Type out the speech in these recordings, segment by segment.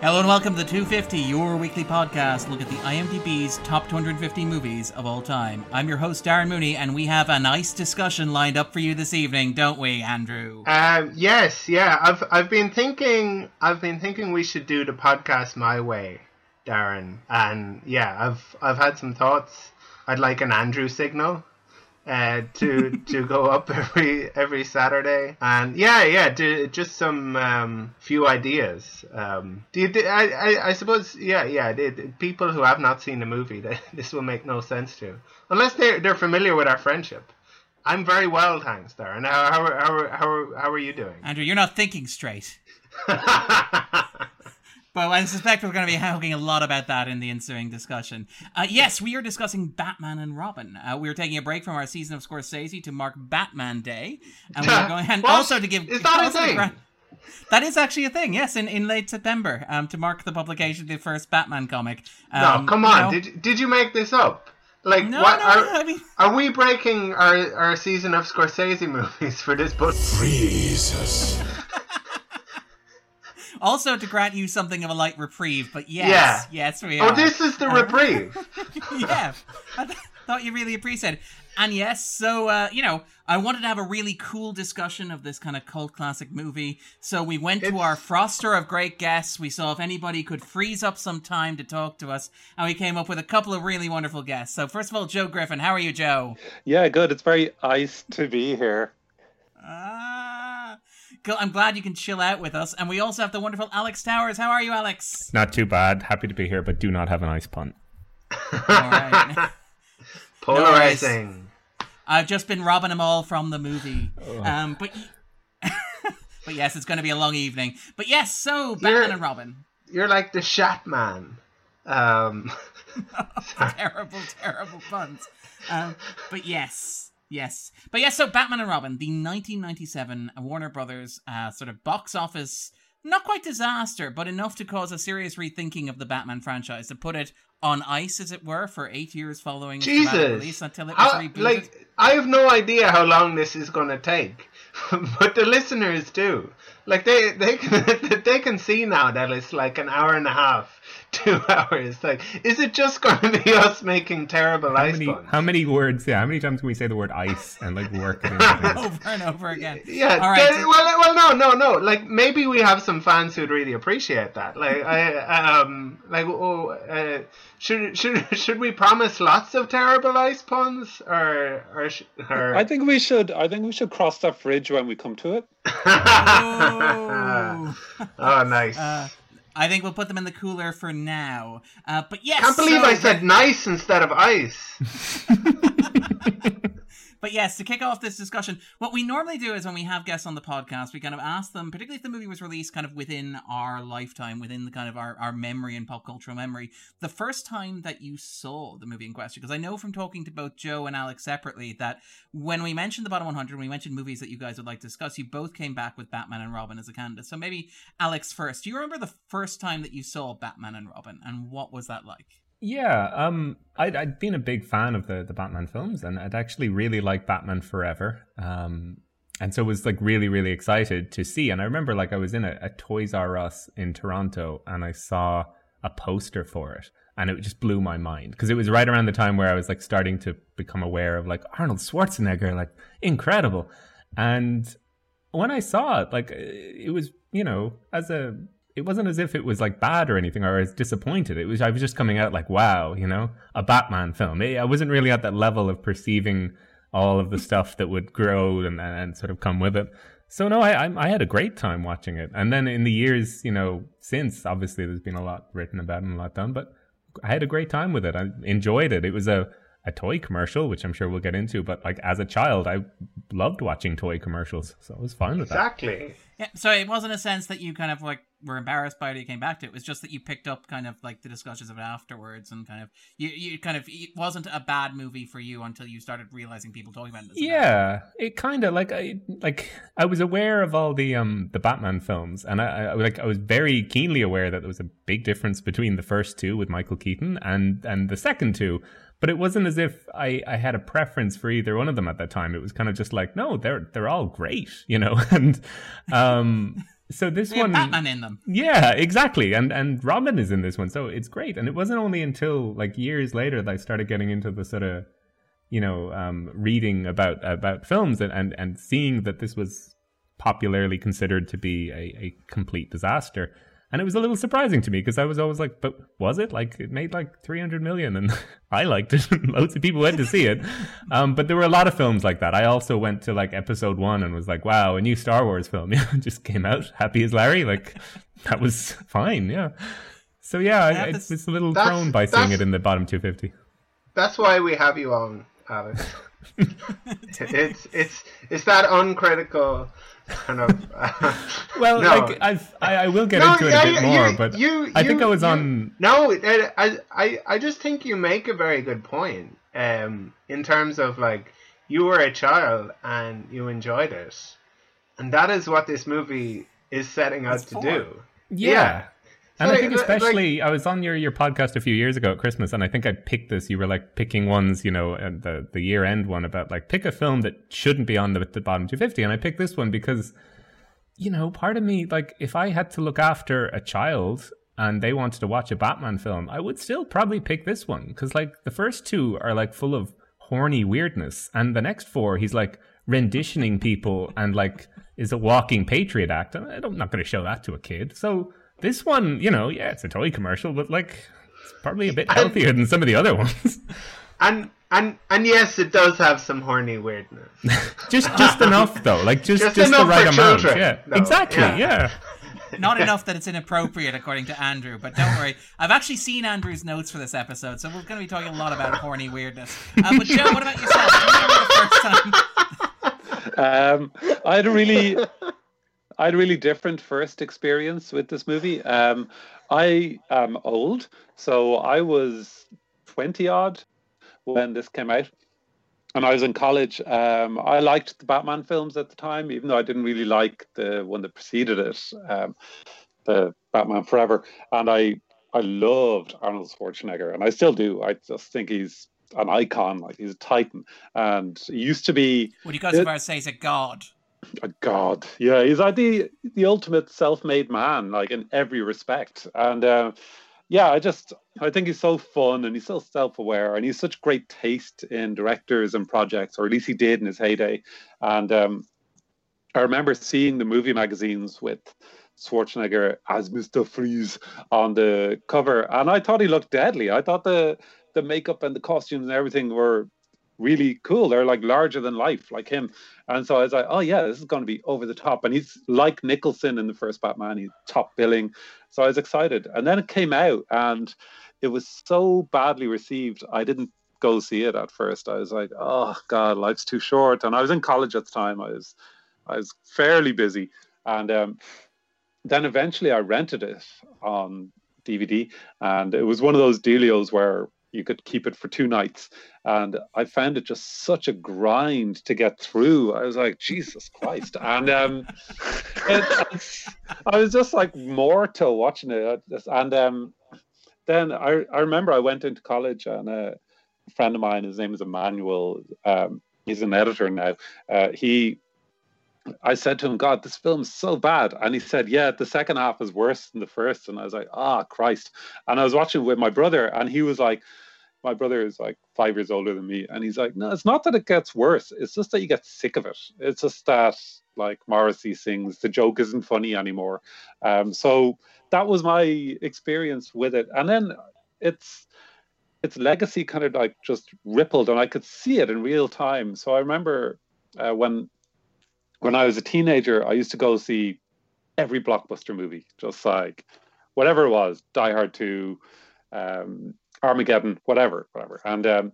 Hello and welcome to the 250, your weekly podcast. Look at the IMDb's top 250 movies of all time. I'm your host Darren Mooney, and we have a nice discussion lined up for you this evening, don't we, Andrew? Um, yes, yeah. I've I've been thinking I've been thinking we should do the podcast my way, Darren. And yeah, I've I've had some thoughts. I'd like an Andrew signal uh, to to go up every every Saturday. And yeah, yeah, do, just some um, few ideas. Um, do you? I, I, I suppose yeah, yeah. The, the people who have not seen the movie, they, this will make no sense to, unless they they're familiar with our friendship. I'm very well, thanks, Darren. How how how how, how are you doing? Andrew, you're not thinking straight. But I suspect we're going to be talking a lot about that in the ensuing discussion. Uh, yes, we are discussing Batman and Robin. Uh, we are taking a break from our season of Scorsese to mark Batman Day, and we're going and What? also to give. Is that a thing? gra- that is actually a thing. Yes, in, in late September, um, to mark the publication of the first Batman comic. Um, no, come you on. know- Did did you make this up? Like no, what no, are, no, I mean, are we breaking our, our season of Scorsese movies for this book? Jesus. also to grant you something of a light reprieve. But yes, yes, we are. Oh, this is the reprieve. yeah, I th- thought you really appreciated. And yes, so uh, you know, I wanted to have a really cool discussion of this kind of cult classic movie. So we went to our froster of great guests. We saw if anybody could freeze up some time to talk to us, and we came up with a couple of really wonderful guests. So first of all, Joe Griffin, how are you, Joe? Yeah, good. It's very nice to be here. Ah, cool. I'm glad you can chill out with us. And we also have the wonderful Alex Towers. How are you, Alex? Not too bad. Happy to be here, but do not have an ice punt. All right. Polarizing. I've just been robbing them all from the movie. Um, but but yes, it's going to be a long evening. But yes, so Batman You're- and Robin. You're like the Shat Man. Um, terrible, terrible puns. Um, but yes, yes, but yes. So Batman and Robin, the 1997 Warner Brothers uh, sort of box office. Not quite disaster, but enough to cause a serious rethinking of the Batman franchise to put it on ice, as it were, for eight years following its Jesus. release until it was How- rebooted. like I have no idea how long this is going to take, but the listeners do. Like they they can they can see now that it's like an hour and a half, two hours. Like, is it just going to be us making terrible How ice many, puns? how many words? Yeah, how many times can we say the word ice and like work it over and over again. Yeah. All right. they- well, well, no, no, no. Like maybe we have some fans who'd really appreciate that. Like, I, um, like, oh, uh, should should should we promise lots of terrible ice puns, or or, sh- or... I think we should. I think we should cross that bridge when we come to it. Oh. oh, nice. Uh, I think we'll put them in the cooler for now. Uh, but yes, Can't believe so- I said nice instead of ice. But yes, to kick off this discussion, what we normally do is when we have guests on the podcast, we kind of ask them, particularly if the movie was released kind of within our lifetime, within the kind of our, our memory and pop cultural memory, the first time that you saw the movie in question. Because I know from talking to both Joe and Alex separately that when we mentioned the bottom 100, when we mentioned movies that you guys would like to discuss, you both came back with Batman and Robin as a candidate. So maybe Alex first. Do you remember the first time that you saw Batman and Robin, and what was that like? Yeah, um, I'd, I'd been a big fan of the, the Batman films, and I'd actually really liked Batman Forever. Um, and so was like really, really excited to see. And I remember like I was in a, a Toys R Us in Toronto, and I saw a poster for it, and it just blew my mind because it was right around the time where I was like starting to become aware of like Arnold Schwarzenegger, like incredible. And when I saw it, like it was, you know, as a it wasn't as if it was like bad or anything or I was disappointed. It was I was just coming out like, wow, you know, a Batman film. I I wasn't really at that level of perceiving all of the stuff that would grow and, and sort of come with it. So no, I, I I had a great time watching it. And then in the years, you know, since obviously there's been a lot written about and a lot done, but I had a great time with it. I enjoyed it. It was a a toy commercial, which I'm sure we'll get into, but like as a child, I loved watching toy commercials, so I was fine with that. Exactly. Yeah, so it wasn't a sense that you kind of like were embarrassed by it you came back to it. It was just that you picked up kind of like the discussions of it afterwards and kind of you you kind of it wasn't a bad movie for you until you started realizing people talking about it. as a bad Yeah, it kind of like I like I was aware of all the um the Batman films, and I, I like I was very keenly aware that there was a big difference between the first two with Michael Keaton and and the second two. But it wasn't as if I, I had a preference for either one of them at that time. It was kind of just like, no, they're they're all great, you know. And um, so this one, Batman in them. yeah, exactly, and and Robin is in this one, so it's great. And it wasn't only until like years later that I started getting into the sort of, you know, um, reading about about films and and and seeing that this was popularly considered to be a, a complete disaster. And it was a little surprising to me because I was always like, but was it? Like, it made like 300 million and I liked it. Loads of people went to see it. Um, but there were a lot of films like that. I also went to like episode one and was like, wow, a new Star Wars film. Yeah, just came out. Happy as Larry. Like, that was fine. Yeah. So yeah, I, I was a little thrown by seeing it in the bottom 250. That's why we have you on, Alex. it's it's it's that uncritical kind of. Well, no. like I've, I, I will get No, into it yeah, a bit more, you- but you- I think you- I was on. No, I, I, I just think you make a very good point. Um, in terms of like, you were a child and you enjoyed it, and that is what this movie is setting out It's to for. do. Yeah. Yeah. And So, I think like- especially I was on your, your podcast a few years ago at Christmas, and I think I picked this. You were like picking ones, you know, and the the year end one about like pick a film that shouldn't be on the, the bottom 250, and I picked this one because, you know, part of me like if I had to look after a child and they wanted to watch a Batman film, I would still probably pick this one because like the first two are like full of horny weirdness, and the next four he's like renditioning people and like is a walking patriot act. And I'm not going to show that to a kid, so. This one, you know, yeah, it's a toy commercial, but like it's probably a bit healthier than some of the other ones. And and and yes, it does have some horny weirdness. just just enough though, like just Just just, the right for amount. children, Yeah, though. exactly. Yeah. Yeah. Not enough that it's inappropriate, according to Andrew. But don't worry, I've actually seen Andrew's notes for this episode, so we're going to be talking a lot about horny weirdness. Uh, but Joe, what about yourself? Do you remember the first time? Um, I had a really, I had a really different first experience with this movie. Um, I am old, so I was twenty odd when this came out, and I was in college. Um, I liked the Batman films at the time, even though I didn't really like the one that preceded it, um, the Batman Forever, and I I loved Arnold Schwarzenegger, and I still do. I just think he's an icon, like he's a titan, and he used to be Would you go so far as say he's a god? God. Yeah, he's like the the ultimate self-made man, like in every respect. And uh, yeah, I just I think he's so fun and he's so self-aware and he's such great taste in directors and projects, or at least he did in his heyday. And um, I remember seeing the movie magazines with Schwarzenegger as Mr. Freeze on the cover, and I thought he looked deadly. I thought the the makeup and the costumes and everything were really cool. They're like larger than life, like him. And so I was like, oh yeah, this is going to be over the top. And he's like Nicholson in the first Batman. He's top billing. So I was excited. And then it came out, and it was so badly received. I didn't go see it at first. I was like, oh god, life's too short. And I was in college at the time. I was, I was fairly busy. And um, then eventually I rented it on DVD, and it was one of those dealios where you could keep it for two nights. And I found it just such a grind to get through. I was like, Jesus Christ. And um, it, I was just like more to watching it. And um, then I, I remember I went into college and a friend of mine, his name is Emmanuel, um, he's an editor now. Uh, he I said to him, God, this film's so bad. And he said, Yeah, the second half is worse than the first. And I was like, Ah, Christ. And I was watching with my brother, and he was like, My brother is like five years older than me. And he's like, No, it's not that it gets worse. It's just that you get sick of it. It's just that, like Morrissey sings, the joke isn't funny anymore. Um, so that was my experience with it. And then it's, its legacy kind of like just rippled, and I could see it in real time. So I remember uh, when when I was a teenager, I used to go see every blockbuster movie, just like whatever it was, Die Hard 2, um, Armageddon, whatever, whatever. And um,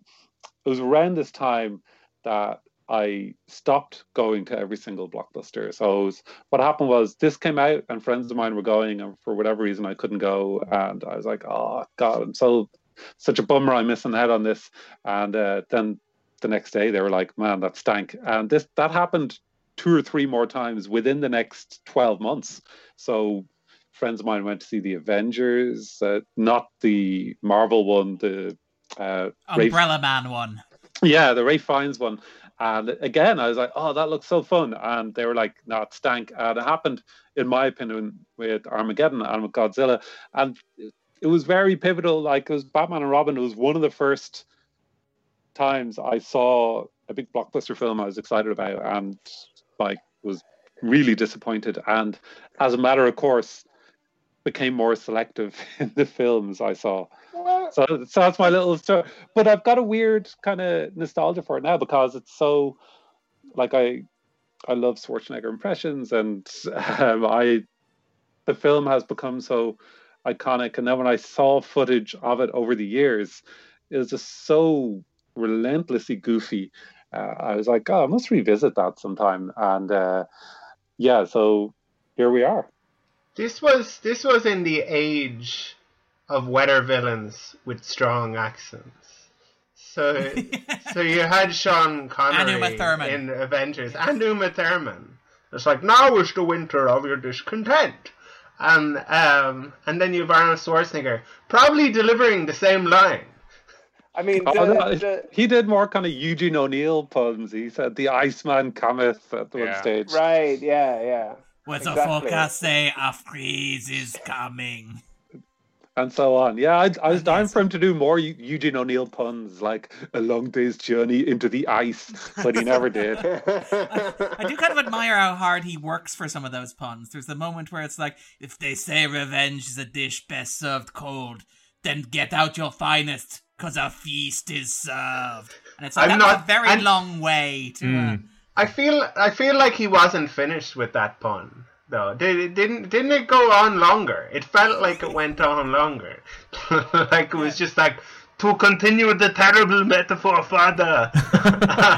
it was around this time that I stopped going to every single blockbuster. So was, what happened was this came out, and friends of mine were going, and for whatever reason, I couldn't go. And I was like, oh, God, I'm so such a bummer I'm missing out on this. And uh, then the next day, they were like, man, that stank. And this that happened two or three more times within the next 12 months. So friends of mine went to see the Avengers, uh, not the Marvel one, the uh, Ray- Umbrella Man one. yeah, the Ralph Fiennes one. And again, I was like, oh, that looks so fun. And they were like, no, it stank. And it happened, in my opinion, with Armageddon and with Godzilla. And it was very pivotal. Like, it was Batman and Robin. It was one of the first times I saw a big blockbuster film I was excited about and, like, was really disappointed. And as a matter of course, became more selective in the films I saw. So, so that's my little story. But I've got a weird kind of nostalgia for it now because it's so like I I love Schwarzenegger impressions and um, I the film has become so iconic and then when I saw footage of it over the years it was just so relentlessly goofy uh, I was like oh I must revisit that sometime and uh, yeah so here we are this was this was in the age of weather villains with strong accents. So so you had Sean Connery in Avengers and Uma Thurman. It's like now is the winter of your discontent. And um and then you have Arnold Schwarzenegger probably delivering the same line. I mean, oh, the, oh, the, he did more kind of Eugene O'Neill puns. He said the Iceman cometh at yeah. one stage. Right? Yeah, yeah. What's exactly. the forecast say? A freeze is coming. And so on. Yeah, I, I was dying for him to do more Eugene O'Neill puns, like a long day's journey into the ice, but he never did. I, I do kind of admire how hard he works for some of those puns. There's the moment where it's like, if they say revenge is a dish best served cold, then get out your finest, cause a feast is served. And it's like, I'm that's not, a very I'm, long way to. Mm. Uh, I feel I feel like he wasn't finished with that pun though. Did it didn't didn't it go on longer? It felt like it went on longer. like it was just like to continue the terrible metaphor father.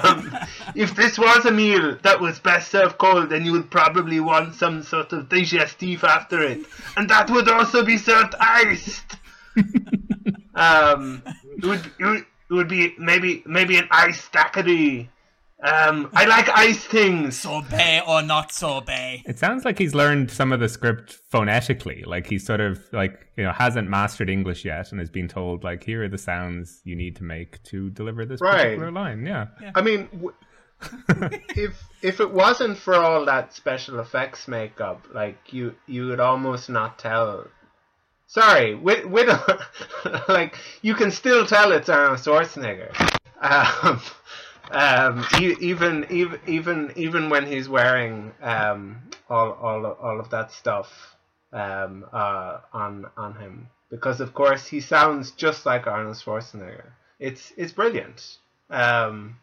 um, if this was a meal that was best served cold, then you would probably want some sort of digestif after it, and that would also be served iced. um, it would, it would be maybe maybe an iced daiquiri um, I like ice things. Sorbet or not sorbet. It sounds like he's learned some of the script phonetically. Like he's sort of like you know hasn't mastered English yet, and has been told like here are the sounds you need to make to deliver this right. particular line. Yeah. yeah. I mean, w- if if it wasn't for all that special effects makeup, like you you would almost not tell. Sorry, with with like you can still tell it's Arnold Schwarzenegger. Um, um, even even even even when he's wearing um, all all all of that stuff um, uh, on on him, because of course he sounds just like Arnold Schwarzenegger. It's it's brilliant. Um,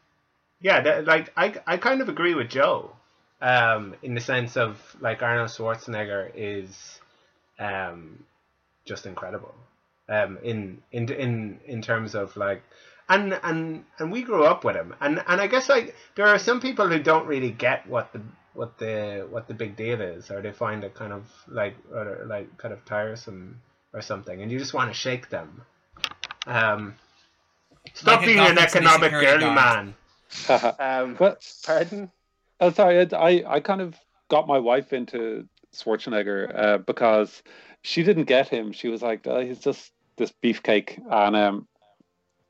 yeah, that, like I I kind of agree with Joe um, in the sense of like Arnold Schwarzenegger is um, just incredible. Um, in in in in terms of like and and and we grew up with him. And and i guess like there are some people who don't really get what the what the what the big deal is or they find it kind of like or like kind of tiresome or something and you just want to shake them. Um stop like being an economic girly man. Um but pardon? Oh sorry i i kind of got my wife into schwarzenegger uh, because she didn't get him she was like oh, he's just this beefcake and um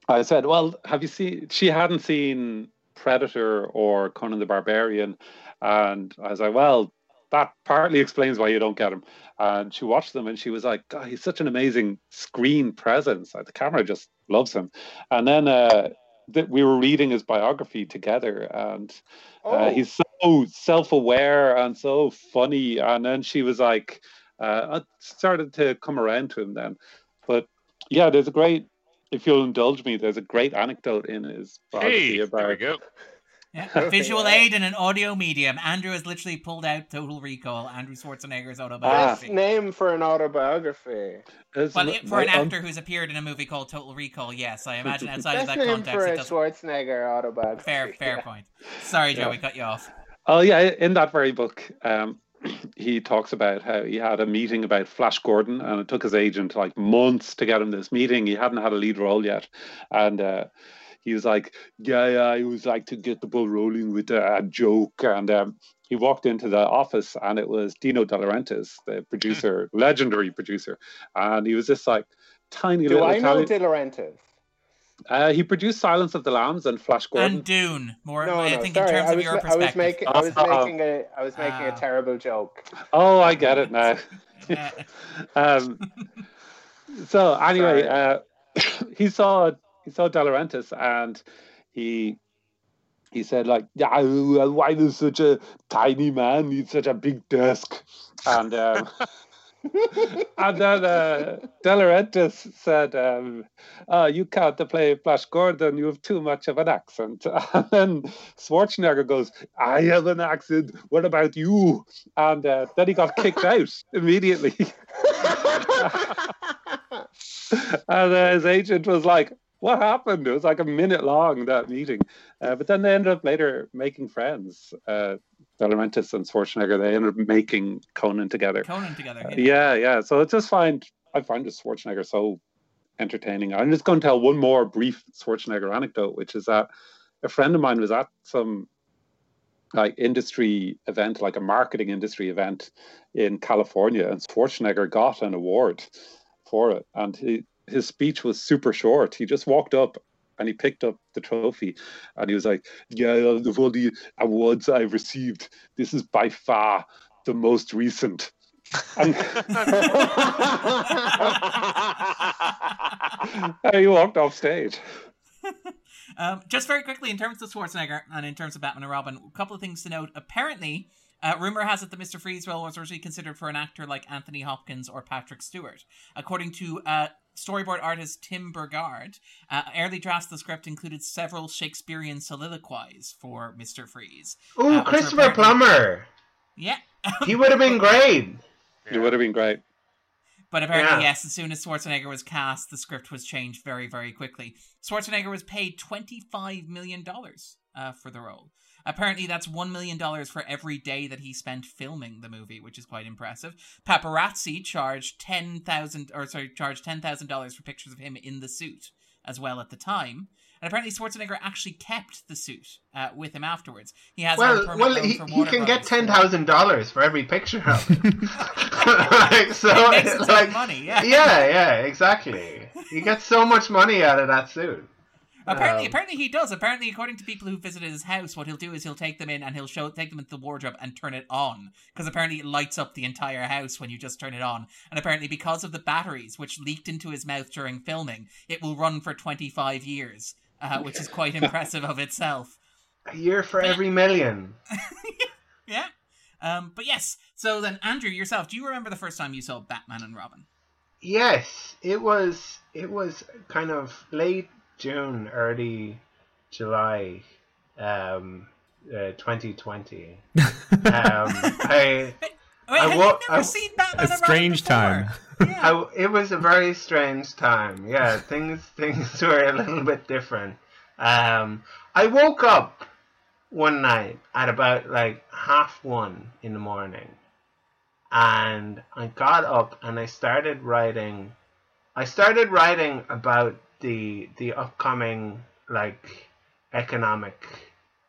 I said, "Well, have you seen?" She hadn't seen Predator or Conan the Barbarian, and I was like, "Well, that partly explains why you don't get him." And she watched them, and she was like, "God, he's such an amazing screen presence. Like, the camera just loves him." And then uh, th- we were reading his biography together, and uh, oh. he's so self-aware and so funny. And then she was like, uh, I started to come around to him then, but yeah, there's a great if you'll indulge me, there's a great anecdote in his biography hey, about. There we go. Yeah, a visual aid in an audio medium. Andrew has literally pulled out Total Recall, Andrew Schwarzenegger's autobiography. Best name for an autobiography. well, for an actor who's appeared in a movie called Total Recall, yes, I imagine outside of that context, for a Schwarzenegger autobiography. Fair, fair yeah. point. Sorry, Joe, yeah. we cut you off. Oh yeah, in that very book, um, he talks about how he had a meeting about Flash Gordon, and it took his agent like months to get him this meeting. He hadn't had a lead role yet, and uh, he was like, "Yeah, yeah, I was like to get the ball rolling with a, a joke." And um, he walked into the office, and it was Dino De Laurentiis, the producer, legendary producer, and he was just like tiny Do little. I Italian... know De Laurentiis? Uh, he produced Silence of the Lambs and Flash Gordon. And Dune. More, No, I no, think sorry. in terms I of was, your ma- I was making, I was Uh-oh. making a, I was making a terrible joke. Oh, I get it now. Um, so anyway, uh, he saw he saw De Laurentiis and he he said like, "Yeah, why does such a tiny man need such a big desk?" And um, and then uh, De Laurentiis said, um, oh, "You can't play Flash Gordon. You have too much of an accent." And then Schwarzenegger goes, "I have an accent. What about you?" And uh, then he got kicked out immediately. and uh, his agent was like, "What happened?" It was like a minute long that meeting, uh, but then they ended up later making friends. Uh, De Laurentiis and Schwarzenegger they ended up making Conan together. Conan together. Uh, yeah. yeah, yeah. So I just find I find this Schwarzenegger so entertaining. I'm just going to tell one more brief Schwarzenegger anecdote, which is that a friend of mine was at some like industry event, like a marketing industry event in California, and Schwarzenegger got an award for it. And he, his speech was super short. He just walked up and he picked up the trophy and he was like, Yeah, of all the awards I've received, this is by far the most recent. And and he walked off stage. Um, just very quickly, in terms of Schwarzenegger and in terms of Batman and Robin, a couple of things to note. Apparently, uh, rumor has it that Mr. Freeze role was originally considered for an actor like Anthony Hopkins or Patrick Stewart. According to uh, storyboard artist Tim Burgard, uh, early drafts of the script included several Shakespearean soliloquies for Mr. Freeze. Ooh, Uh, Christopher apparently- Plummer. Yeah. He would have been great. He would have been great. But apparently, Yeah. yes, as soon as Schwarzenegger was cast, the script was changed very, very quickly. Schwarzenegger was paid $25 million uh, for the role. Apparently, that's $1 million for every day that he spent filming the movie, which is quite impressive. Paparazzi charged 10000 or sorry, charged $10,000 for pictures of him in the suit as well at the time. And apparently, Schwarzenegger actually kept the suit uh, with him afterwards. He has it on Well, well, he, for he can get Brothers ten for- thousand dollars for every picture of it. like, so, It makes a like, money, yeah. yeah, yeah, exactly. He gets so much money out of that suit. Apparently, Um, apparently he does. Apparently, according to people who visited his house, what he'll do is he'll take them in and he'll show take them into the wardrobe and turn it on because apparently it lights up the entire house when you just turn it on. And apparently, because of the batteries which leaked into his mouth during filming, it will run for twenty five years, uh, which is quite impressive of itself. A year for every million. Yeah. Um, but yes. So then, Andrew, yourself, do you remember the first time you saw Batman and Robin? Yes, it was. It was kind of late June, early July, um, uh, 2020. Um, I, Wait, I had wa- you never I- seen Batman A strange time. Yeah. I, it was a very strange time. Yeah, things things were a little bit different. Um, I woke up one night at about like half one in the morning, and I got up and I started writing. I started writing about the the upcoming like economic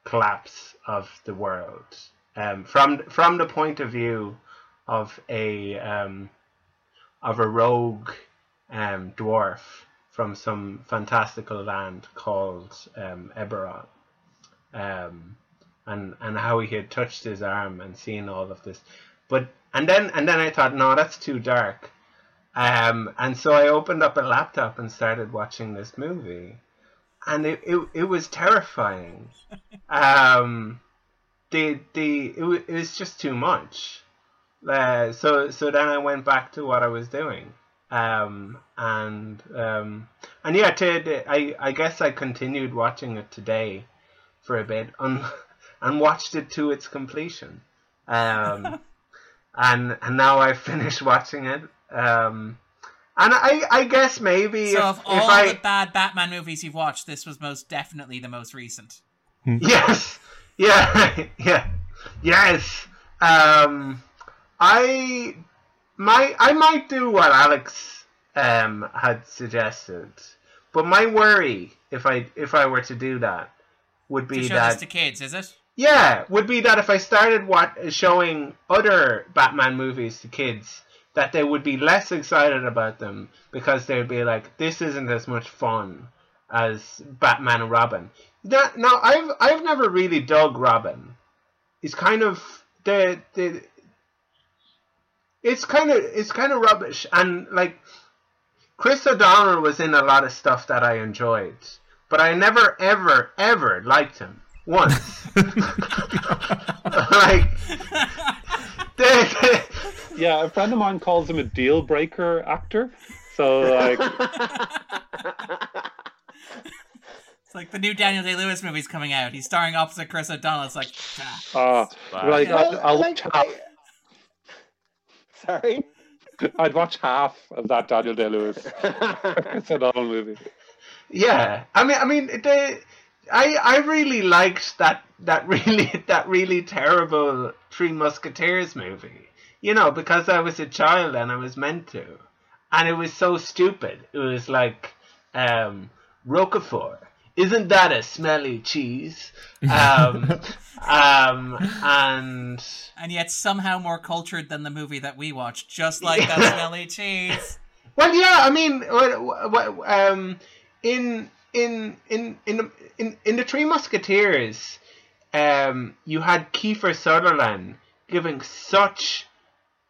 collapse of the world. Um, from from the point of view of a um, of a rogue um, dwarf from some fantastical land called um, Eberron, um, and and how he had touched his arm and seen all of this, but and then and then I thought, no, that's too dark, um, and so I opened up a laptop and started watching this movie, and it it, it was terrifying, um, the the it, wa- it was just too much. Uh, so so then I went back to what I was doing, um, and um, and yeah, to, I I guess I continued watching it today for a bit, and and watched it to its completion, um, and and now I've finished watching it, um, and I I guess maybe So, if, of if all I the bad Batman movies you've watched, this was most definitely the most recent. Yes. Yeah. yeah. Yes. Um I my I might do what Alex um had suggested. But my worry if I if I were to do that would To be show that this to kids, is it? yeah, would be that if I started what showing other Batman movies to kids, that they would be less excited about them because they'd be like, "This isn't as much fun as Batman and Robin. That, now I've I've never really dug Robin. He's kind of the the. It's kind of it's kind of rubbish, and like Chris O'Donnell was in a lot of stuff that I enjoyed, but I never ever ever liked him once. like the, the, Yeah, a friend of mine calls him a deal breaker actor. So like, It's like the new Daniel Day Lewis movie's coming out. He's starring opposite Chris O'Donnell. It's like, ah. uh, like Yeah. I'll, I'll like, watch Sorry. I'd watch half of that Daniel Day Lewis Chris O'Donnell movie. yeah, I mean, I mean, the I I really liked that that really that really terrible Three Musketeers movie. You know, because I was a child and I was meant to, and it was so stupid. It was like, um, Roquefort. Isn't that a smelly cheese? Um, um, and and yet somehow more cultured than the movie that we watched, just like that smelly cheese. Well, yeah, I mean, what, what, um, in in in in the, in in the Three Musketeers, um, you had Kiefer Sutherland giving such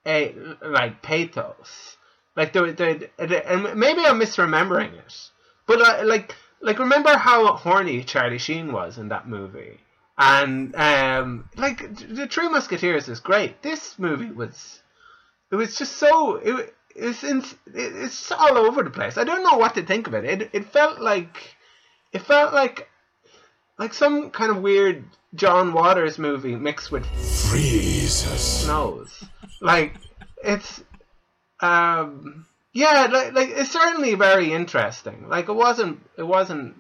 a like pathos, like the the, and maybe I'm misremembering it, but uh, like like remember how horny Charlie Sheen was in that movie. And um, like the Three Musketeers is great. This movie was it was just so it, it's in, it's all over the place. I don't know what to think of it. It it felt like it felt like like some kind of weird John Waters movie mixed with Freezes. snows. Like it's um yeah, like like it's certainly very interesting. Like it wasn't it wasn't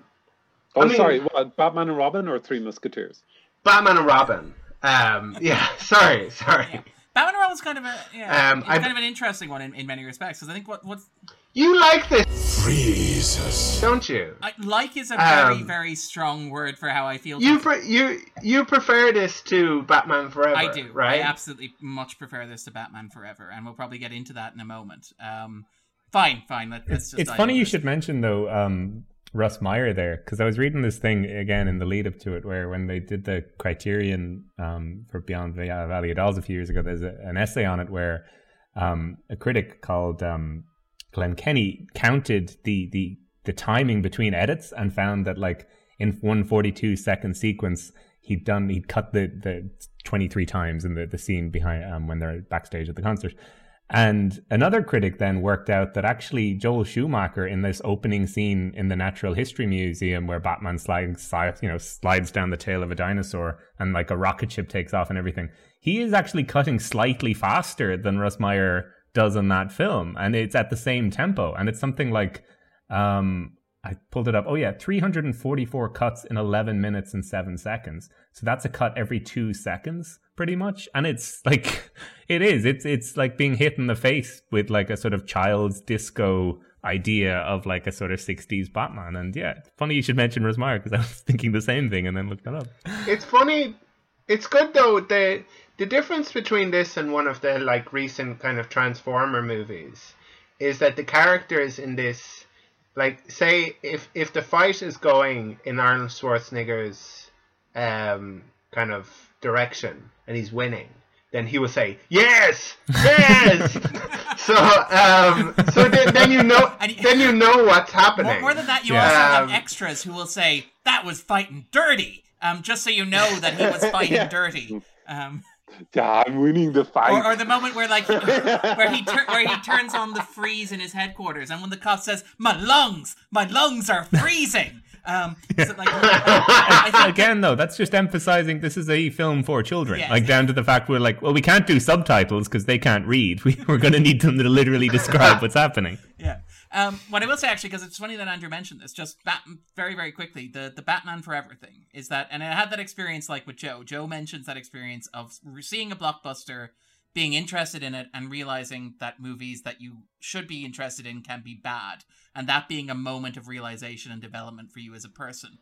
Oh, I mean- sorry, what, Batman and Robin or Three Musketeers? Batman and Robin. Um yeah, sorry, sorry. Batman and Robin's kind of a yeah, Um, it's I- kind of an interesting one in, in many respects because I think what what's You like this, Freezes. don't you? I, like is a very Um, very strong word for how I feel. You pre- you you prefer this to Batman Forever, I do. right? I absolutely much prefer this to Batman Forever, and we'll probably get into that in a moment. Um, fine, fine. Let, let's just It's funny you this. should mention though um, Russ Meyer there because I was reading this thing again in the lead up to it where when they did the criterion um, for Beyond the Valley of Dolls a few years ago, there's a, an essay on it where um, a critic called um, Glenn Kenny counted the the the timing between edits and found that like in 142 second sequence he'd done he'd cut the the 23 times in the the scene behind um, when they're backstage at the concert. And another critic then worked out that actually Joel Schumacher in this opening scene in the Natural History Museum where Batman slides, slides, you know, slides down the tail of a dinosaur and like a rocket ship takes off and everything, he is actually cutting slightly faster than Russ Meyer does in that film. And it's at the same tempo. And it's something like, um, I pulled it up. Oh yeah, 344 cuts in 11 minutes and 7 seconds. So that's a cut every 2 seconds pretty much. And it's like it is. It's it's like being hit in the face with like a sort of child's disco idea of like a sort of 60s Batman. And yeah, funny you should mention Russ Meyer because I was thinking the same thing and then looked it up. It's funny. It's good though. The the difference between this and one of the like recent kind of Transformer movies is that the characters in this, like, say if if the fight is going in Arnold Schwarzenegger's um kind of direction and he's winning, then he will say yes, yes. so um so then, then you know And then you know what's happening. More, more than that, you Yeah. also have Um, extras who will say that was fighting dirty. Um, just so you know that he was fighting dirty. Um, Yeah, I'm winning the fight. or, or the moment where like where he tur- where he turns on the freeze in his headquarters, and when the cop says, "My lungs, my lungs are freezing." Um, so, like, I Again, though, that's just emphasizing this is a film for children. Yes. Like down to the fact we're like, well, we can't do subtitles because they can't read. We, we're going to need them to literally describe what's happening. Yeah. Um, what I will say actually, because it's funny that Andrew mentioned this, just Bat- very very quickly, the the Batman Forever thing is that, and I had that experience like with Joe. Joe mentions that experience of seeing a blockbuster, being interested in it, and realizing that movies that you should be interested in can be bad, and that being a moment of realization and development for you as a person.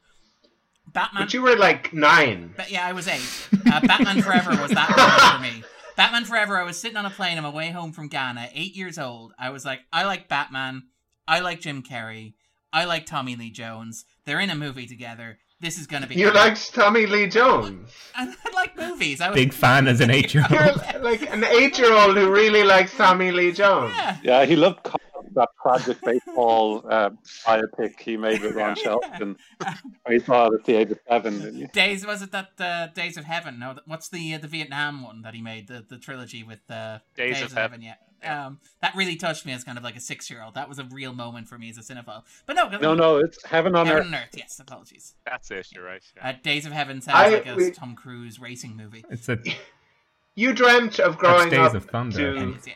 Batman. but you were like nine. But yeah, I was eight. Uh, Batman Forever was that for me. Batman Forever. I was sitting on a plane on my way home from Ghana, eight years old. I was like, I like Batman. I like Jim Carrey. I like Tommy Lee Jones. They're in a movie together. This is gonna be. You like Tommy Lee Jones. I, I like movies. I was, Big fan as an eight year You're old. like an eight-year-old who really likes Tommy Lee Jones. Yeah. Yeah, he loved Cobb, that tragic baseball uh, biopic he made with Ron Shelton. He saw it at the age of seven. Days was it that uh, Days of Heaven? No, what's the uh, the Vietnam one that he made the the trilogy with uh, Days of Heaven. Yeah. Um, that really touched me as kind of like a six year old. That was a real moment for me as a cinephile. But no, No, no, it's Heaven on Heaven Earth. and Earth. Yes, apologies. That's it. You're right. Yeah. Uh, Days of Heaven sounds I- like a we- Tom Cruise racing movie. It's a You dreamt of that's growing Days up of Thunder. To think. Yeah.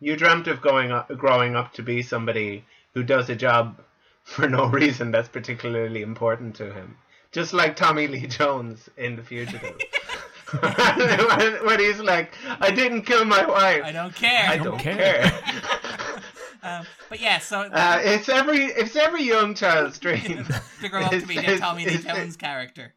you dreamt of going up, growing up to be somebody who does a job for no reason that's particularly important to him, just like Tommy Lee Jones in The Fugitive. when, he's like, "I didn't kill my wife. I don't care. I don't care." Um, but yeah, so Uh, it's every it's every young child's dream. to grow up to be the Tommy Lee it's- Jones character.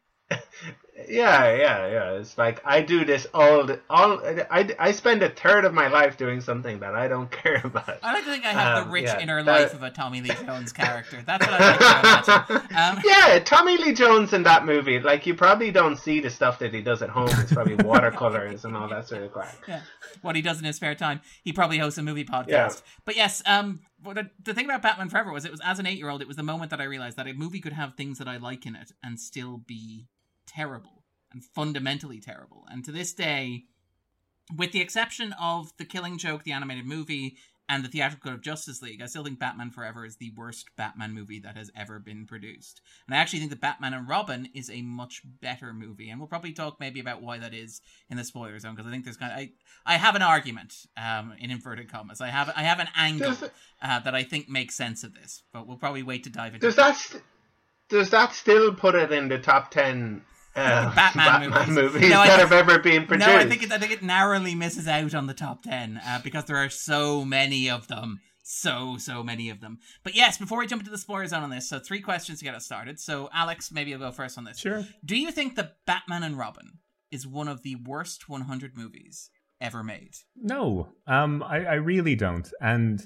Yeah, yeah, yeah. It's like I do this all the, all. I, I spend a third of my life doing something that I don't care about. I like to think I have Um, the rich yeah, inner that- life of a Tommy Lee Jones character. That's what I like to imagine. Um, yeah, Tommy Lee Jones in that movie, like you probably don't see the stuff that he does at home. It's probably watercolors and all that sort of crap. yeah, what he does in his spare time. He probably hosts a movie podcast. Yeah. But yes, um, the, the thing about Batman Forever was it was as an eight year old, it was the moment that I realized that a movie could have things that I like in it and still be terrible and fundamentally terrible. And to this day, with the exception of The Killing Joke, the animated movie, and the theatrical cut of Justice League, I still think Batman Forever is the worst Batman movie that has ever been produced. And I actually think that Batman and Robin is a much better movie, and we'll probably talk maybe about why that is in the spoiler zone because I think there's kind of I, I have an argument um, in inverted commas. I have I have an angle uh, that I think makes sense of this, but we'll probably wait to dive into. does that st- does that still put it in the top ten uh, Batman Batman, movies. movies, No, I that think- have ever been produced? No, I think it, I think it narrowly misses out on the top ten uh, because there are so many of them, so so many of them. But yes, before we jump into the spoiler zone on this, so three questions to get us started. So Alex, maybe you'll go first on this. Sure. Do you think the Batman and Robin is one of the worst 100 movies ever made? No, um, I, I really don't. And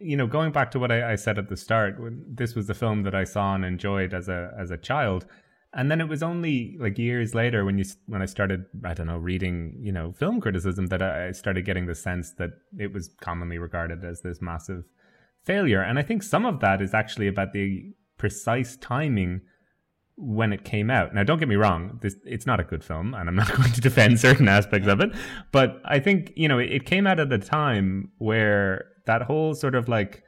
you know, going back to what I, I said at the start, when this was the film that I saw and enjoyed as a as a child, and then it was only like years later when you when I started, I don't know, reading you know film criticism that I started getting the sense that it was commonly regarded as this massive failure. And I think some of that is actually about the precise timing when it came out. Now, don't get me wrong, this it's not a good film, and I'm not going to defend certain aspects of it. But I think you know it, it came out at a time where that whole sort of like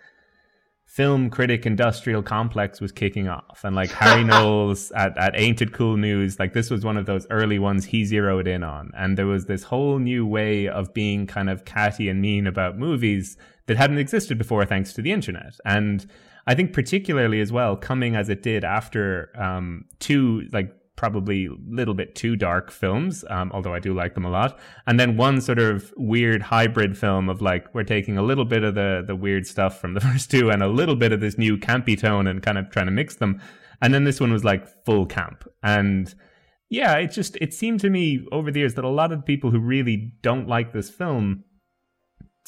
film critic industrial complex was kicking off, and like Harry Knowles at at Ain't It Cool News, like this was one of those early ones he zeroed in on, and there was this whole new way of being kind of catty and mean about movies that hadn't existed before, thanks to the internet, and. I think particularly as well, coming as it did after um, two like probably a little bit too dark films, um, although I do like them a lot, and then one sort of weird hybrid film of like we're taking a little bit of the the weird stuff from the first two and a little bit of this new campy tone and kind of trying to mix them, and then this one was like full camp and. Yeah, it just it seemed to me over the years that a lot of people who really don't like this film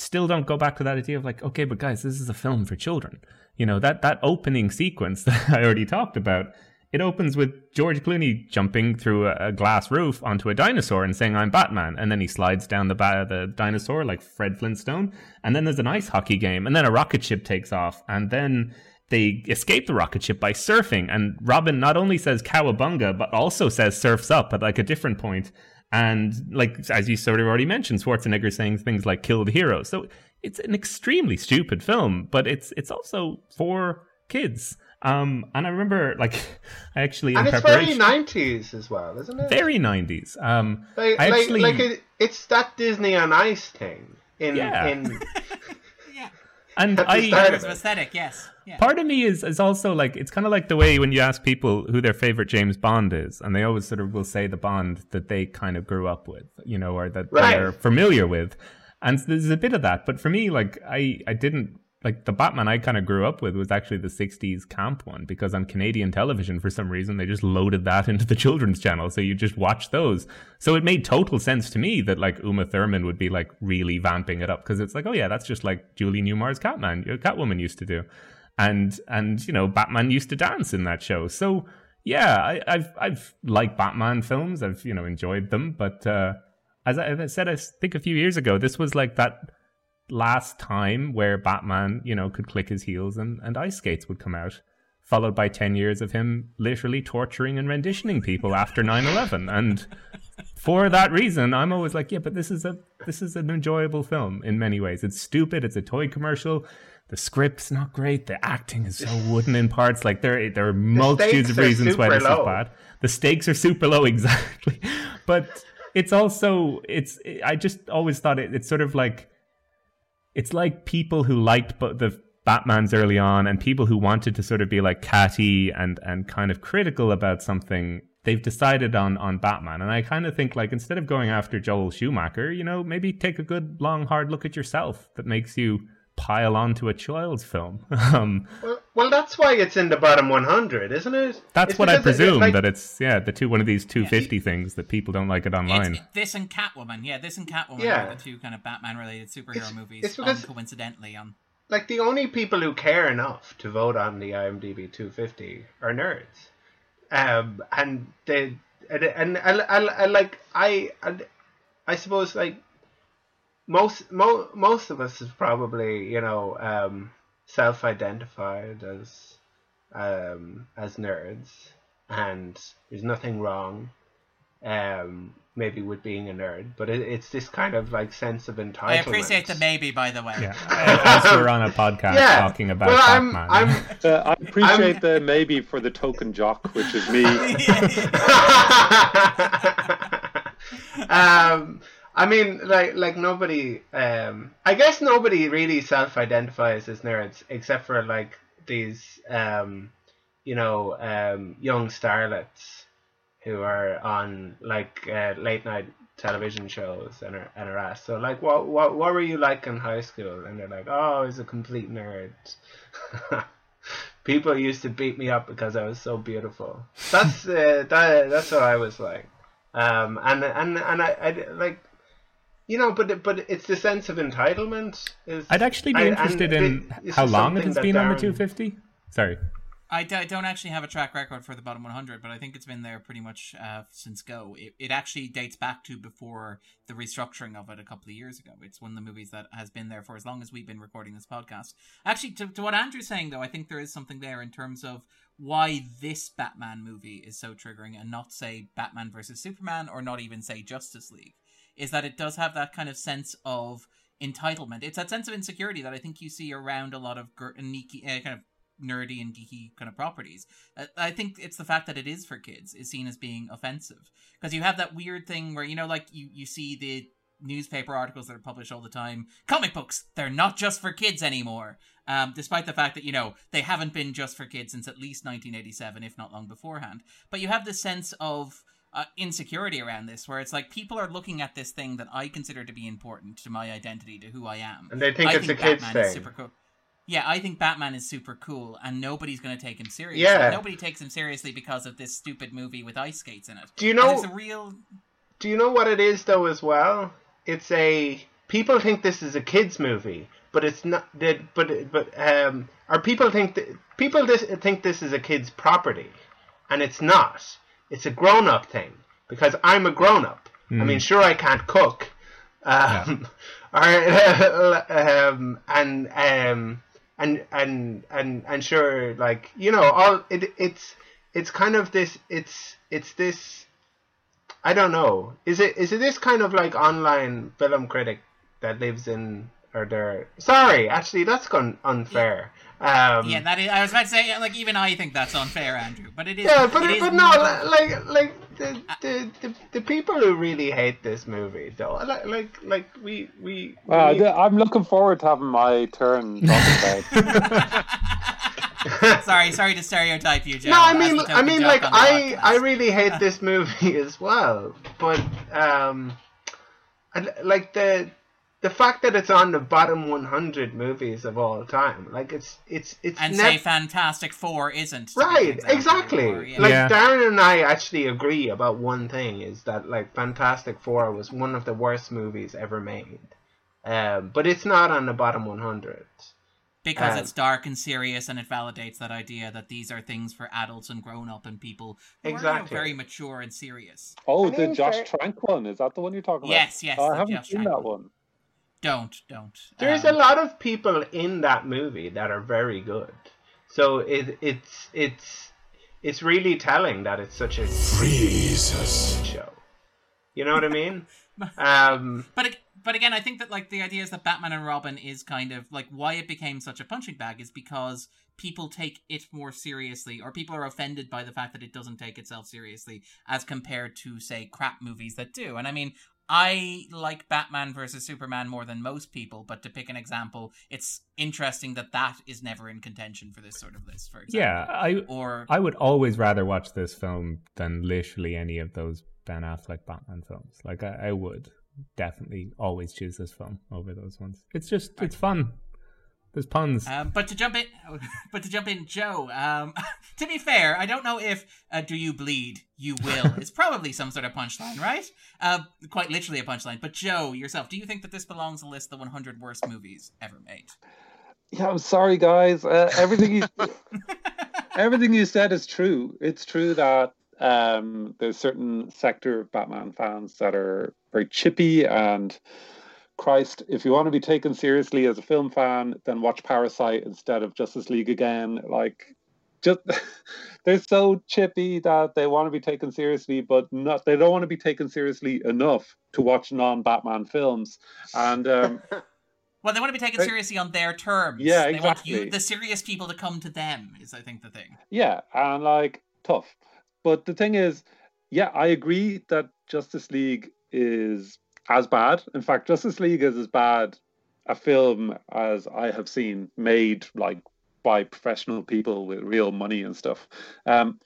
still don't go back to that idea of like, okay, but guys, this is a film for children. You know, that that opening sequence that I already talked about, it opens with George Clooney jumping through a, glass roof onto a dinosaur and saying, I'm Batman. And then he slides down the, ba- the dinosaur like Fred Flintstone. And then there's an ice hockey game. And then a rocket ship takes off. And then they escape the rocket ship by surfing. And Robin not only says cowabunga, but also says surfs up at like a different point. And like, as you sort of already mentioned, Schwarzenegger saying things like kill the hero. So it's an extremely stupid film, but it's it's also for kids. Um, and I remember, like, I actually in and it's very nineties as well, isn't it? very nineties. Um, like, I like, actually- like it, it's that Disney on Ice thing. In Yeah. in Yeah. and I start of aesthetic, yes. Yeah. part of me is is also like it's kind of like the way when you ask people who their favorite James Bond is, and they always sort of will say the Bond that they kind of grew up with, you know, or that Right. they're familiar with. And there's a bit of that, but for me, like I I didn't like the Batman I kind of grew up with was actually the '60s camp one because on Canadian television for some reason they just loaded that into the children's channel, so you just watch those. So it made total sense to me that like Uma Thurman would be like really vamping it up because it's like, oh yeah, that's just like Julie Newmar's Catman, Catwoman used to do. and and you know Batman used to dance in that show. So yeah, I, I've I've liked Batman films. I've you know enjoyed them, but uh, as, I, as I said, I think a few years ago, this was like that last time where Batman you know could click his heels and and ice skates would come out. Followed by 10 years of him literally torturing and renditioning people after 9 11. And for that reason, I'm always like, yeah, but this is a this is an enjoyable film in many ways. It's stupid. It's a toy commercial. The script's not great. The acting is so wooden in parts. Like there, there are multitudes of reasons why this low. is bad. The stakes are super low, exactly. But it's also it's. I just always thought it, it's sort of like it's like people who liked the Batman's early on and people who wanted to sort of be like catty and and kind of critical about something they've decided on on Batman. And I kind of think like instead of going after Joel Schumacher you know maybe take a good long hard look at yourself that makes you pile onto a child's film um Well, well, that's why it's in the bottom 100, isn't it? that's It's what I because it- presume like- that it's yeah the two one of these 250 things that people don't like it online It's this and Catwoman. Yeah, this and Catwoman Yeah. are the two kind of Batman related superhero It's- movies. it's because- coincidentally on. like the only people who care enough to vote on the IMDb 250 are nerds, um, and they and and I, I, I like I, I I suppose like most mo- most of us is probably you know um, self-identified as um, as nerds, and there's nothing wrong. Um, maybe with being a nerd, but it, it's this kind of like sense of entitlement. I appreciate the maybe, by the way. yeah as we're on a podcast Yeah. talking about well, I'm, I'm Uh, I appreciate the maybe for the token jock, which is me. um, I mean, like, like nobody. Um, I guess nobody really self-identifies as nerds, except for like these, um, you know, um, young starlets who are on like uh, late night television shows and are and are asked. So, like, what what what were you like in high school? And they're like, oh, I was a complete nerd. People used to beat me up because I was so beautiful. That's uh, that, that's what I was like. Um, and and and I, I like, you know, but it- but it's the sense of entitlement. Is I'd actually be I- interested thi- in this how is long it has that been on the 250. Sorry. I, d- I don't actually have a track record for the bottom 100, but I think it's been there pretty much uh, since go. It, it actually dates back to before the restructuring of it a couple of years ago. It's one of the movies that has been there for as long as we've been recording this podcast. Actually, to, to what Andrew's saying, though, I think there is something there in terms of why this Batman movie is so triggering and not, say, Batman versus Superman or not even, say, Justice League. Is that it does have that kind of sense of entitlement. It's that sense of insecurity that I think you see around a lot of gr- geeky, uh, kind of nerdy and geeky kind of properties. Uh, I think it's the fact that it is for kids is seen as being offensive because you have that weird thing where you know, like you you see the newspaper articles that are published all the time. Comic books, they're not just for kids anymore. Um, despite the fact that you know they haven't been just for kids since at least 1987, if not long beforehand. But you have this sense of uh, insecurity around this, where it's like people are looking at this thing that I consider to be important to my identity, to who I am. And they think I it's think a kids Batman is thing. super cool. Yeah, I think Batman is super cool, and nobody's going to take him seriously. Yeah. Nobody takes him seriously because of this stupid movie with ice skates in it. Do you And know? It's a real. Do you know what it is though as well? It's a people think this is a kids movie, but it's not. That but but um, or people think that people this, think this is a kids property, and it's not. It's a grown up thing because I'm a grown up. I mean, sure I can't cook, um, or, um, and um, and and and and sure like you know all it it's it's kind of this it's it's this I don't know. Is it is it this kind of like online film critic that lives in or there? Sorry, actually, that's gone unfair. Um, Yeah, that is. I was about to say, like, even I think that's unfair, Andrew. But it is. yeah, but it is but no, more- like like the, the the the people who really hate this movie though, like like like we we. Wow, we- I'm looking forward to having my turn talking about. sorry, sorry to stereotype you, Joe. No, I mean, I mean, like, I, podcast. I really hate this movie as well. But, um, I- like the, the fact that it's on the bottom 100 movies of all time, like it's, it's, it's and nev- say Fantastic Four isn't. to be an right, exactly. or, yeah. Like Yeah. Darren and I actually agree about one thing: is that like Fantastic Four was one of the worst movies ever made. Um, but it's not on the bottom 100. because Um, it's dark and serious, and it validates that idea that these are things for adults and grown up and people who are you know, Exactly. very mature and serious. Oh, I the Josh fair- Trank one is that the one you're talking about? Yes, yes, Oh, I haven't Josh seen Trank that one. One. Don't, don't. There's Um, a lot of people in that movie that are very good. So it, it's it's it's really telling that it's such a Jesus. show. You know what I mean? Um, But ag- but again, I think that like the idea is that Batman and Robin is kind of like why it became such a punching bag is because people take it more seriously, or people are offended by the fact that it doesn't take itself seriously as compared to say crap movies that do. And I mean, I like Batman versus Superman more than most people, but to pick an example, it's interesting that that is never in contention for this sort of list. For example, Yeah, I or I would always rather watch this film than literally any of those Ben Affleck Batman films. Like I, I would definitely always choose this film over those ones. It's just it's fun. There's puns. Um, but to jump in, but to jump in, Joe. Um, to be fair, I don't know if uh, "Do you bleed? You will." It's probably some sort of punchline, right? Uh, quite literally a punchline. But Joe, yourself, do you think that this belongs on the list of the 100 worst movies ever made? Yeah, I'm sorry, guys. Uh, everything you everything you said is true. It's true that um, there's certain sector of Batman fans that are very chippy and Christ, if you want to be taken seriously as a film fan, then watch Parasite instead of Justice League again. Like, just they're so chippy that they want to be taken seriously, but not they don't want to be taken seriously enough to watch non-Batman films. And um, Well, they want to be taken seriously on their terms. Yeah, They want you, the serious people, to come to them. Is I think the thing. Yeah, and like tough. But the thing is, yeah, I agree that Justice League is as bad. In fact, Justice League is as bad a film as I have seen made like by professional people with real money and stuff. Um,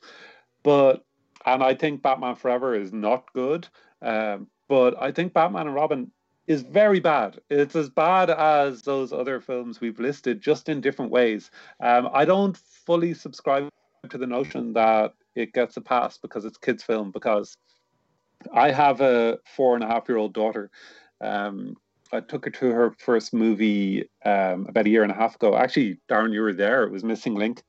but and I think Batman Forever is not good. Um, but I think Batman and Robin is very bad. It's as bad as those other films we've listed, just in different ways. Um, I don't fully subscribe to the notion that it gets a pass because it's kids' film. Because I have a four and a half year old daughter. Um, I took her to her first movie um, about a year and a half ago. Actually, Darren, you were there. It was Missing Link,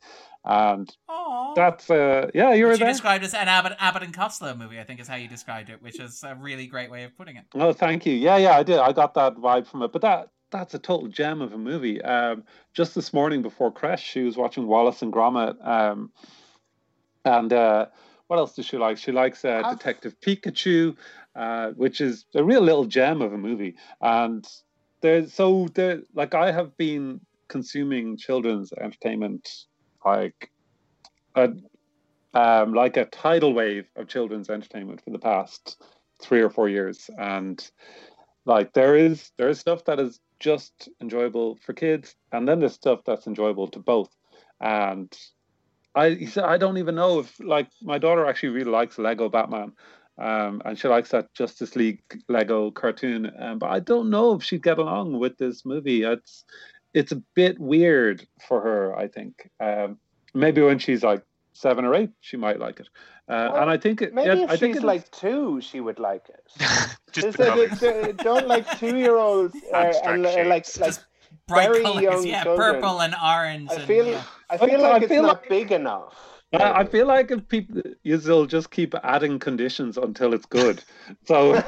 and Oh, that's uh, yeah, you were which you there. described as an Abbott, Abbott and Costello movie. I think is how you described it, which is a really great way of putting it. Oh, thank you. Yeah, yeah, I did. I got that vibe from it. But that that's a total gem of a movie. Um, just this morning before Crash, she was watching Wallace and Gromit. Um, and uh, what else does she like? She likes uh, I've- Detective Pikachu, uh, which is a real little gem of a movie. And there's so there, like I have been consuming children's entertainment like a um, like a tidal wave of children's entertainment for the past three or four years, and like there is there is stuff that is just enjoyable for kids, and then there's stuff that's enjoyable to both. And I he said I don't even know if like my daughter actually really likes Lego Batman. Um, and she likes that Justice League Lego cartoon, um, but I don't know if she'd get along with this movie. It's it's a bit weird for her, I think. Um, maybe when she's like seven or eight, she might like it. Uh, Well, and I think it, Maybe yeah, if I think she's it like two, she would like it. Just There's the a- colours. don't like two-year-olds uh, and uh, like like. Just bright very colors, young yeah, children. purple and orange. I and, yeah. I feel I like it's feel not like- big enough. I, I feel like if people you'll just keep adding conditions until it's good. So,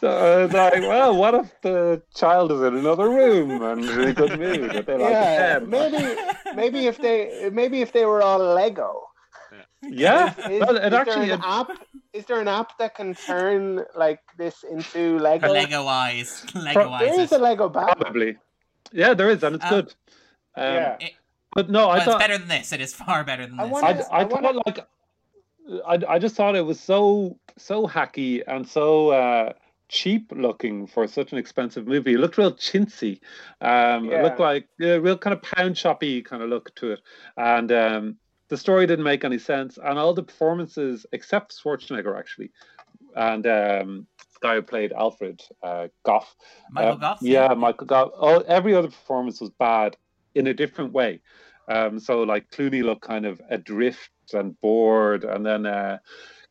so it's like, well, what if the child is in another room and in a good mood? If like yeah, maybe maybe if they maybe if they were all Lego. Yeah, Is, well, is it there actually an app? Is there an app that can turn like this into Lego? Lego eyes, Lego eyes. There is a Lego Batman. probably. Yeah, there is, and it's Um, good. Um, Yeah. But no, I Well, thought it's better than this. It is far better than I this. wanna- I, I I thought wanna- like I, I just thought it was so so hacky and so uh, cheap looking for such an expensive movie. It looked real chintzy. Um, It looked like a real kind of pound shoppy kind of look to it, and um, the story didn't make any sense. And all the performances, except Schwarzenegger actually, and um, guy who played Alfred uh, Gough, Michael uh, Gough. Yeah, Michael Gough. Oh, every other performance was bad in a different way. Um, so like Clooney looked kind of adrift and bored, and then uh,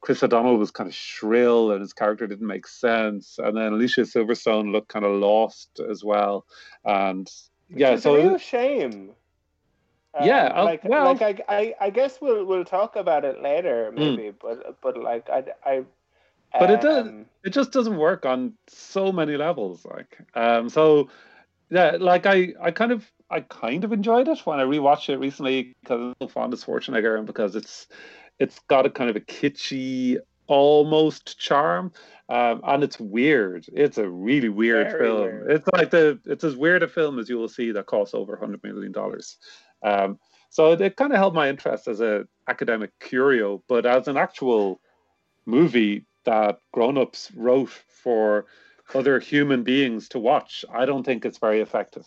Chris O'Donnell was kind of shrill and his character didn't make sense. And then Alicia Silverstone looked kind of lost as well. And yeah, it's so a real shame. Um, Yeah, uh, like well- like I, I I guess we'll we'll talk about it later maybe, but but like I I. But it does- um, it just doesn't work on so many levels like um so yeah like i i kind of i kind of enjoyed it when i rewatched it recently because i'm so fond of schwarzenegger and because it's it's got a kind of a kitschy almost charm um and it's weird. It's a really weird Very film. weird. it's like the it's as weird a film as you will see that costs over 100 million dollars. Um so it, it kind of held my interest as a academic curio but as an actual movie that grown-ups wrote for other human beings to watch i don't think it's very effective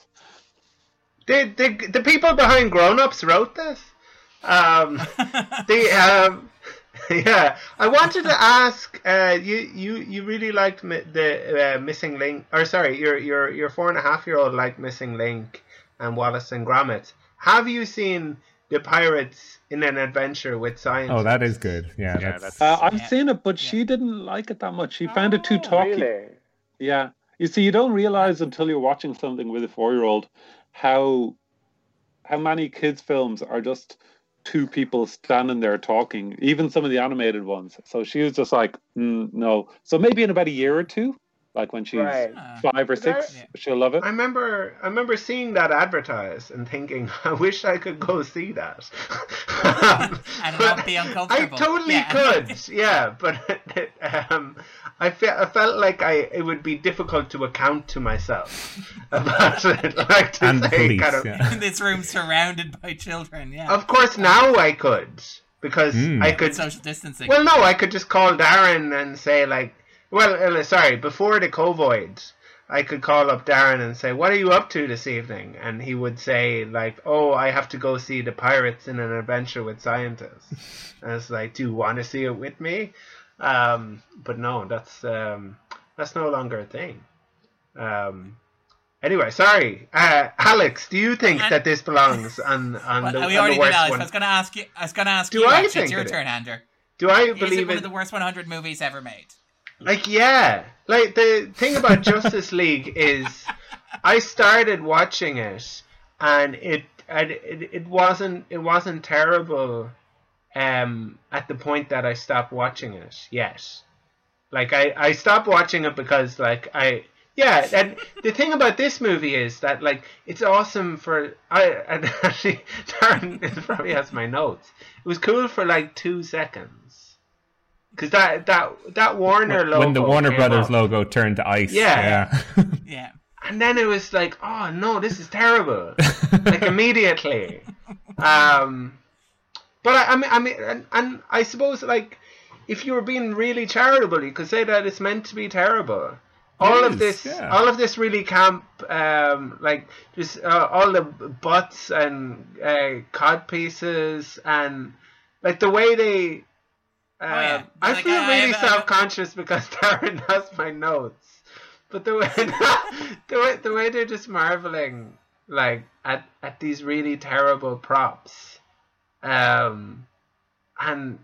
The, the, the people behind Grown Ups wrote this. Um, the um, yeah, I wanted to ask. Uh, you you you really liked mi- the uh, Missing Link, or sorry, your your your four and a half year old liked Missing Link and Wallace and Gromit. Have you seen the Pirates in an Adventure with Science? Oh, that is good. Yeah, Yeah, that's, that's- uh, i've Yeah. seen it but Yeah. she didn't like it that much she found it too oh, talky Really? Yeah. You see you don't realize until you're watching something with a four-year-old how how many kids films are just two people standing there talking even some of the animated ones. So she was just like mm, no. So maybe in about a year or two like when she's Right. Five or six Yeah. she'll love it I remember I remember seeing that advertised and thinking, I wish I could go see that. And not be uncomfortable. I totally Yeah. could, yeah, but um, I, fe- I felt like I it would be difficult to account to myself about it, like to and say police. kind of. yeah. this room surrounded by children. Yeah. Of course, now I could because Mm. I could. social distancing. Well, no, I could just call Darren and say like, well, uh, sorry, before the COVID, I could call up Darren and say, "What are you up to this evening?" And he would say like, "Oh, I have to go see the pirates in an adventure with scientists." and it's like, "Do you want to see it with me?" Um, but no, that's um, that's no longer a thing. Um, anyway, sorry, uh, Alex. Do you think And- that this belongs on on Well, the, we on already the did, worst Alex. one? I was going to ask you. I was going to ask Do you. I actually. think it's your it turn, Andrew. Do I Is it believe one it? of the worst 100 movies ever made? Like, yeah. Like, the thing about Justice League is I started watching it and it and it, it wasn't it wasn't terrible um at the point that I stopped watching it yet. Like I, I stopped watching it because like I yeah, and the thing about this movie is that like it's awesome for I and actually Darren probably has my notes. It was cool for like two seconds. Cause that that that Warner logo when the Warner Brothers up, logo turned to ice. Yeah. Yeah. Yeah. and then it was like, oh no, this is terrible. like immediately. Um, but I, I mean, I mean, and, and I suppose like if you were being really charitable, you could say that it's meant to be terrible. All It of is, this, yeah. all of this really camp, um, like just uh, all the butts and uh, cod pieces and like the way they. Um, Oh, yeah. I Like, feel really I- self-conscious because Darren has my notes, but the way the way the way they're just marveling like at at these really terrible props, um, and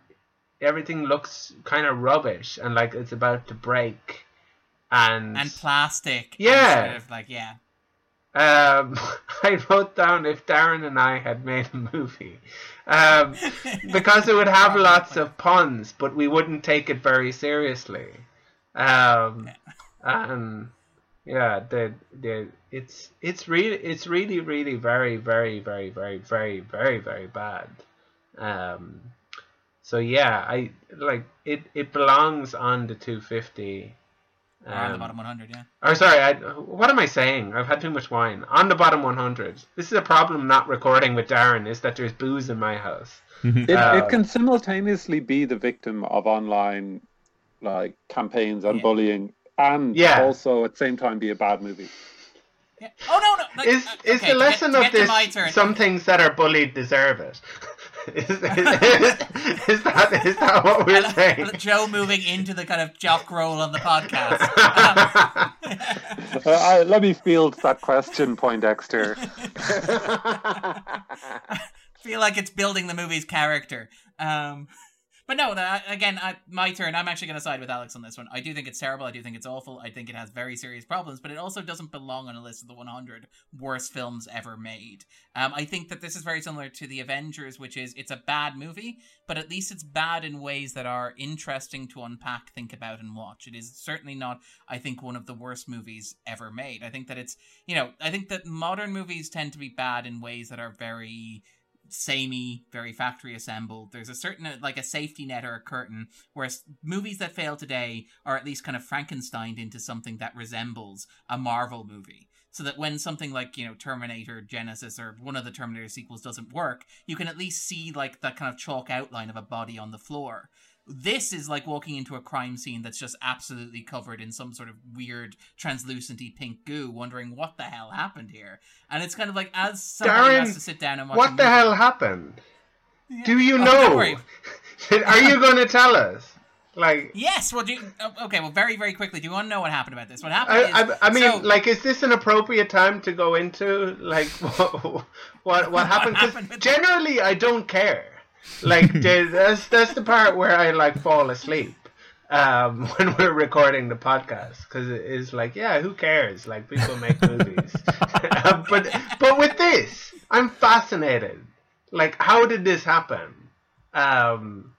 everything looks kind of rubbish and like it's about to break, and And plastic. and Yeah. sort of like, yeah. Um, I wrote down if Darren and I had made a movie. Um, because it would have lots of puns, but we wouldn't take it very seriously. Um, and yeah, the the it's it's really it's really really very very very very very very very bad. Um, so yeah, I like it. It belongs on the 250. Or on the Um, bottom 100, yeah. or sorry, I, what am I saying? I've had too much wine. On the bottom 100. This is a problem not recording with Darren, is that there's booze in my house. It, Uh, it can simultaneously be the victim of online like campaigns and Yeah. bullying, and Yeah. also at the same time be a bad movie. yeah. Oh, no, no. Like, Is uh, is okay, the lesson get, of this some things that are bullied deserve it? is, is, is, is that is that what we're love- saying? Joe moving into the kind of jock role on the podcast. Uh, I, let me field that question, Poindexter. feel like it's building the movie's character. Um, But no, the, again, I, my turn. I'm actually going to side with Alex on this one. I do think it's terrible. I do think it's awful. I think it has very serious problems, but it also doesn't belong on a list of the 100 worst films ever made. Um, I think that this is very similar to The Avengers, which is it's a bad movie, but at least it's bad in ways that are interesting to unpack, think about, and watch. It is certainly not, I think, one of the worst movies ever made. I think that it's, you know, I think that modern movies tend to be bad in ways that are very samey, very factory assembled. There's a certain uh, like a safety net or a curtain, whereas movies that fail today are at least kind of Frankensteined into something that resembles a Marvel movie. So that when something like, you know, Terminator Genisys or one of the Terminator sequels doesn't work, you can at least see like that kind of chalk outline of a body on the floor. This is like walking into a crime scene that's just absolutely covered in some sort of weird translucenty pink goo, wondering what the hell happened here. And it's kind of like as somebody Darren, has to sit down and watch. What the hell happened? Do you Oh, know? Are you going to tell us? Like, Yes. Well, do you, oh, okay. Well, very very quickly. Do you want to know what happened about this? What happened? I, is, I, I mean, so- like, is this an appropriate time to go into like what what, what happened? 'Cause happened with- generally, I don't care. Like, that's that's the part where I like fall asleep um, when we're recording the podcast because it is like, yeah, who cares? Like, people make movies, Uh, but but with this, I'm fascinated. Like, how did this happen? Um,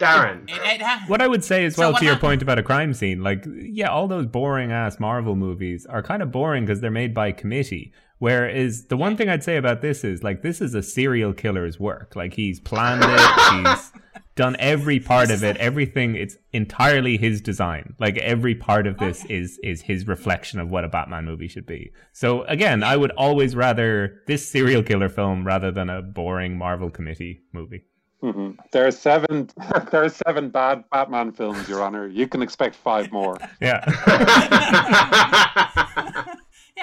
Darren, It, it ha- What I would say as So well what to your point about a crime scene, like, yeah, all those boring ass Marvel movies are kind of boring because they're made by committee. Whereas the one thing I'd say about this is, like, this is a serial killer's work. Like, he's planned it, he's done every part of it, everything. It's entirely his design. Like, every part of this is is his reflection of what a Batman movie should be. So again, I would always rather this serial killer film rather than a boring Marvel committee movie. hmm There are seven. There are seven bad Batman films, Your Honor. You can expect five more. Yeah.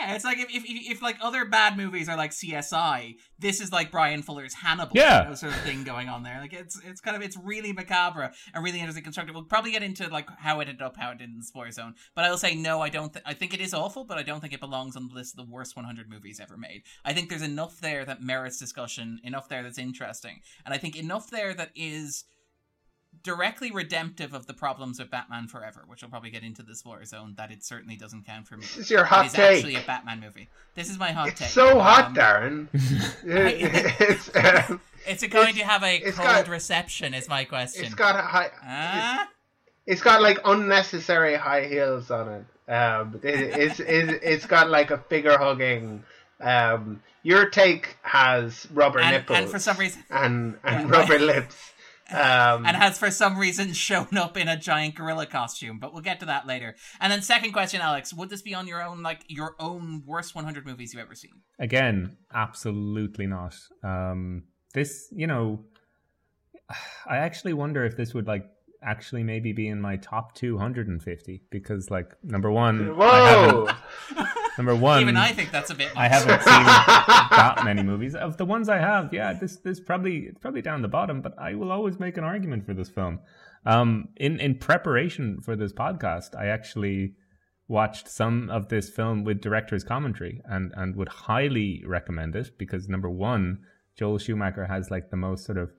yeah, it's like if, if if if, like other bad movies are like CSI, this is like Bryan Fuller's Hannibal. Yeah. you know, sort of thing going on there. Like it's it's kind of it's really macabre and really interesting constructed. We'll probably get into like how it ended up, how it did in the spoiler zone. But I will say no, I don't. Th- I think it is awful, but I don't think it belongs on the list of the worst 100 movies ever made. I think there's enough there that merits discussion, enough there that's interesting, and I think enough there that is directly redemptive of the problems of Batman Forever, which I'll probably get into the spoiler zone, that it certainly doesn't count for me. This is your hot it is take. actually a Batman movie. This is my hot It's take. so hot, Um, Darren. it's, um, Is it going to have a cold got- reception? Is my question. it's got a high. Ah? It's got like unnecessary high heels on it. Um, it it's, it's it's got like a figure hugging. Um, your take has rubber and, nipples and for some reason, and and Yeah. rubber lips. Um, and has for some reason shown up in a giant gorilla costume. But we'll get to that later. And then second question, Alex, would this be on your own like your own worst 100 movies you've ever seen? Again, absolutely not. Um, this, you know, I actually wonder if this would like actually maybe be in my top 250 because, like, number one, whoa! number one, Even I think that's a bit. I haven't seen that many movies. Of the ones I have, yeah, this this probably it's probably down the bottom, but I will always make an argument for this film. Um, in in preparation for this podcast, I actually watched some of this film with director's commentary and and would highly recommend it because number one, Joel Schumacher has like the most sort of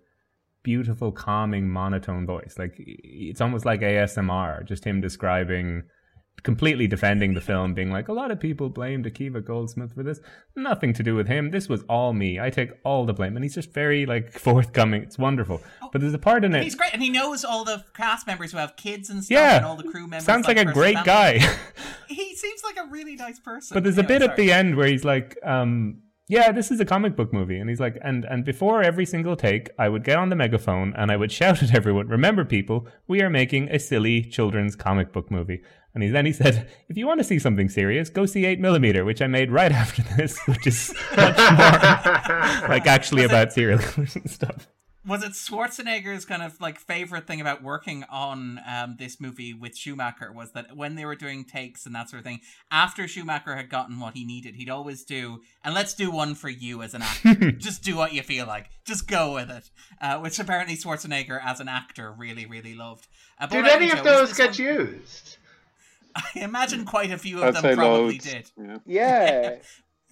beautiful, calming, monotone voice. Like it's almost like ASMR, just him describing completely defending the film, being like, a lot of people blamed Akiva Goldsmith for this. Nothing to do with him. This was all me. I take all the blame. And he's just very like forthcoming. It's wonderful. But there's a part in it. He's great, and he knows all the cast members who have kids and stuff, Yeah. and all the crew members. Sounds like a great guy. He seems like a really nice person. But there's a bit at the end where he's like, um, yeah, this is a comic book movie. And he's like, and, and before every single take, I would get on the megaphone and I would shout at everyone, remember people, we are making a silly children's comic book movie. And he, then he said, if you want to see something serious, go see 8mm, which I made right after this, which is much more like actually about serial killers and stuff. Was it Schwarzenegger's kind of like favorite thing about working on um, this movie with Schumacher was that when they were doing takes and that sort of thing, after Schumacher had gotten what he needed, he'd always do, and let's do one for you as an actor. Just do what you feel like. Just go with it. Uh, which apparently Schwarzenegger as an actor really, really loved. Uh, Did any of those get one- used? I imagine quite a few of I'd them probably loads. did. Yeah. Yeah.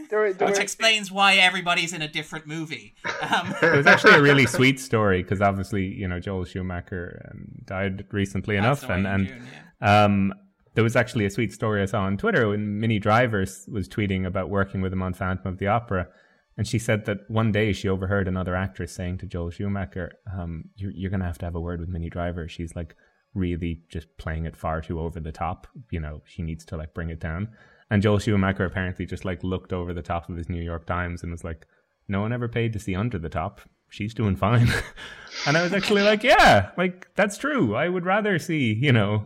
There, there Which were- explains why everybody's in a different movie. Um, It was actually a really sweet story because obviously, you know, Joel Schumacher um, died recently enough, and and June, yeah. um, there was actually a sweet story I saw on Twitter when Minnie Drivers was tweeting about working with him on Phantom of the Opera, and she said that one day she overheard another actress saying to Joel Schumacher, um, "You're, you're going to have to have a word with Minnie Driver. She's like really just playing it far too over the top. You know, she needs to like bring it down." And Joel Schumacher apparently just like looked over the top of his New York Times and was like, "No one ever paid to see under the top." She's doing fine. and I was actually like, yeah, like that's true. I would rather see, you know,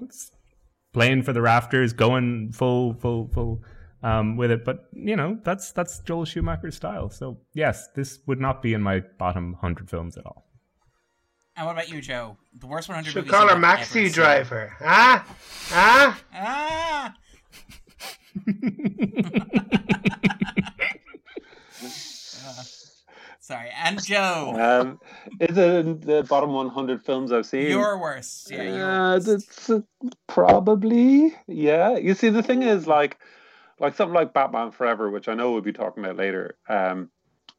playing for the rafters, going full, full, full um, with it. But you know, that's that's Joel Schumacher's style. So yes, this would not be in my bottom hundred films at all. and what about you, Joe? The worst 100 Should movies call her you've Maxi seen. Driver. Ah, ah. Ah! Uh, sorry, and Joe, Um, is it in the bottom 100 films I've seen? your worst. Yeah, your Uh, worst. uh, probably yeah. You see, the thing is, like, like something like Batman Forever, which I know we'll be talking about later. Um,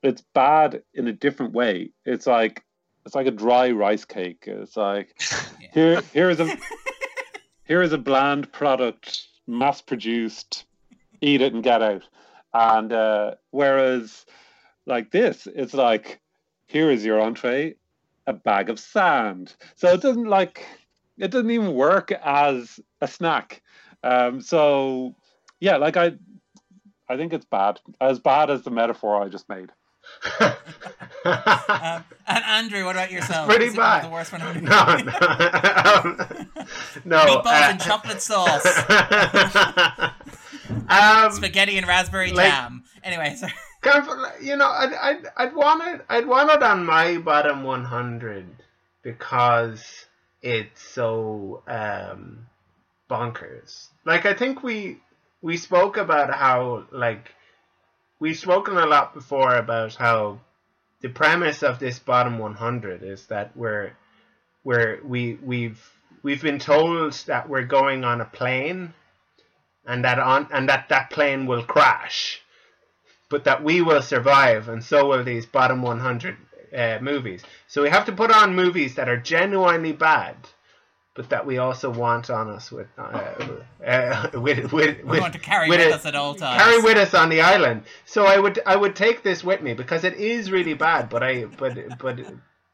it's bad in a different way. It's like it's like a dry rice cake. It's like Yeah. here here is a here is a bland product, mass produced. Eat it and get out. And uh, whereas, like this, it's like here is your entree, a bag of sand. So it doesn't like it doesn't even work as a snack. Um, so yeah, like I, I think it's bad, as bad as the metaphor I just made. Um, and Andrew, what about yourself? pretty Is bad. The worst 100 no, no, um, no. Meatballs uh, and chocolate sauce, um, spaghetti and raspberry like- jam. Anyway, so, kind of, you know, I'd, I'd, I'd want it, I'd want it on my bottom 100 because it's so um, bonkers. Like, I think we we spoke about how, like, we've spoken a lot before about how the premise of this bottom 100 is that we're we're we we've we've been told that we're going on a plane and that on and that that plane will crash but that we will survive, and so will these bottom 100 uh, movies. So we have to put on movies that are genuinely bad, but that we also want on us with uh, uh, with with, we're with going to carry with with it- us at all times. carry with us on the island. So I would I would take this with me because it is really bad, but I but but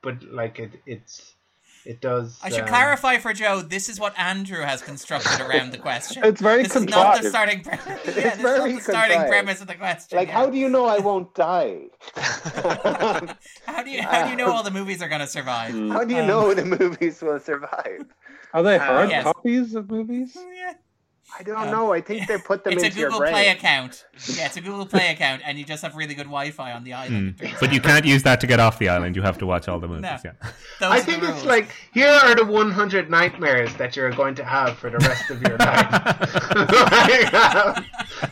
but like it it's it does. I should um, clarify for Joe. This is what Andrew has constructed around the question. It's very this is not the contrived. starting premise. yeah, this is very not the starting contrived. premise of the question. like, yeah. how do you know I won't die? How do you how do you know all the movies are going to survive? How do you Um, know the movies will survive? Are they Uh, hard yes. copies of movies? Yeah. I don't Um, know. I think they put them It's a into your Google brain. Play account. Yeah, it's a Google Play account, and you just have really good Wi-Fi on the island. it turns Hmm. But you can't use that to get off the island. You have to watch all the movies. No. Yeah. Those I think it's rules. like here are the 100 nightmares that you're going to have for the rest of your life.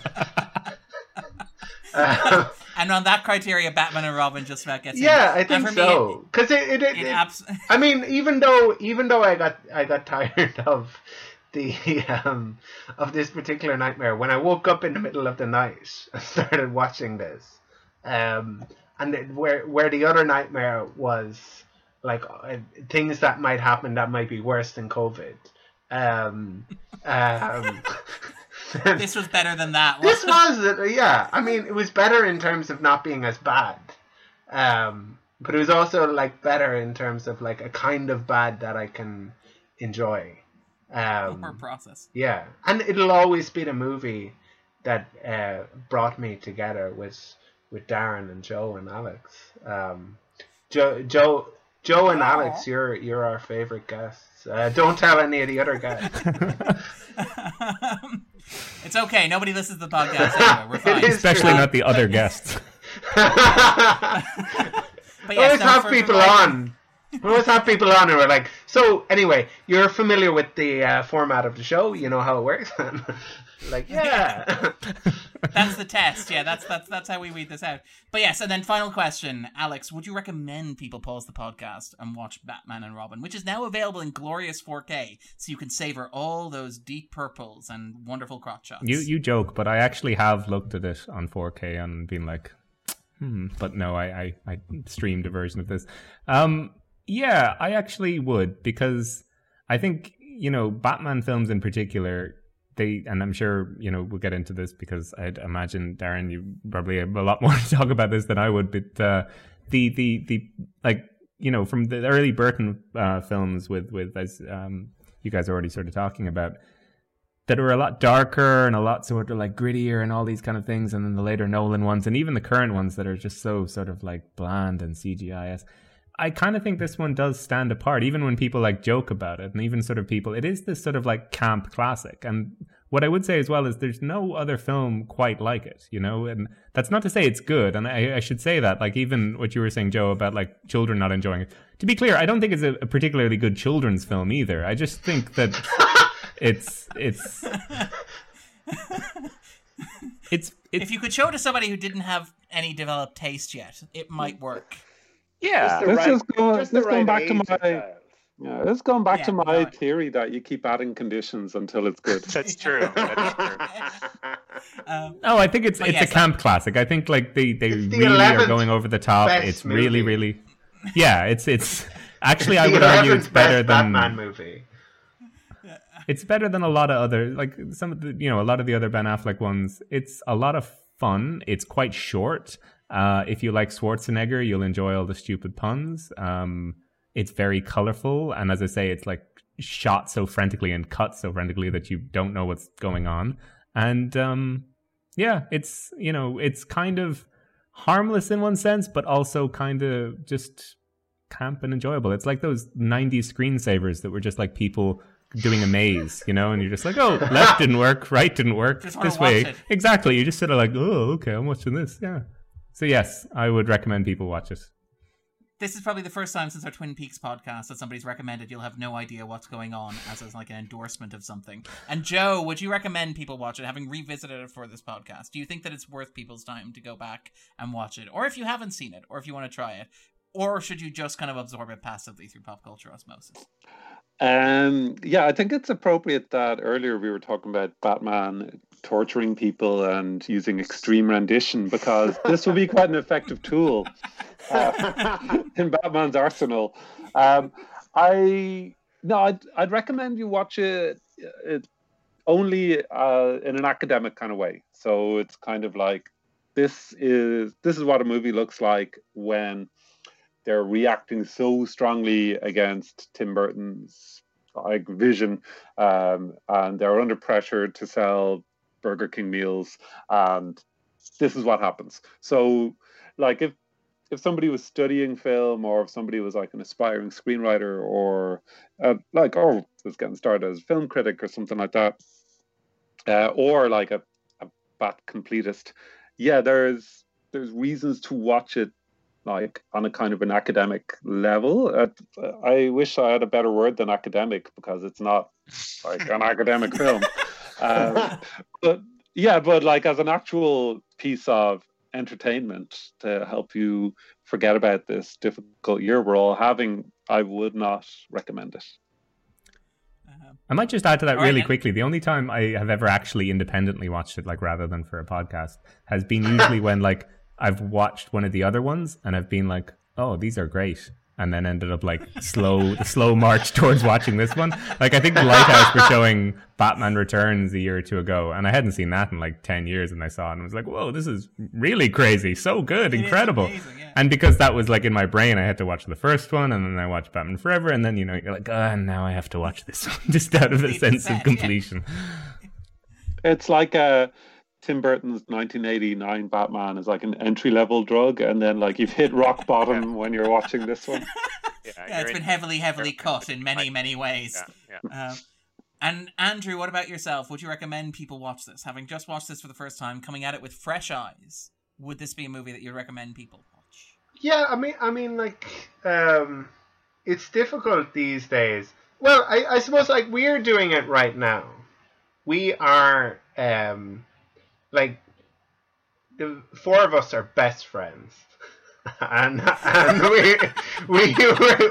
Uh, and on that criteria, Batman and Robin just about gets in. yeah, I think so. Because it, it, it, It, it it- abs- I mean, even though even though I got I got tired of the um of this particular nightmare when I woke up in the middle of the night and started watching this, um, and it, where where the other nightmare was like uh, things that might happen that might be worse than COVID. Um, um, this was better than that. this wasn't it? was yeah. I mean it was better in terms of not being as bad. Um but it was also like better in terms of like a kind of bad that i can enjoy. Um Or process. yeah. And it'll always be the movie that uh brought me together with with darren and joe and alex. Um joe joe joe and alex you're you're our favorite guests. Uh, don't tell any of the other guys it's okay. Nobody listens to the podcast anyway. We're fine. Especially true. not the other guests. But We always no, have for- people for my- on. We always have people on who are like, so anyway, you're familiar with the uh, format of the show. You know how it works. like, yeah. That's the test. Yeah, that's that's that's how we weed this out. But yes, and then final question, Alex, would you recommend people pause the podcast and watch Batman and Robin, which is now available in glorious 4K, so you can savor all those deep purples and wonderful crotch shots. You you joke, but I actually have looked at it on 4K and been like, hmm. But no, I I, I streamed a version of this. Um, yeah, I actually would because I think you know Batman films in particular. They and I'm sure you know we'll get into this because I'd imagine Darren, you probably have a lot more to talk about this than I would. But uh, the the the like you know from the early Burton uh, films with with as um, you guys are already sort of talking about that were a lot darker and a lot sort of like grittier and all these kind of things, and then the later Nolan ones and even the current ones that are just so sort of like bland and CGI. I kind of think this one does stand apart, even when people like joke about it, and even sort of people. It is this sort of like camp classic, and what I would say as well is there's no other film quite like it, you know. And that's not to say it's good, and I, I should say that, like even what you were saying, Joe, about like children not enjoying it. To be clear, I don't think it's a, a particularly good children's film either. I just think that it's it's it's it's if you could show it to somebody who didn't have any developed taste yet, it might work. Yeah, the this right- is going, just this the going right back to age of my yeah, this is going back Yeah, to my no. theory that you keep adding conditions until it's good. That's true. That's true. Um, No, I think it's it's yes, a camp classic. I think like they they It's the really are going over the top. It's really movie. really yeah. It's it's actually I would argue it's better than Batman movie. it's better than a lot of other like some of the you know a lot of the other Ben Affleck ones. It's a lot of fun. It's quite short. Uh, if you like Schwarzenegger, you'll enjoy all the stupid puns. Um, it's very colorful, and as I say, it's like shot so frantically and cut so frantically that you don't know what's going on. And um, yeah, it's you know it's kind of harmless in one sense, but also kind of just camp and enjoyable. It's like those '90s screensavers that were just like people doing a maze, you know, and you're just like, oh, left didn't work, right didn't work, Just this way, it. exactly. You just sort of like, oh, okay, I'm watching this, yeah. So yes, I would recommend people watch it. this is probably the first time since our Twin Peaks podcast that somebody's recommended you'll have no idea what's going on as as like an endorsement of something. And Joe, would you recommend people watch it, having revisited it for this podcast? Do you think that it's worth people's time to go back and watch it, or if you haven't seen it, or if you want to try it, or should you just kind of absorb it passively through pop culture osmosis? Um, yeah, I think it's appropriate that earlier we were talking about Batman torturing people and using extreme rendition because this will be quite an effective tool uh, in Batman's arsenal. Um, I no, I'd, I'd recommend you watch it, it only uh, in an academic kind of way. So it's kind of like this is this is what a movie looks like when they're reacting so strongly against Tim Burton's like vision, um, and they're under pressure to sell Burger King meals, and this is what happens. So, like if if somebody was studying film, or if somebody was like an aspiring screenwriter, or uh, like or was getting started as a film critic or something like that, uh, or like a, a bat completist, yeah, there's there's reasons to watch it like on a kind of an academic level. Uh, I wish I had a better word than academic because it's not like an academic film. Um, but yeah, but like as an actual piece of entertainment to help you forget about this difficult year we're all having, I would not recommend it. I might just add to that All right, really then. quickly. The only time I have ever actually independently watched it, like rather than for a podcast, has been usually when like I've watched one of the other ones and I've been like, oh, these are great. And then ended up like slow, the slow march towards watching this one. Like I think the Lighthouse were showing Batman Returns a year or two ago, and I hadn't seen that in like ten years, and I saw it and was like, "Whoa, this is really crazy, so good, It incredible!" amazing, yeah. And because that was like in my brain, I had to watch the first one, and then I watched Batman Forever, and then you know you're like, "Ah, now I have to watch this one," just out of a sense of completion. It's like uh, Tim Burton's 1989 Batman is like an entry level drug, and then like you've hit rock bottom when you're watching this one. Yeah, yeah, you're it's in- been heavily, heavily cut in many, like- many ways. Yeah, yeah. Um, and Andrew, what about yourself? Would you recommend people watch this? Having just watched this for the first time, coming at it with fresh eyes, would this be a movie that you'd recommend people watch? Yeah, I mean, I mean, like, um, it's difficult these days. Well, I, I suppose like we're doing it right now. We are, um, like, the four of us are best friends. And, and we, we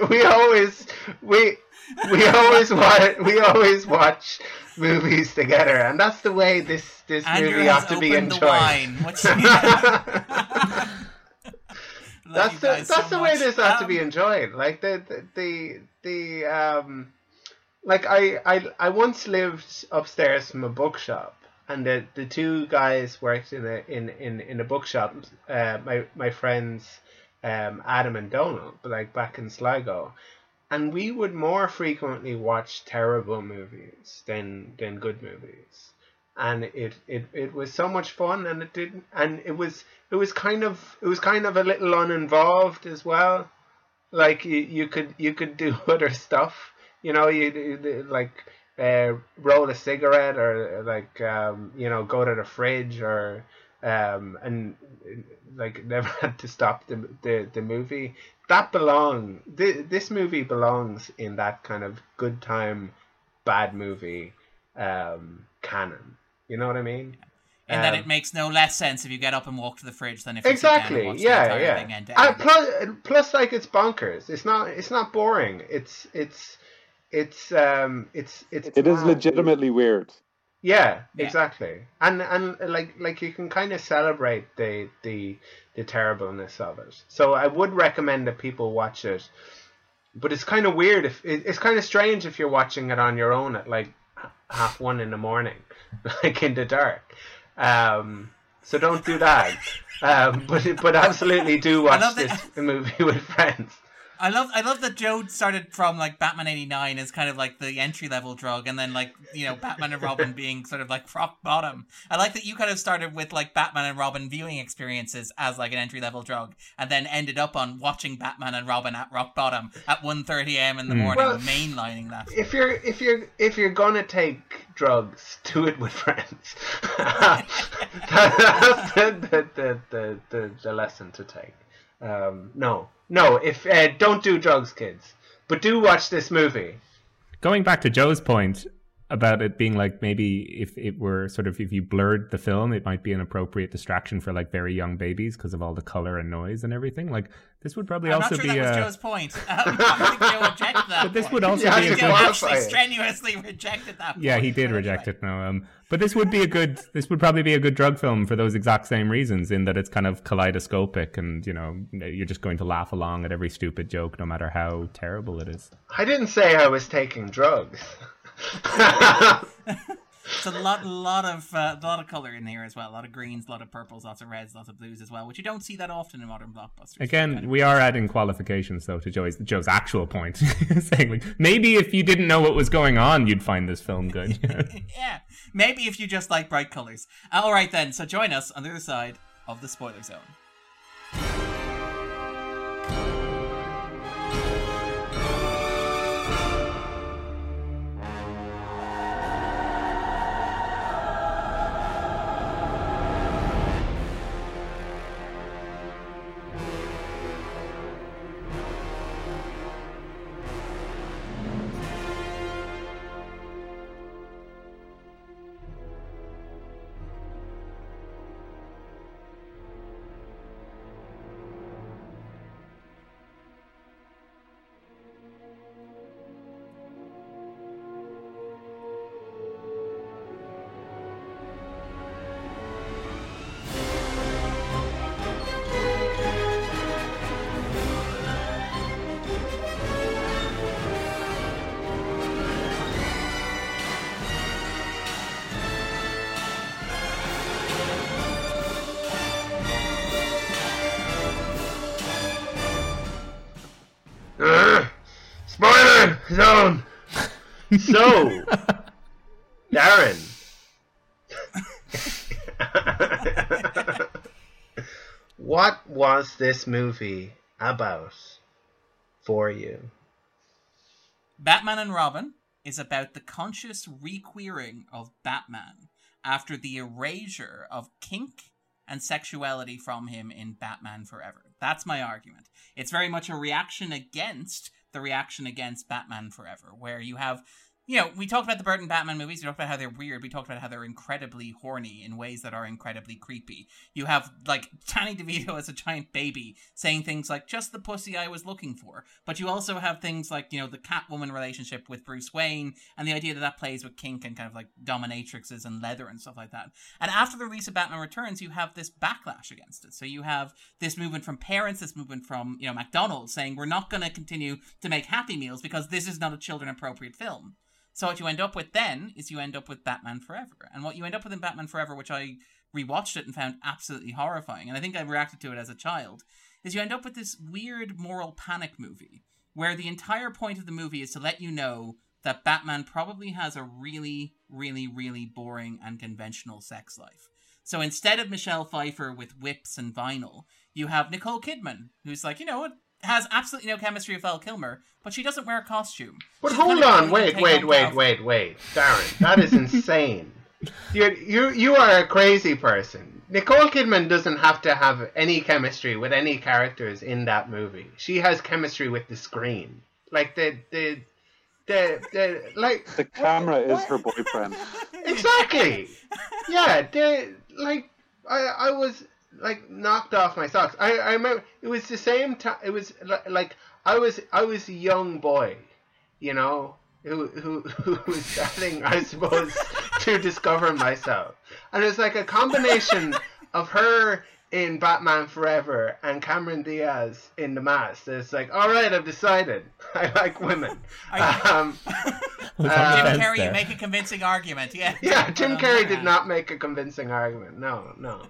we always we we always watch we always watch movies together, and that's the way this this Andrew movie ought to be the enjoyed. wine. What's Love that's the that's so the way much. this ought to Um, be enjoyed. Like the the the, the um, like I, I I once lived upstairs from a bookshop, and the the two guys worked in a in in in a bookshop. Uh, my my friends, um, Adam and Donald, but like back in Sligo. And we would more frequently watch terrible movies than than good movies and it, it, it was so much fun and it didn't and it was it was kind of it was kind of a little uninvolved as well like you, you could you could do other stuff you know you, like uh, roll a cigarette or like um, you know go to the fridge or um, and like never had to stop the the, the movie. That belong th- this movie belongs in that kind of good time bad movie um, canon. You know what I mean? that Um, it makes no less sense if you get up and walk to the fridge than if you sit and exactly the yeah yeah. end to uh, plus, plus like it's bonkers. It's not it's not boring. It's it's it's um it's it's It is legitimately weird. yeah, Yeah. exactly. And and like like you can kind of celebrate the the the terribleness of it. So i would recommend that people watch it. But it's kind of weird if it's kind of strange if you're watching it on your own at like half one in the morning like in the dark. Um so don't do that. Um but but absolutely do watch love that- this movie with friends I love I love that Joe started from like Batman eighty nine as kind of like the entry level drug, and then like you know Batman and Robin being sort of like rock bottom. I like that you kind of started with like Batman and Robin viewing experiences as like an entry level drug, and then ended up on watching Batman and Robin at rock bottom at 1.30 a.m. in the Hmm. morning, Well- mainlining that. if you're if you're if you're gonna take drugs, do it with friends. That's the, the, the, the, the, the lesson to take. Um, no, no. If uh, don't do drugs, kids, but do watch this movie. Going back to Joe's point about it being like maybe if it were sort of if you blurred the film, it might be an appropriate distraction for like very young babies because of all the color and noise and everything. Like this would probably I'm also not sure be that was a. Joe's point. Um, I think Joe objected that. But this point. would also You have be a Joe good. actually it. strenuously rejected that. Yeah, point. he did reject it. No, um, but this would be a good. This would probably be a good drug film for those exact same reasons. In that it's kind of kaleidoscopic, and you know, you're just going to laugh along at every stupid joke, no matter how terrible it is. I didn't say I was taking drugs. It's a lot, lot of, uh, lot of color in here as well. A lot of greens, a lot of purples, lots of reds, lots of blues as well, which you don't see that often in modern blockbusters. Again, we are adding qualifications though to Joe's Joe's actual point, saying like maybe if you didn't know what was going on, you'd find this film good. yeah, maybe if you just like bright colors. All right then. So join us on the other side of the spoiler zone. Zone. So, Darren. what was this movie about for you? Batman and Robin is about the conscious requeering of Batman after the erasure of kink and sexuality from him in Batman Forever. That's my argument. It's very much a reaction against the reaction against Batman Forever, where you have you know, we talked about the Burton Batman movies. We talked about how they're weird. We talked about how they're incredibly horny in ways that are incredibly creepy. You have like Danny DeVito as a giant baby saying things like "just the pussy I was looking for," but you also have things like you know the Catwoman relationship with Bruce Wayne and the idea that that plays with kink and kind of like dominatrixes and leather and stuff like that. And after the release of Batman Returns, you have this backlash against it. So you have this movement from parents, this movement from you know McDonald's saying we're not going to continue to make Happy Meals because this is not a children appropriate film. So what you end up with then is you end up with Batman Forever. And what you end up with in Batman Forever, which I rewatched it and found absolutely horrifying, and I think I reacted to it as a child, is you end up with this weird moral panic movie where the entire point of the movie is to let you know that Batman probably has a really, really, really boring and conventional sex life. So instead of Michelle Pfeiffer with whips and vinyl, you have Nicole Kidman, who's like, you know what, has absolutely no chemistry with Val Kilmer, but she doesn't wear a costume. But She's hold on, wait, wait, on wait, wait, wait, Darren, that is insane. You're, you you are a crazy person. Nicole Kidman doesn't have to have any chemistry with any characters in that movie. She has chemistry with the screen. Like the the the, the like The camera is her boyfriend. exactly. Yeah, the like I I was like knocked off my socks. I I remember it was the same time. It was li- like I was I was a young boy, you know, who who who was starting, I suppose, to discover myself, and it was like a combination of her in Batman Forever and Cameron Diaz in The Mask. It's like, all right, I've decided I like women. I- Um, Was Uh, Jim Carrey, you make a convincing argument. Yeah. yeah, Jim But, Carrey did not make a convincing argument. No, no.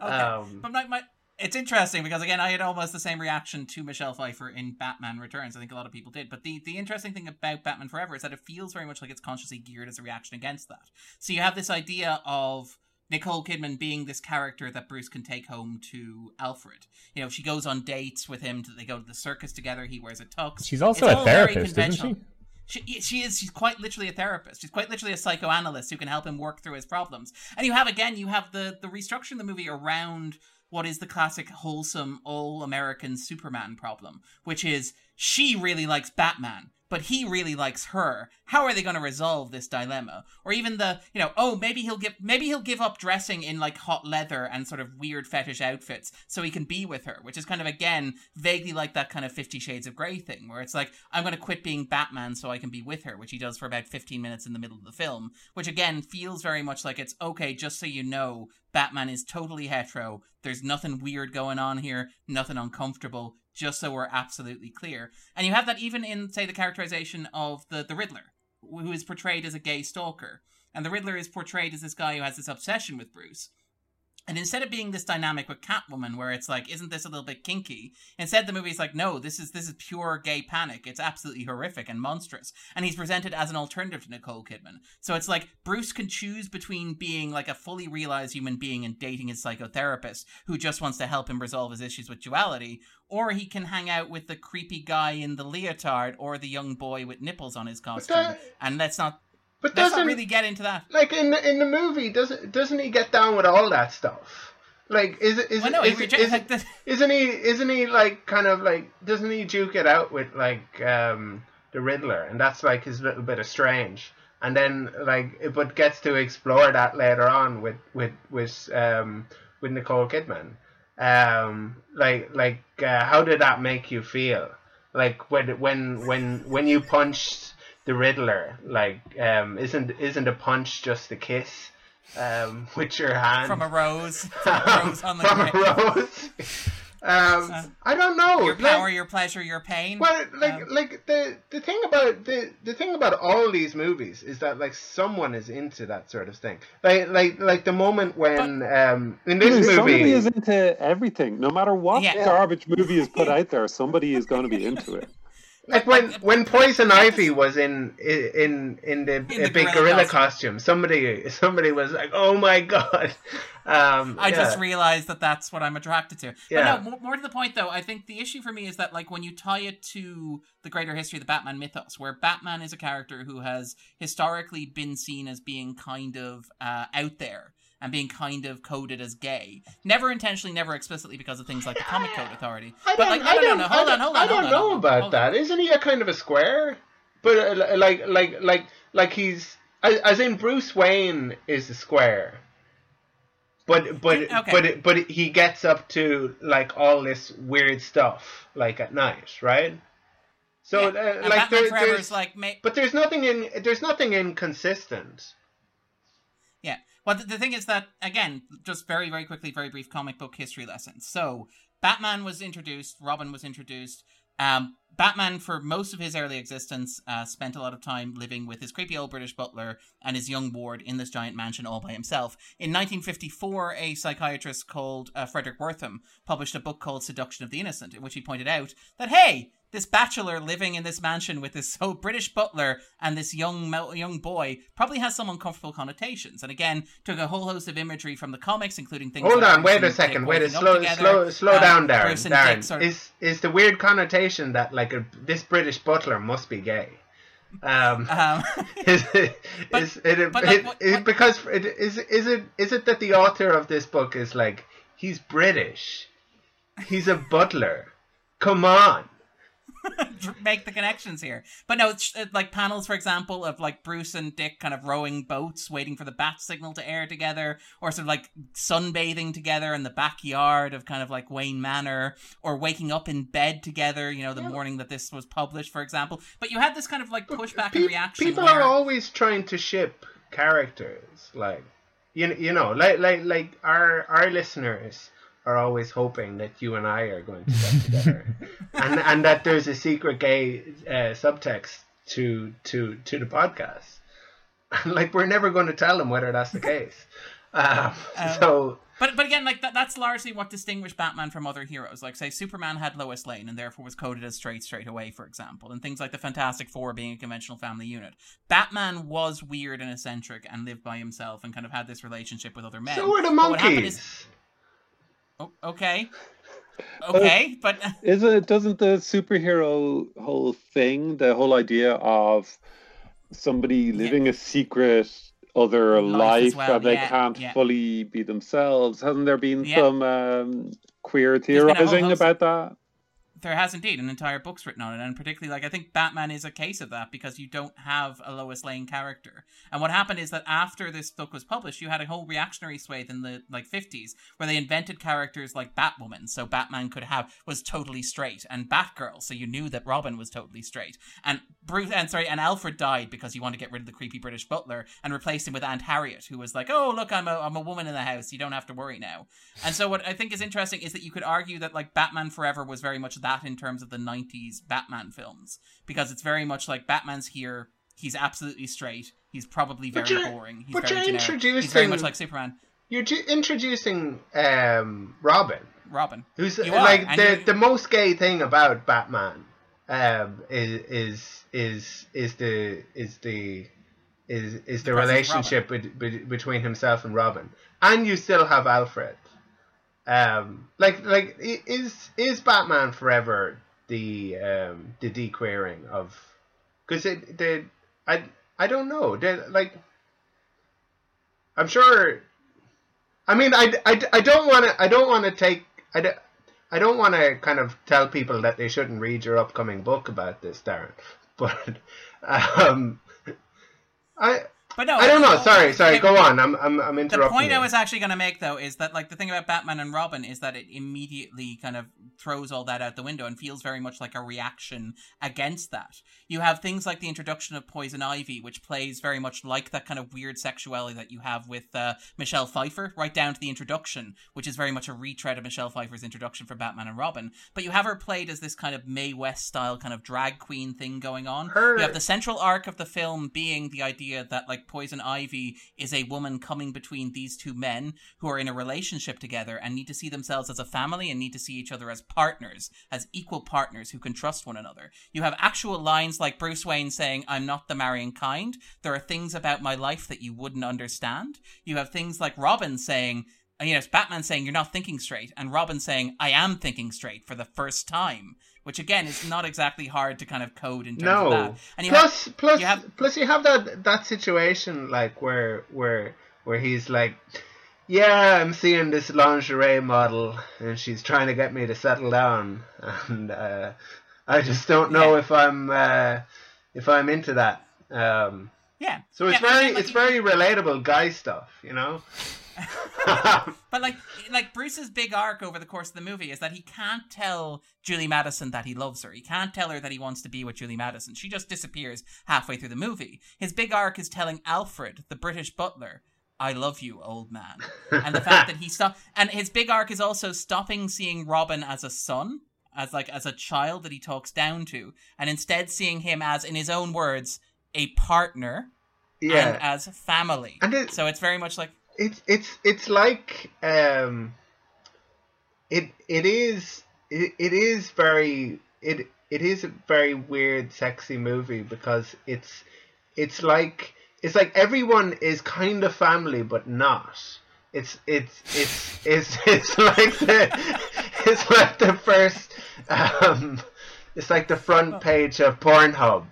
Okay. Um, but my, my, it's interesting because again, I had almost the same reaction to Michelle Pfeiffer in Batman Returns. I think a lot of people did. But the the interesting thing about Batman Forever is that it feels very much like it's consciously geared as a reaction against that. So you have this idea of Nicole Kidman being this character that Bruce can take home to Alfred. You know, she goes on dates with him. They go to the circus together. He wears a tux. She's also It's a very therapist, isn't conventional. she? She, she is she's quite literally a therapist. She's quite literally a psychoanalyst who can help him work through his problems. And you have again, you have the the restructuring of the movie around what is the classic wholesome all American Superman problem, which is she really likes Batman, but he really likes her. How are they going to resolve this dilemma? Or even the, you know, oh, maybe he'll give maybe he'll give up dressing in like hot leather and sort of weird fetish outfits so he can be with her, which is kind of again vaguely like that kind of 50 shades of grey thing where it's like I'm going to quit being Batman so I can be with her, which he does for about 15 minutes in the middle of the film, which again feels very much like it's okay just so you know Batman is totally hetero. There's nothing weird going on here, nothing uncomfortable, just so we're absolutely clear. And you have that even in, say, the characterization of the, the Riddler, who is portrayed as a gay stalker. And the Riddler is portrayed as this guy who has this obsession with Bruce. And instead of being this dynamic with Catwoman, where it's like, isn't this a little bit kinky? Instead, the movie's like, no, this is this is pure gay panic. It's absolutely horrific and monstrous. And he's presented as an alternative to Nicole Kidman. So it's like Bruce can choose between being like a fully realized human being and dating his psychotherapist, who just wants to help him resolve his issues with duality, or he can hang out with the creepy guy in the leotard or the young boy with nipples on his costume. that- and let's not But let's doesn't really get into that. like in the in the movie doesn't doesn't he get down with all that stuff? Like is it is Well, no, is, rejects is like isn't he isn't he like kind of like doesn't he duke it out with like um the Riddler? And that's like his little bit of strange. And then like it- but gets to explore that later on with with with um with Nicole Kidman. Um like like uh, how did that make you feel? Like when when when when you punched the Riddler like um isn't isn't a punch just a kiss um with your hand from a rose, from a rose on the from a rose. Um, I don't know. Your like- power, your pleasure, your pain. well, like, Um, like the the thing about the the thing about all these movies is that like someone is into that sort of thing. Like, like, like the moment when um in this movie, Somebody is into everything. No matter what Yeah. garbage movie is put out there, somebody is going to be into it. Like when when Poison Ivy was in in in the, In the big gorilla gorilla costume. costume, somebody somebody was like, "Oh my god." Um, I yeah. just realized that that's what I'm attracted to. Yeah. But no, more, more to the point though, I think the issue for me is that like when you tie it to the greater history of the Batman mythos, where Batman is a character who has historically been seen as being kind of uh, out there and being kind of coded as gay, never intentionally, never explicitly because of things like the Comic Code Authority. I but don't, like, I don't, no, I hold don't, on, hold on, I don't on, know on, about that. Isn't he a kind of a square? But uh, like, like, like, like he's as, as in Bruce Wayne is a square. But but Okay. but but he gets up to like all this weird stuff like at night, right? So Yeah. uh, like there, there's like ma- but there's nothing in there's nothing inconsistent. Yeah. Well, the, the thing is that again, just very, very quickly, very brief comic book history lesson. So, Batman was introduced, Robin was introduced. Um, Batman, for most of his early existence, uh, spent a lot of time living with his creepy old British butler and his young ward in this giant mansion all by himself. In 1954, a psychiatrist called uh, Fredric Wertham published a book called Seduction of the Innocent, in which he pointed out that, hey, this bachelor living in this mansion with this old British butler and this young young boy probably has some uncomfortable connotations. And again, took a whole host of imagery from the comics, including things. Hold like on, wait a second, wait a slow together, slow slow uh, down, Darren. Darren, of- is is the weird connotation that like a, this British butler must be gay? Um, um, is it, But- is it, it- like, what- it- what- because it, is is it is it that the author of this book is like he's British, he's a butler. Come on, make the connections here. But no, it's like panels, for example, of like Bruce and Dick kind of rowing boats, waiting for the bat signal to air together, or sort of like sunbathing together in the backyard of kind of like Wayne Manor, or waking up in bed together, you know, the morning that this was published, for example. But you had this kind of like pushback Pe- and reaction. People where- are always trying to ship characters, like you you know, like like like our our listeners are always hoping that you and I are going to get together, and and that there's a secret gay uh, subtext to to to the podcast. And like we're never going to tell them whether that's the case. Um, Um, so But but again, like that, that's largely what distinguished Batman from other heroes. Like say Superman had Lois Lane and therefore was coded as straight straight away, for example, and things like the Fantastic Four being a conventional family unit. Batman was weird and eccentric and lived by himself and kind of had this relationship with other men. so were the But what happened monkeys. Is- oh, okay, okay, but Isn't it? Doesn't the superhero whole thing, the whole idea of somebody living a secret other Life life, well, they yeah, can't yeah. fully be themselves? Hasn't there been Yeah. some um, queer been a whole theorizing about that? There has indeed an entire book's written on it, and particularly like I think Batman is a case of that because you don't have a Lois Lane character. And what happened is that after this book was published, you had a whole reactionary swathe in the like fifties where they invented characters like Batwoman, so Batman could have was totally straight, and Batgirl, so you knew that Robin was totally straight. And Bruce and sorry, and Alfred died because you want to get rid of the creepy British butler and replace him with Aunt Harriet, who was like, "Oh, look, I'm a I'm a woman in the house. You don't have to worry now." And so what I think is interesting is that you could argue that like Batman Forever was very much that in terms of the 90s Batman films because it's very much like Batman's here, he's absolutely straight, he's probably very you're- boring, he's but very you're generic. He's very much like Superman, You're ju- introducing um, Robin. Robin. Who's You like the the most gay thing about Batman um, is is is is the is the is is the, The relationship bet- bet- between himself and Robin, and you still have Alfred. Um, like like is is Batman Forever the um the dequeering of because it the I I don't know the like I'm sure I mean, I, I, I don't want to. I don't want to take. I, don't- I don't want to kind of tell people that they shouldn't read your upcoming book about this, Darren. But um, I But no, I don't know. Sorry, sorry. Go on. I'm I'm I'm interrupting. The point I was actually going to make, though, is that like the thing about Batman and Robin is that it immediately kind of throws all that out the window and feels very much like a reaction against that. You have things like the introduction of Poison Ivy, which plays very much like that kind of weird sexuality that you have with uh, Michelle Pfeiffer, right down to the introduction, which is very much a retread of Michelle Pfeiffer's introduction for Batman and Robin. But you have her played as this kind of Mae West style kind of drag queen thing going on. Her- You have the central arc of the film being the idea that like Poison Ivy is a woman coming between these two men who are in a relationship together and need to see themselves as a family and need to see each other as partners, as equal partners who can trust one another. You have actual lines like Bruce Wayne saying, I'm not the marrying kind. There are things about my life that you wouldn't understand. You have things like Robin saying, you know, it's Batman saying you're not thinking straight, and Robin saying I am thinking straight for the first time, which again is not exactly hard to kind of code in terms of no. that. And you have, plus, plus, you have- plus, you have that that situation like where where where he's like, yeah, I'm seeing this lingerie model, and she's trying to get me to settle down, and uh, I just don't know Yeah. if I'm uh, if I'm into that. Um, Yeah. So it's Yeah, very like, it's very relatable guy stuff, you know. But like, like Bruce's big arc over the course of the movie is that he can't tell Julie Madison that he loves her. He can't tell her that he wants to be with Julie Madison. She just disappears halfway through the movie. His big arc is telling Alfred, the British butler, "I love you, old man," and the fact that he stop. And his big arc is also stopping seeing Robin as a son, as like as a child that he talks down to, and instead seeing him as, in his own words, a partner and yeah, as family. And it- so it's very much like it's it's it's like um, it it is it, it is very it it is a very weird sexy movie because it's it's like it's like everyone is kind of family but not. It's it's it's it's it's like the it's like the first um, it's like the front page of Pornhub.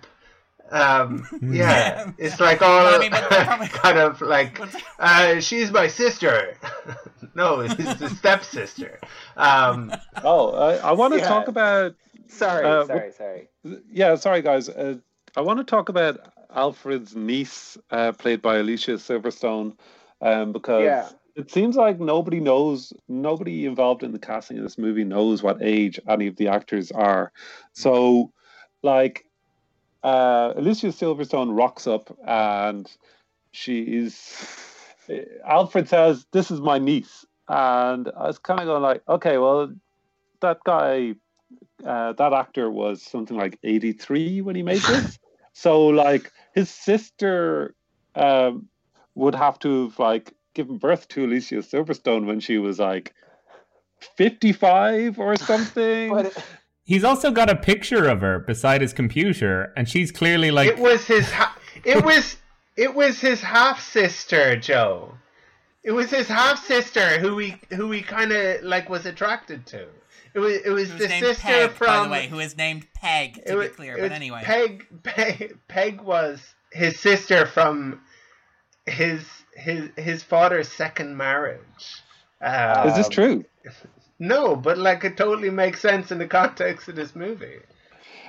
Um, yeah, it's like all Well, I mean, probably- kind of like uh, she's my sister. no, it's the stepsister. Um, Oh, I, I want to Yeah. talk about. Sorry, Uh, sorry, sorry. Yeah, sorry guys. Uh, I want to talk about Alfred's niece, uh, played by Alicia Silverstone, um, because Yeah. it seems like nobody knows, nobody involved in the casting of this movie knows what age any of the actors are. So, like, uh, Alicia Silverstone rocks up and she is. Alfred says, "This is my niece," and I was kind of going like, "Okay, well, that guy, uh, that actor was something like 83 when he made this. so like his sister um, would have to have like given birth to Alicia Silverstone when she was like 55 or something. But He's also got a picture of her beside his computer, and she's clearly like, it was his. Ha- it was. It was his half sister, Joe. It was his half sister who he who he kind of like was attracted to. It was. It was who's the sister Peg, from. by the way, who is named Peg, it to be was- clear. But anyway, Peg, Peg, Peg was his sister from his his his father's second marriage. Um, Is this true? No, but like it totally makes sense in the context of this movie.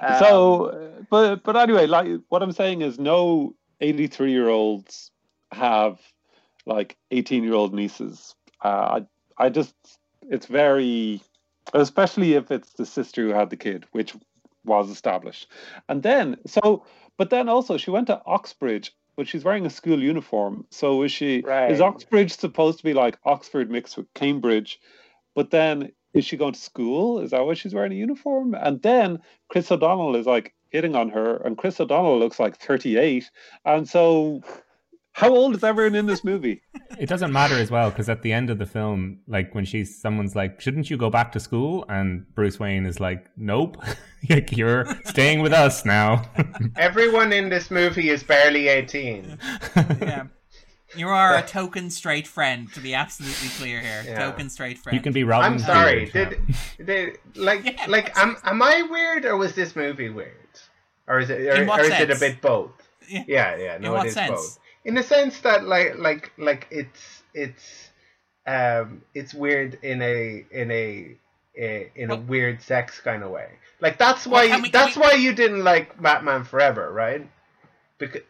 um, so, uh, but but anyway, like what I'm saying is, no 83 year olds have like 18 year old nieces. Uh, I I just it's very, especially if it's the sister who had the kid, which was established, and then so, but then also she went to Oxbridge. But she's wearing a school uniform, so is she? Right. Is Oxbridge supposed to be like Oxford mixed with Cambridge? But then is she going to school? Is that why she's wearing a uniform? And then Chris O'Donnell is like hitting on her, and Chris O'Donnell looks like 38. And so, how old is everyone in this movie? it doesn't matter as well because at the end of the film, like when she's someone's like, "Shouldn't you go back to school?" and Bruce Wayne is like, "Nope, like you're staying with us now." Everyone in this movie is barely eighteen. yeah. You are a token straight friend, to be absolutely clear here. Yeah. Token straight friend. you can be Robin. I'm sorry. Did, did like Yeah, like am am I weird or was this movie weird? Or is it or, or is it a bit both? Yeah. Yeah, yeah, no, what it is sense? both. In the sense that like like like it's it's um it's weird in a in a, a in a Well- weird sex kind of way. Like that's why can we- that's we- why you didn't like Batman Forever, right? Because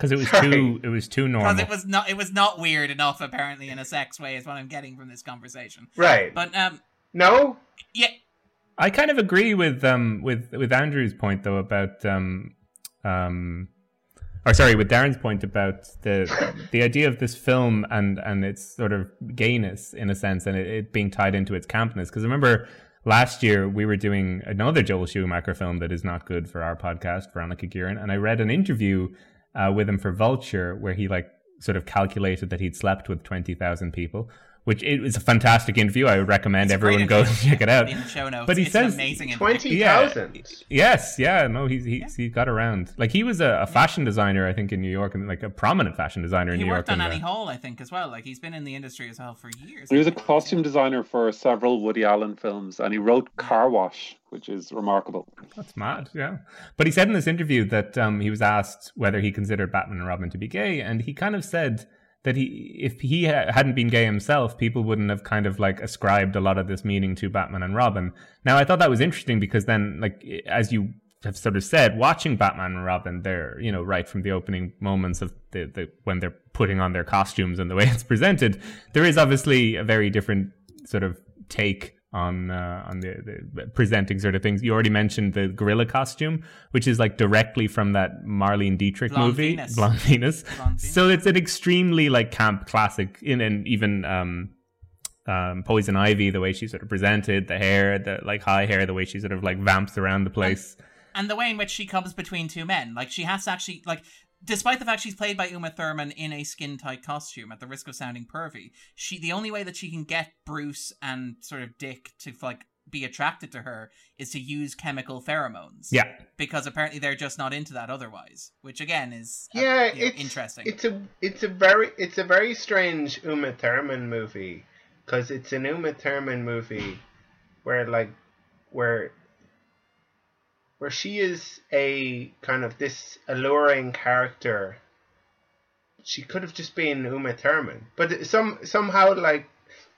because it was Sorry. too it was too normal. because it was not it was not weird enough apparently in a sex way is what I'm getting from this conversation. right. But um no? yeah I kind of agree with um with with Andrew's point though about um um or sorry with Darren's point about the the idea of this film and and its sort of gayness in a sense and it, it being tied into its campness because I remember last year we were doing another Joel Schumacher film that is not good for our podcast Veronica Guerin and I read an interview uh, with him for Vulture where he like sort of calculated that he'd slept with 20,000 people which it was a fantastic interview I would recommend it's everyone go interview. check it out in the show notes. But he it's says- an amazing interview. Twenty Yeah. thousand. Yes, yeah, no, he's he's he got around. Like he was a, a fashion designer, I think, in New York, and like a prominent fashion designer in He New worked on Annie uh, Hall, I think, as well. Like he's been in the industry as well for years. He was a costume designer for several Woody Allen films, and he wrote Car Wash, which is remarkable. That's mad, yeah. But he said in this interview that um, he was asked whether he considered Batman and Robin to be gay, and he kind of said that he, if he ha- hadn't been gay himself, people wouldn't have kind of like ascribed a lot of this meaning to Batman and Robin. Now, I thought that was interesting because then, like, as you have sort of said, watching Batman and Robin, they're you know right from the opening moments of the, the when they're putting on their costumes and the way it's presented, there is obviously a very different sort of take on uh, on the, the presenting sort of things. You already mentioned the gorilla costume, which is like directly from that Marlene Dietrich Blonde movie, Venus. Blonde Venus. Blonde Venus. So it's an extremely like camp classic, in and even um, um, Poison Ivy, the way she sort of presented the hair, the like high hair, the way she sort of like vamps around the place. and the way in which she comes between two men. Like she has to actually like despite the fact she's played by Uma Thurman in a skin tight costume, at the risk of sounding pervy, she the only way that she can get Bruce and sort of Dick to like be attracted to her is to use chemical pheromones. Yeah, Because apparently they're just not into that otherwise. Which again is uh, Yeah, you know, it's interesting. It's a it's a very it's a very strange Uma Thurman movie because it's an Uma Thurman movie where like where where she is a kind of this alluring character. She could have just been Uma Thurman, but some somehow like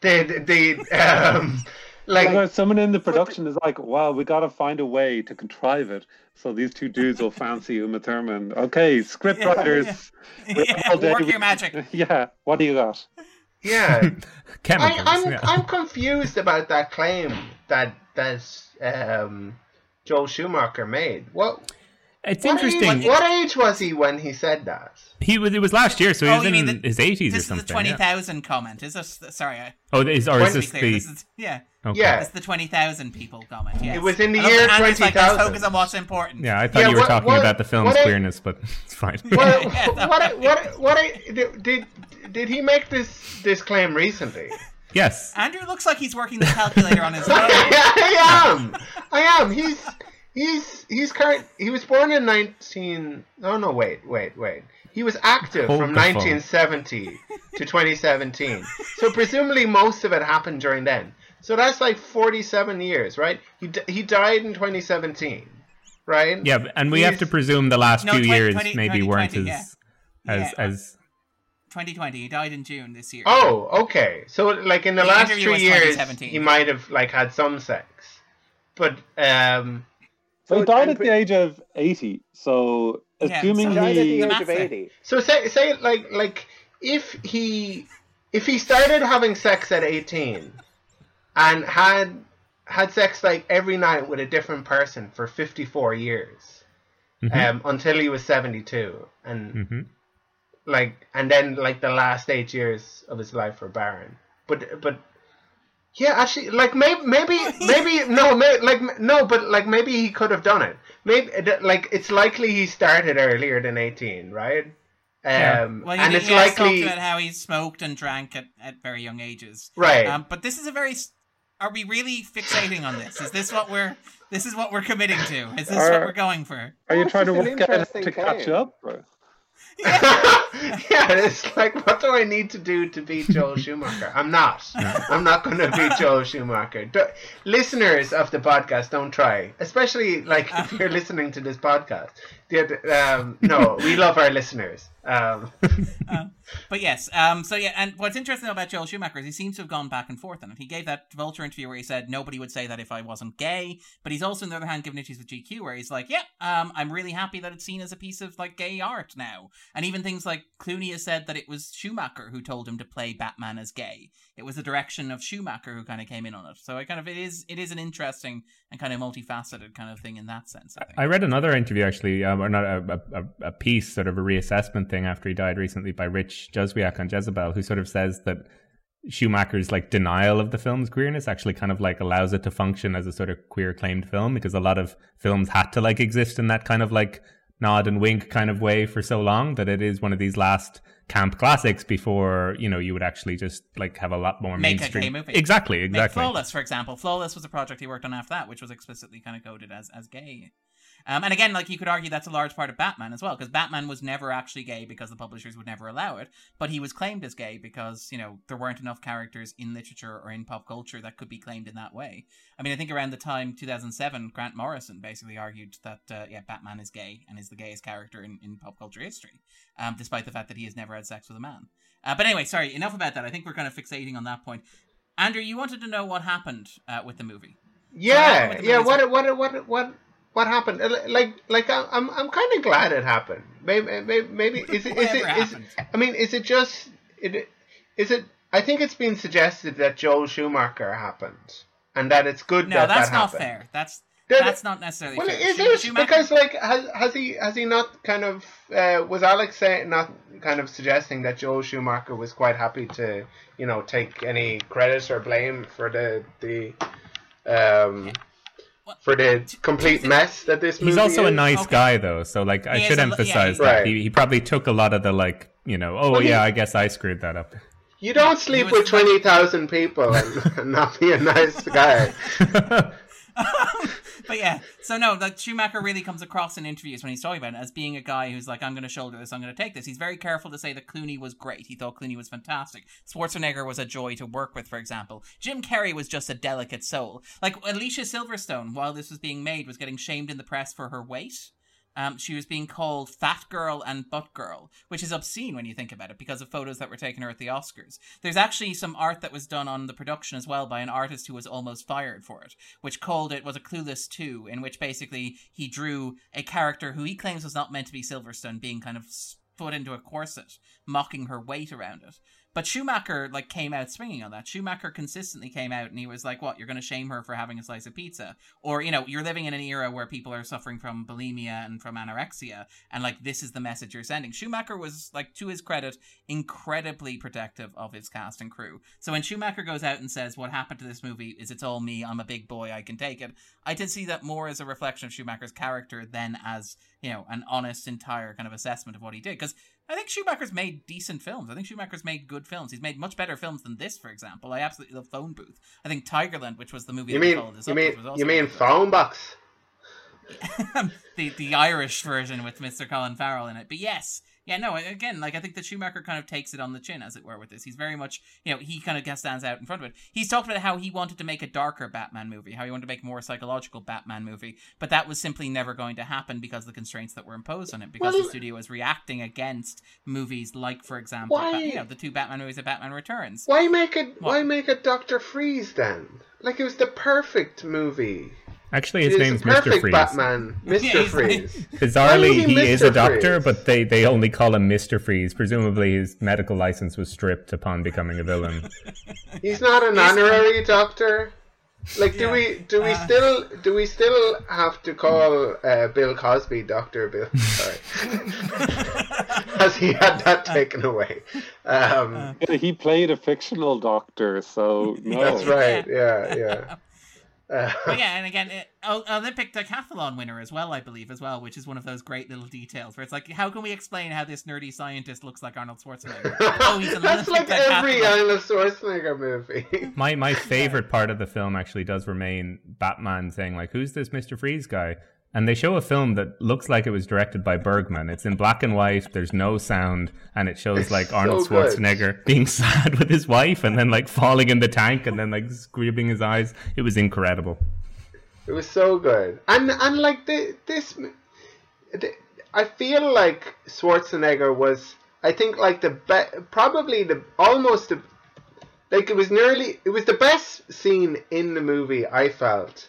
the the, the um like You know, someone in the production is like, "Wow, we got to find a way to contrive it so these two dudes will fancy Uma Thurman." Okay, script Yeah, writers, we're yeah, work your magic. Yeah, what do you got? yeah. I, chemicals. I'm yeah. I'm confused about that claim that that um, Joel Schumacher made. What it's what interesting. Age, what age was he when he said that? he was. It was last year, so he Oh, was in mean the- his eighties or something. This is the something. twenty yeah. comment. Is this sorry? I, Oh, is, or is this clear, the? this is, yeah. okay. Yeah. It's the 20,000 people comment, yes. It was in the I year that Andrew's like, let's 20,000. focus on what's important. Yeah, I thought Yeah, you were what- talking what- about the film's what I- queerness, but it's fine. What Yeah, no. what what what I- did did he make this this claim recently? Yes. Andrew looks like he's working the calculator on his phone. I am. I am. He's he's he's current. He was born in nineteen. Oh no! Wait, wait, wait. He was active Hold from the phone. 1970 to 2017. So presumably most of it happened during then. So that's like 47 years, right? He d- he died in 2017, right? Yeah, and we have to presume the last No, few 20 years 20 maybe weren't as yeah. as Yeah. as 2020, he died in June this year. Oh, okay. So like in the, The last three years, 2017. he might have like had some sex, but um, So he died at the age of eighty. So Yeah, assuming so- He died at the age of 80. So say say like like if he if he started having sex at 18 and had had sex like every night with a different person for 54 years Mhm. um until he was 72 and Mhm. Like and then like the last 8 years of his life were barren but but yeah actually like maybe maybe maybe no may, like no but like maybe he could have done it maybe like it's likely he started earlier than 18 right Yeah. um, Well, and it's he has talked about how he smoked and drank at, at very young ages. right. Um, but this is a very. Are we really fixating on this? Is this what we're? This is what we're committing to. Is this what we're going for? are you trying to work out how interesting to catch up? or- yeah, yeah, it's like, what do I need to do to beat Joel Schumacher? I'm not. I'm not going to beat Joel Schumacher. Do- listeners of the podcast, don't try. Especially like if you're listening to this podcast. The, um, no, we love our listeners. Um, But yes, um, so yeah, and what's interesting about Joel Schumacher is he seems to have gone back and forth on it. He gave that Vulture interview where he said nobody would say that if I wasn't gay, but he's also on the other hand given issues with GQ where he's like, yeah, um, I'm really happy that it's seen as a piece of like gay art now, and even things like Clooney has said that it was Schumacher who told him to play Batman as gay. It was the direction of Schumacher who kind of came in on it. So I kind of it is it is an interesting and kind of multifaceted kind of thing in that sense. I think. I read another interview actually, um, or not a, a, a piece, sort of a reassessment thing after he died recently by Rich Juzwiak on Jezebel, who sort of says that Schumacher's like denial of the film's queerness actually kind of like allows it to function as a sort of queer claimed film because a lot of films had to like exist in that kind of like nod and wink kind of way for so long that it is one of these last camp classics before you know you would actually just like have a lot more Make a mainstream gay movie. exactly Make exactly Flawless, for example. Flawless was a project he worked on after that, which was explicitly kind of coded as as gay. Um, and again, like you could argue that's a large part of Batman as well, because Batman was never actually gay because the publishers would never allow it, but he was claimed as gay because you know there weren't enough characters in literature or in pop culture that could be claimed in that way. I mean, I think around the time 2007, Grant Morrison basically argued that uh, yeah, Batman is gay and is the gayest character in, in pop culture history, um, despite the fact that he has never had sex with a man. Uh, but anyway, sorry, enough about that. I think we're kind of fixating on that point. Andrew, you wanted to know what happened uh, with the movie. yeah, the yeah. What, what, what, what, what happened? Like, like I'm, I'm kind of glad it happened. Maybe, maybe, maybe is it, is it, is. I mean, is it just, it, is it? I think it's been suggested that Joel Schumacher happened, and that it's good No, that that's that not happened. fair. That's that's not necessarily Well, fair. is Schumacher- because like has has he has he not kind of uh, was Alex saying not kind of suggesting that Joel Schumacher was quite happy to you know take any credit or blame for the the um for the complete mess that this movie He's also a nice Okay. guy, though. So, like, I He is should a- yeah, emphasize he's- that Right. he, he probably took a lot of the like, you know, oh Well, he- yeah, I guess I screwed that up. You don't sleep with like- twenty thousand people and, and not be a nice guy. but yeah, so no, like Schumacher really comes across in interviews when he's talking about it as being a guy who's like, I'm going to shoulder this, I'm going to take this. He's very careful to say that Clooney was great. He thought Clooney was fantastic. Schwarzenegger was a joy to work with, for example. Jim Carrey was just a delicate soul. Like Alicia Silverstone, while this was being made, was getting shamed in the press for her weight. Um, she was being called fat girl and butt girl, which is obscene when you think about it because of photos that were taken her at the Oscars. There's actually some art that was done on the production as well by an artist who was almost fired for it, which called it was a Clueless 2, in which basically he drew a character who he claims was not meant to be Silverstone being kind of put into a corset, mocking her weight around it. But Schumacher like came out swinging on that. Schumacher consistently came out and he was like, "What? You're going to shame her for having a slice of pizza?" Or you know, you're living in an era where people are suffering from bulimia and from anorexia, and like this is the message you're sending. Schumacher was like, to his credit, incredibly protective of his cast and crew. So when Schumacher goes out and says, "What happened to this movie is it's all me. I'm a big boy. I can take it," I did see that more as a reflection of Schumacher's character than as you know an honest, entire kind of assessment of what he did. Because I think Schumacher's made decent films. I think Schumacher's made good films. He's made much better films than this, for example. I absolutely love Phone Booth. I think Tigerland, which was the movie You that mean this you mean with, was also you mean phone box? the the Irish version with Mr. Colin Farrell in it. But yes, yeah, no, again, like I think that Schumacher kind of takes it on the chin, as it were, with this. He's very much, you know, he kind of stands out in front of it. He's talked about how he wanted to make a darker Batman movie, how he wanted to make a more psychological Batman movie, but that was simply never going to happen because of the constraints that were imposed on it, because Well- the studio was reacting against movies like, for example, Why- you know, the two Batman movies of Batman Returns. Why make it? What? Why make it Doctor Freeze then? Like it was the perfect movie. Actually, his It is name's the Mr. perfect Freeze. Batman, Mister Yeah, Freeze. Bizarrely, he he is a doctor, Freeze? but they, they only call him Mr. Freeze. Presumably, his medical license was stripped upon becoming a villain. He's not an honorary doctor. Like, do Yeah. we do we Uh, still do we still have to call uh, Bill Cosby Doctor Bill? Sorry, has he had that taken away? Um, He played a fictional doctor, so no. that's right. Yeah, yeah. Uh, But yeah, and again, it, O- Olympic decathlon winner as well, I believe, as well, which is one of those great little details where it's like, how can we explain how this nerdy scientist looks like Arnold Schwarzenegger? oh, he's an That's Olympic like every. Arnold Schwarzenegger movie. My my favorite part of the film actually does remain Batman saying like, "Who's this Mister Freeze guy?" And they show a film that looks like it was directed by Bergman. It's in black and white. There's no sound, and it shows like Arnold so. Schwarzenegger being sad with his wife, and then like falling in the tank, and then like squeezing his eyes. It was incredible. It was so good, and and like the, this, the, I feel like Schwarzenegger was. I think like the be- probably the almost the like it was nearly it was the best scene in the movie. I felt,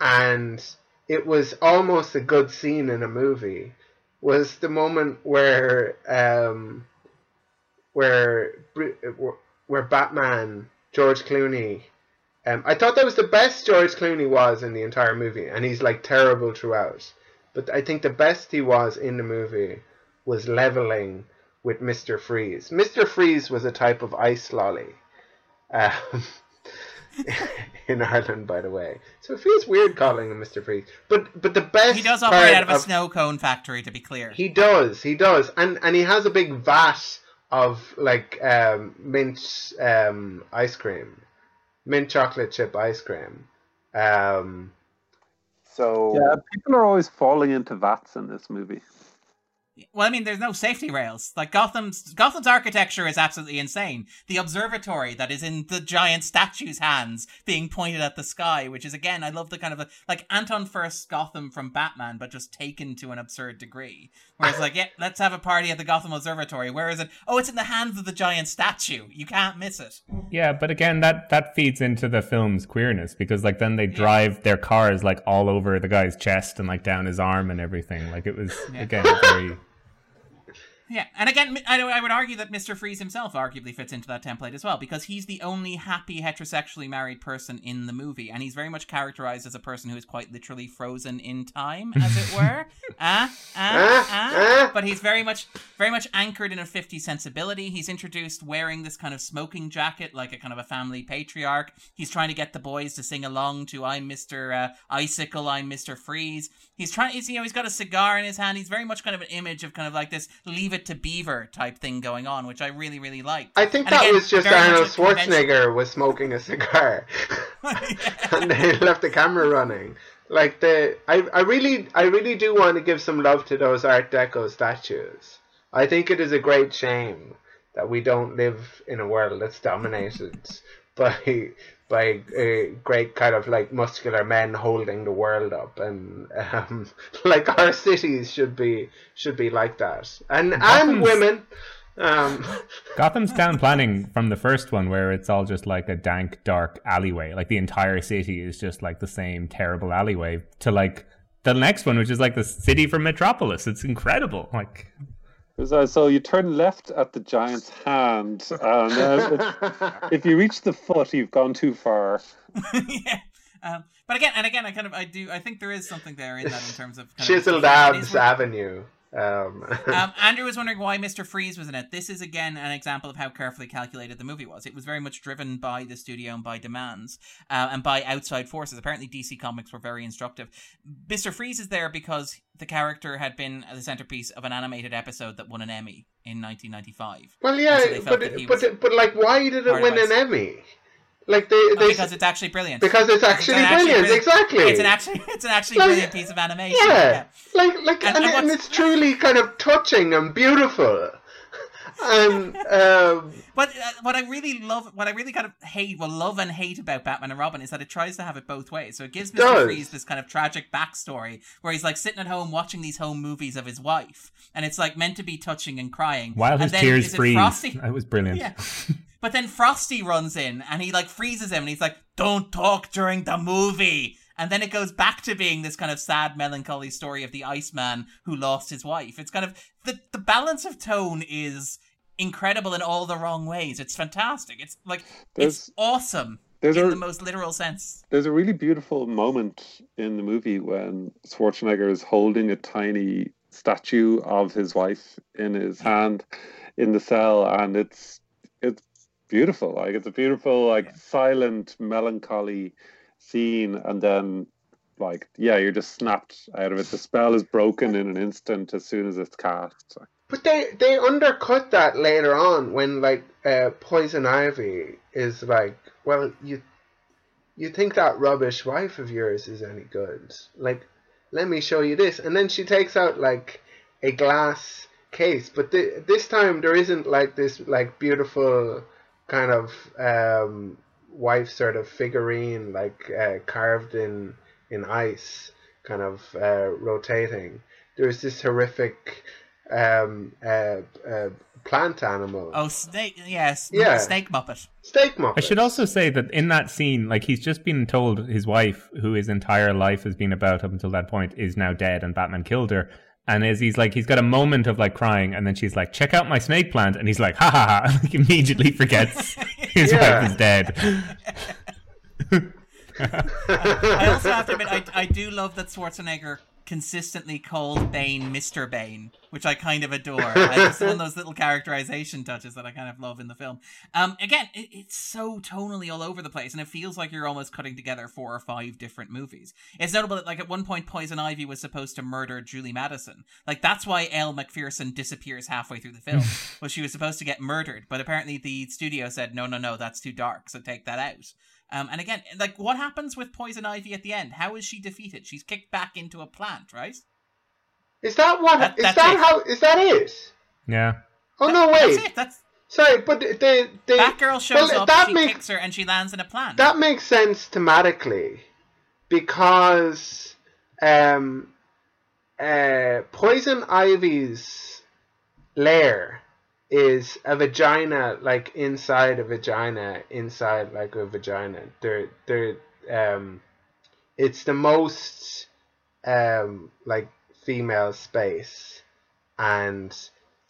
and it was almost a good scene in a movie. Was the moment where um where where Batman George Clooney um, I thought that was the best George Clooney was in the entire movie, and he's like terrible throughout. But I think the best he was in the movie was leveling with Mister Freeze. Mister Freeze was a type of ice lolly, um, in Ireland, by the way. So it feels weird calling him Mister Freeze. But but the best He does operate out of a snow cone factory, to be clear. he does, he does, and and he has a big vat of like um, mint um, ice cream, mint chocolate chip ice cream. Um, so Yeah, people are always falling into vats in this movie. Well, I mean, there's no safety rails. Like Gotham's Gotham's architecture is absolutely insane. The observatory that is in the giant statue's hands, being pointed at the sky, which is again, I love the kind of a, like Anton Furst Gotham from Batman, but just taken to an absurd degree. Where it's like, yeah, let's have a party at the Gotham Observatory. Where is it? Oh, it's in the hands of the giant statue. You can't miss it. Yeah, but again, that that feeds into the film's queerness because like then they drive their cars like all over the guy's chest and like down his arm and everything. Like it was again very. Yeah, and again, I, I would argue that Mr. Freeze himself arguably fits into that template as well, because he's the only happy heterosexually married person in the movie, and he's very much characterized as a person who is quite literally frozen in time, as it were. Ah, ah, ah. But he's very much, very much anchored in a 50s sensibility. He's introduced wearing this kind of smoking jacket, like a kind of a family patriarch. He's trying to get the boys to sing along to "I'm Mr. Uh, Icicle, I'm Mr. Freeze." He's trying, he's, you know, he's got a cigar in his hand. He's very much kind of an image of kind of like this leave it to Beaver type thing going on, which I really, really liked. I think And that again, was just Arnold Schwarzenegger was smoking a cigar, and they left the camera running. Like the, I, I really, I really do want to give some love to those Art Deco statues. I think it is a great shame that we don't live in a world that's dominated by by uh, great kind of like muscular men holding the world up and um, like our cities should be should be like that and and Gotham's- women um Gotham's town planning from the first one, where it's all just like a dank, dark alleyway. Like the entire city is just like the same terrible alleyway. To like the next one, which is like the city from Metropolis. It's incredible. Like So, so you turn left at the giant's hand, and uh, if, if you reach the foot, you've gone too far. yeah. Um, but again, and again, I kind of, I do, I think there is something there in that in terms of kind of- chiseled it abs avenue um um, Andrew was wondering why Mr. Freeze was in it. This is again an example of how carefully calculated the movie was. It was very much driven by the studio and by demands uh, and by outside forces. Apparently, DC Comics were very instructive. Mr. Freeze is there because the character had been the centerpiece of an animated episode that won an Emmy in 1995. well yeah so but but was but like why did it win an emmy like they, Oh, because it's actually brilliant. because it's actually actually brilliant brilliant- exactly It's an actually, it's an actually Like, brilliant piece of animation. yeah, like like And- and, and and, it's truly kind of touching and beautiful and um But uh, what I really love, what I really kind of hate, well, love and hate about Batman and Robin is that it tries to have it both ways. So it gives Mr. does. Freeze this kind of tragic backstory where he's like sitting at home watching these home movies of his wife, and it's like meant to be touching and crying. while and his then tears is it freeze, Frosty? that was brilliant. Yeah. But then Frosty runs in and he like freezes him and he's like, "Don't talk during the movie." And then it goes back to being this kind of sad, melancholy story of the Iceman who lost his wife. It's kind of the the balance of tone is incredible in all the wrong ways. It's fantastic. It's like it's awesome There's in a the most literal sense. there's a really beautiful moment in the movie when Schwarzenegger is holding a tiny statue of his wife in his hand in the cell, and it's it's beautiful. Like it's a beautiful, like silent, melancholy scene, and then like yeah, you're just snapped out of it. The spell is broken in an instant as soon as it's cast. But they they undercut that later on when like uh, Poison Ivy is like, well, you you think that rubbish wife of yours is any good? Like, let me show you this, and then she takes out like a glass case, but th- this time there isn't like this like beautiful kind of um, wife sort of figurine like uh, carved in in ice, kind of uh, rotating. There's this horrific um, uh, uh, plant animal. Oh, snake! Yes, Yeah. snake muppet. Snake muppet. I should also say that in that scene, like he's just been told his wife, who his entire life has been about up until that point, is now dead, and Batman killed her. And as he's like, he's got a moment of like crying, and then she's like, "Check out my snake plant," and he's like, "Ha ha ha!" Like immediately forgets his Yeah. wife is dead. I also have to admit, I, I do love that Schwarzenegger consistently called Bane Mr. Bane, which I kind of adore. It's one of those little characterization touches that I kind of love in the film. Um, again, it, it's so tonally all over the place, and it feels like you're almost cutting together four or five different movies. It's notable that, like, at one point, Poison Ivy was supposed to murder Julie Madison. Like, that's why Elle Macpherson disappears halfway through the film. well, she was supposed to get murdered, but apparently the studio said, no, no, no, that's too dark, so take that out. Um, and again, like, what happens with Poison Ivy at the end? How is she defeated? She's kicked back into a plant, right? Is that what? That- is that it. how? Is that it? Yeah. Oh no! That's Wait. it. That's Sorry, but the the Batgirl shows well, up. That she makes kicks her, and she lands in a plant. that makes sense thematically because um uh poison ivy's lair is a vagina like inside a vagina inside like a vagina they're they're um it's the most um like female space and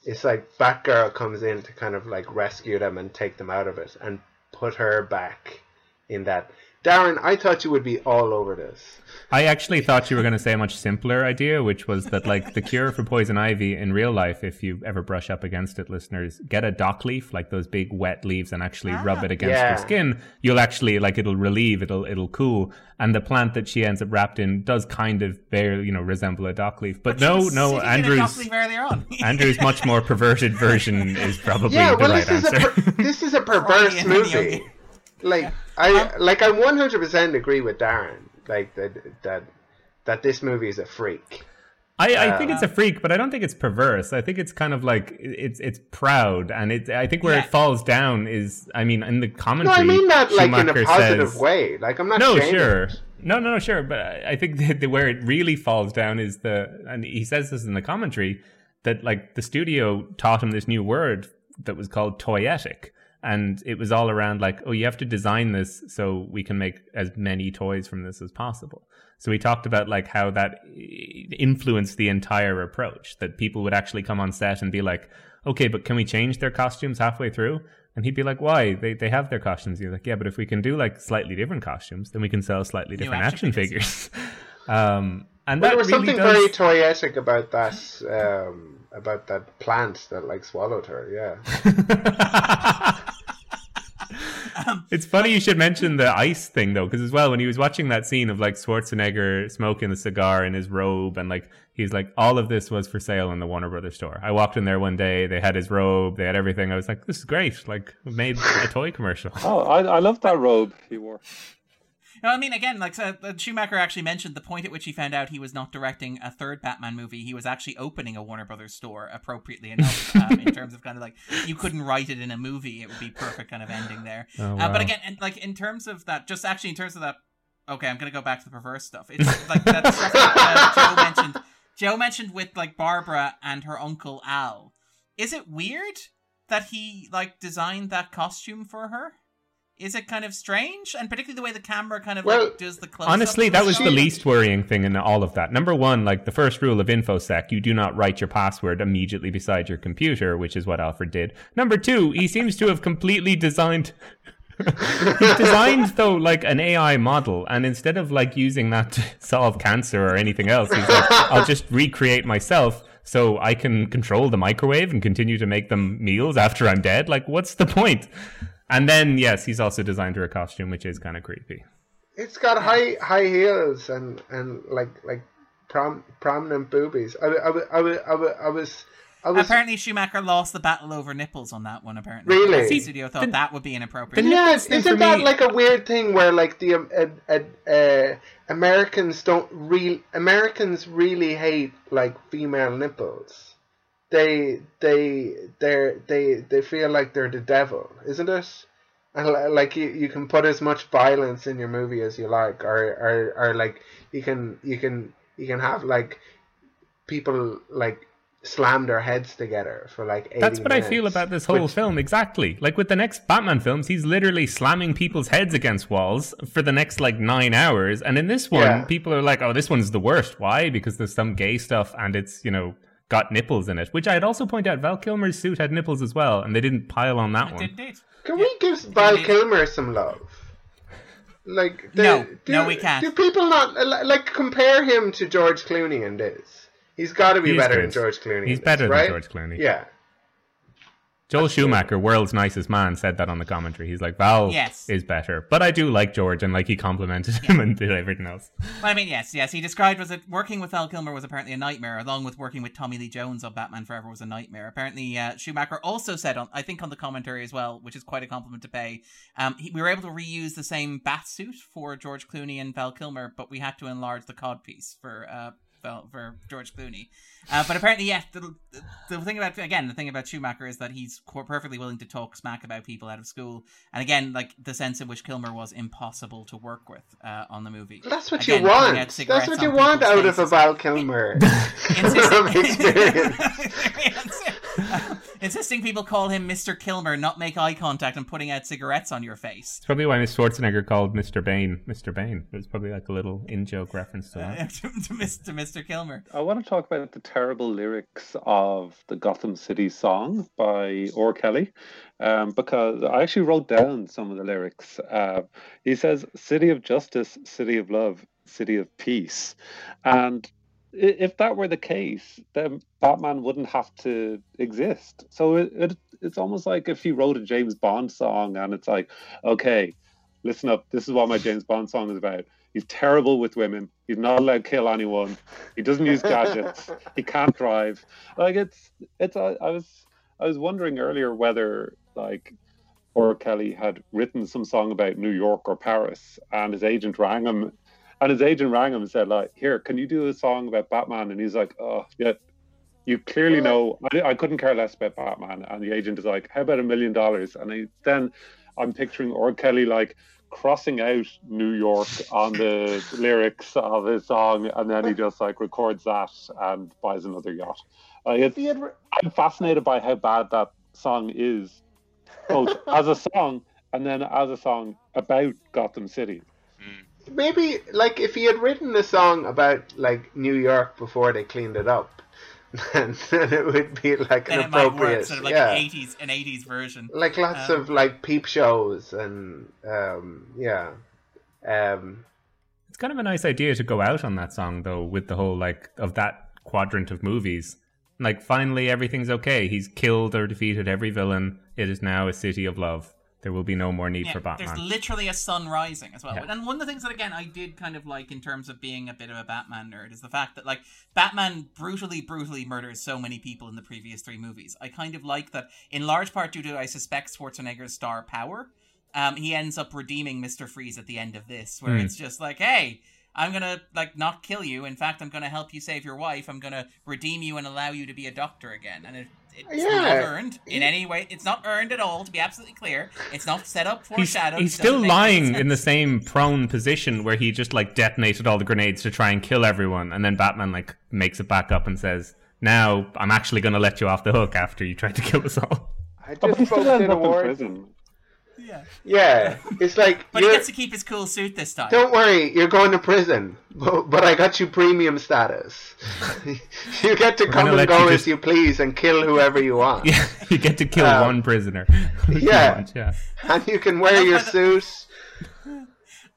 it's like Batgirl comes in to kind of like rescue them and take them out of it and put her back in that. Darren, I thought you would be all over this. I actually thought you were going to say a much simpler idea, which was that like the cure for poison ivy in real life, if you ever brush up against it, listeners, get a dock leaf, like those big wet leaves, and actually rub it against Yeah. your ah. skin. You'll actually like it'll relieve, it'll it'll cool. And the plant that she ends up wrapped in does kind of bear, you know, resemble a dock leaf. But, She no, no, sitting a Andrew's dock leaf earlier on. Andrew's much more perverted version is probably Yeah, the well, right this is answer. a per- this is a perverse movie. Yogi. Like I um, like I one hundred percent agree with Darren. Like that that that this movie is a freak. I, I think it's a uh, freak, but I don't think it's perverse. I think it's kind of like it's it's proud, and it. I think where Yeah. it falls down is, I mean, in the commentary. No. I mean that like in a Schumacher positive says- way. Like I'm not No, sure, it. no, no, no, sure. But I I think that the, where it really falls down is the, and he says this in the commentary that like the studio taught him this new word that was called toyetic. And it was all around like, oh, you have to design this so we can make as many toys from this as possible. So we talked about like how that influenced the entire approach. That people would actually come on set and be like, okay, but can we change their costumes halfway through? And he'd be like, why? They they have their costumes. He's like, yeah, but if we can do like slightly different costumes, then we can sell slightly different action action, figures. um, and Well, that there was really something does... very toyetic about that um, about that plant that like swallowed her. Yeah. It's funny you should mention the ice thing though, because as well, when he was watching that scene of like Schwarzenegger smoking the cigar in his robe, and like he's like, all of this was for sale in the Warner Brothers store. I walked in there one day, they had his robe, they had everything. I was like, this is great. Like, made a toy commercial. Oh, I, I love that robe he wore. No, I mean, again, like uh, Schumacher actually mentioned the point at which he found out he was not directing a third Batman movie. He was actually opening a Warner Brothers store, appropriately enough, um, in terms of kind of like you couldn't write it in a movie; it would be perfect kind of ending there. Oh, uh, but again, and like in terms of that, just actually in terms of that, okay, I'm gonna go back to the perverse stuff. It's like that stuff that uh, Joe mentioned. Joe mentioned with like Barbara and her uncle Al. Is it weird that he like designed that costume for her? Is it kind of strange, and particularly the way the camera kind of Well, like does the close? Honestly, that was the least worrying thing in all of that. Number one, like the first rule of InfoSec, you do not write your password immediately beside your computer, which is what Alfred did. Number two, he seems to have completely designed. He's designed though like an AI model, and instead of like using that to solve cancer or anything else, he's like, I'll just recreate myself so I can control the microwave and continue to make them meals after I'm dead. Like, what's the point? And then yes, he's also designed her a costume, which is kind of creepy. It's got high high heels and and like like prom, prominent boobies. I I wa- I I I was I was Apparently, Schumacher lost the battle over nipples on that one. Apparently, Really? the studio thought the- that would be inappropriate. the- yeah, isn't for that me- like a weird thing where like the um, uh, uh, uh, Americans don't real Americans really hate like female nipples. They they they they they feel like they're the devil, isn't it? And like you, you can put as much violence in your movie as you like, or or, or like you can you can you can have like people like slam their heads together for like 80 That's what I feel about this whole which- film. Exactly. Like with the next Batman films, he's literally slamming people's heads against walls for the next like nine hours. And in this one, Yeah. people are like, oh, this one's the worst. Why? Because there's some gay stuff and it's, you know, got nipples in it. Which I'd also point out, Val Kilmer's suit had nipples as well, and they didn't pile on that It one. did indeed. Can we give Val Indeed. Kilmer some love? Like the- No, do, no, we can't. Do people not like compare him to George Clooney in this? He's got to be He better good. than George Clooney. He's this, better than right? George Clooney. Yeah, Joel Schumacher, world's nicest man, said that on the commentary. He's like, Val Yes. is better. But I do like George, and like he complimented him and did everything else. Well, I mean, yes, yes. He described was it working with Val Kilmer was apparently a nightmare, along with working with Tommy Lee Jones on Batman Forever was a nightmare. Apparently, uh, Schumacher also said on, I think, on the commentary as well, which is quite a compliment to pay. Um, he, we were able to reuse the same bat suit for George Clooney and Val Kilmer, but we had to enlarge the cod piece for uh, film for George Clooney. Uh, but apparently, yeah, the, the, the thing about again the thing about Schumacher is that he's perfectly willing to talk smack about people out of school, and again, like the sense in which Kilmer was impossible to work with uh, on the movie. That's what Again, you want. That's what you want out of a. Val Kilmer. Insisting- From experience. Insisting people call him Mr. Kilmer, not make eye contact, and putting out cigarettes on your face. It's probably why Miss Schwarzenegger called Mr. Bane Mr. Bane. It was probably like a little in joke reference to that. Uh, to, to, Mis- to Mr. Kilmer. I want to talk about the terrible lyrics of the Gotham City song by R. Kelly, um, because I actually wrote down some of the lyrics. Uh, he says, "City of justice, city of love, city of peace," and i- if that were the case, then Batman wouldn't have to exist. So it, it it's almost like if he wrote a James Bond song, and it's like, okay, listen up, this is what my James Bond song is about. He's terrible with women. He's not allowed to kill anyone. He doesn't use gadgets. he can't drive. Like it's it's. I, I was I was wondering earlier whether like R. Kelly had written some song about New York or Paris, and his agent rang him, and his agent rang him and said like, "Here, can you do a song about Batman?" And he's like, "Oh, yeah." You clearly know I, I couldn't care less about Batman, and the agent is like, "How about a million dollars?" And I, then I'm picturing R. Kelly like crossing out New York on the lyrics of his song, and then he just like records that and buys another yacht. Like it's, had re- I'm fascinated by how bad that song is, both as a song and then as a song about Gotham City. Maybe like if he had written a song about like New York before they cleaned it up, then, then it would be like Then an it might work, appropriate, sort of like yeah, an 80s, an 80s version. like lots Um, of like peep shows and um, yeah, um, It's kind of a nice idea to go out on that song though, with the whole like of that quadrant of movies. Like finally everything's okay. He's killed or defeated every villain. It is now a city of love. There will be no more need Yeah, for Batman. there's literally a sun rising as well. Yeah. And one of the things that again I did kind of like in terms of being a bit of a Batman nerd is the fact that like Batman brutally, brutally murders so many people in the previous three movies. I kind of like that in large part due to I suspect Schwarzenegger's star power. Um, he ends up redeeming Mister Freeze at the end of this, where Hmm. it's just like, hey. I'm gonna like not kill you. In fact, I'm gonna help you save your wife. I'm gonna redeem you and allow you to be a doctor again. And it, it's Yeah. not earned in any way. It's not earned at all. To be absolutely clear, it's not set up, He's, foreshadowed. he's it still lying in the same prone position where he just like detonated all the grenades to try and kill everyone, and then Batman like makes it back up and says, "Now I'm actually going to let you off the hook after you tried to kill us all." I But he just still spoke ends Yeah, Yeah, it's like but he you're- gets to keep his cool suit this time. Don't worry, you're going to prison, but, but I got you premium status. you get to We're come and go you as just- you please and kill whoever you want. Yeah, you get to kill Um, one prisoner. yeah. want, yeah. And you can wear your how the- suit.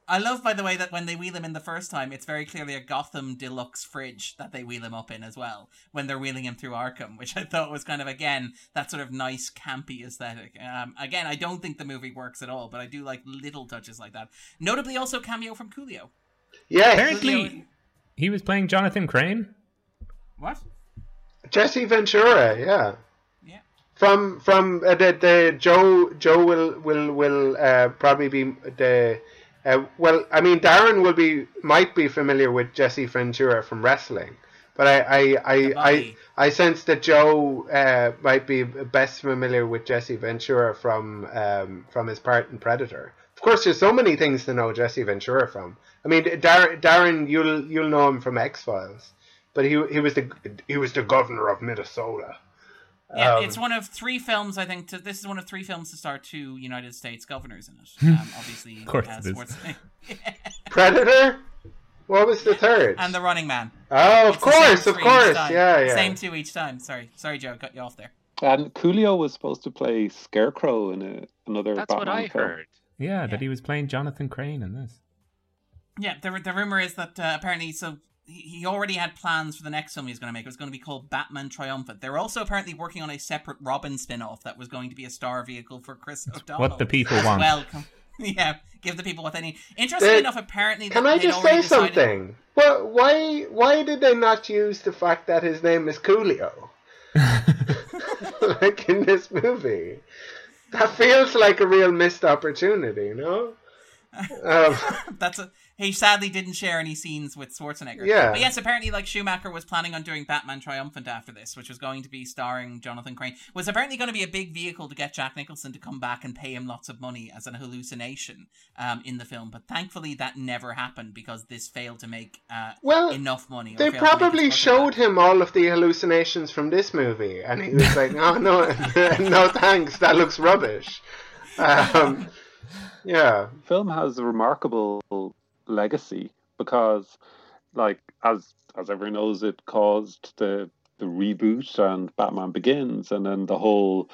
I love, by the way, that when they wheel him in the first time, it's very clearly a Gotham deluxe fridge that they wheel him up in as well when they're wheeling him through Arkham, which I thought was kind of again that sort of nice campy aesthetic. Um, again, I don't think the movie works at all, but I do like little touches like that. Notably, also cameo from Coolio. Yeah, Apparently, he was playing Jonathan Crane. What? Jesse Ventura. Yeah, Yeah. from from uh, the the Joe Joe will will will uh, probably be the. Uh, well, I mean, Darren will be might be familiar with Jesse Ventura from wrestling, but I I I, I. I sense that Joe uh, might be best familiar with Jesse Ventura from um, from his part in Predator. Of course, there's so many things to know Jesse Ventura from. I mean, Darren, Darren you'll you'll know him from X Files, but he he was the he was the governor of Minnesota. Yeah, Um, it's one of three films. I think to, this is one of three films to star two United States governors in it. Um, obviously, Of course uh, it is. Schwarzenegger- Predator. What was the third? and the Running Man. oh, of It's course, of course, yeah, yeah. Same two each time. Sorry, sorry, Joe, cut you off there. And Coolio was supposed to play Scarecrow in a, another That's Batman what I film. heard. Yeah, Yeah. that he was playing Jonathan Crane in this. Yeah, the the rumor is that uh, apparently, so he, he already had plans for the next film he was going to make. It was going to be called Batman Triumphant. They're also apparently working on a separate Robin spin-off that was going to be a star vehicle for Chris O'Donnell. What the people as want. Well, yeah, give the people what they need. Interestingly Uh, enough, apparently, Can I just say decided- something? Well, why why did they not use the fact that his name is Coolio? like in this movie, that feels like a real missed opportunity, no? Um, That's a he sadly didn't share any scenes with Schwarzenegger. Yeah. But yes, apparently, like Schumacher was planning on doing Batman Triumphant after this, which was going to be starring Jonathan Crane. Was apparently going to be a big vehicle to get Jack Nicholson to come back and pay him lots of money as an hallucination um, in the film. But thankfully, that never happened because this failed to make uh, Well, enough money. They failed to make probably showed him all of the hallucinations from this movie, and he was like, "Oh no, no thanks, that looks rubbish." Um, yeah, film has a remarkable legacy because, like as as everyone knows, it caused the the reboot and Batman Begins, and then the whole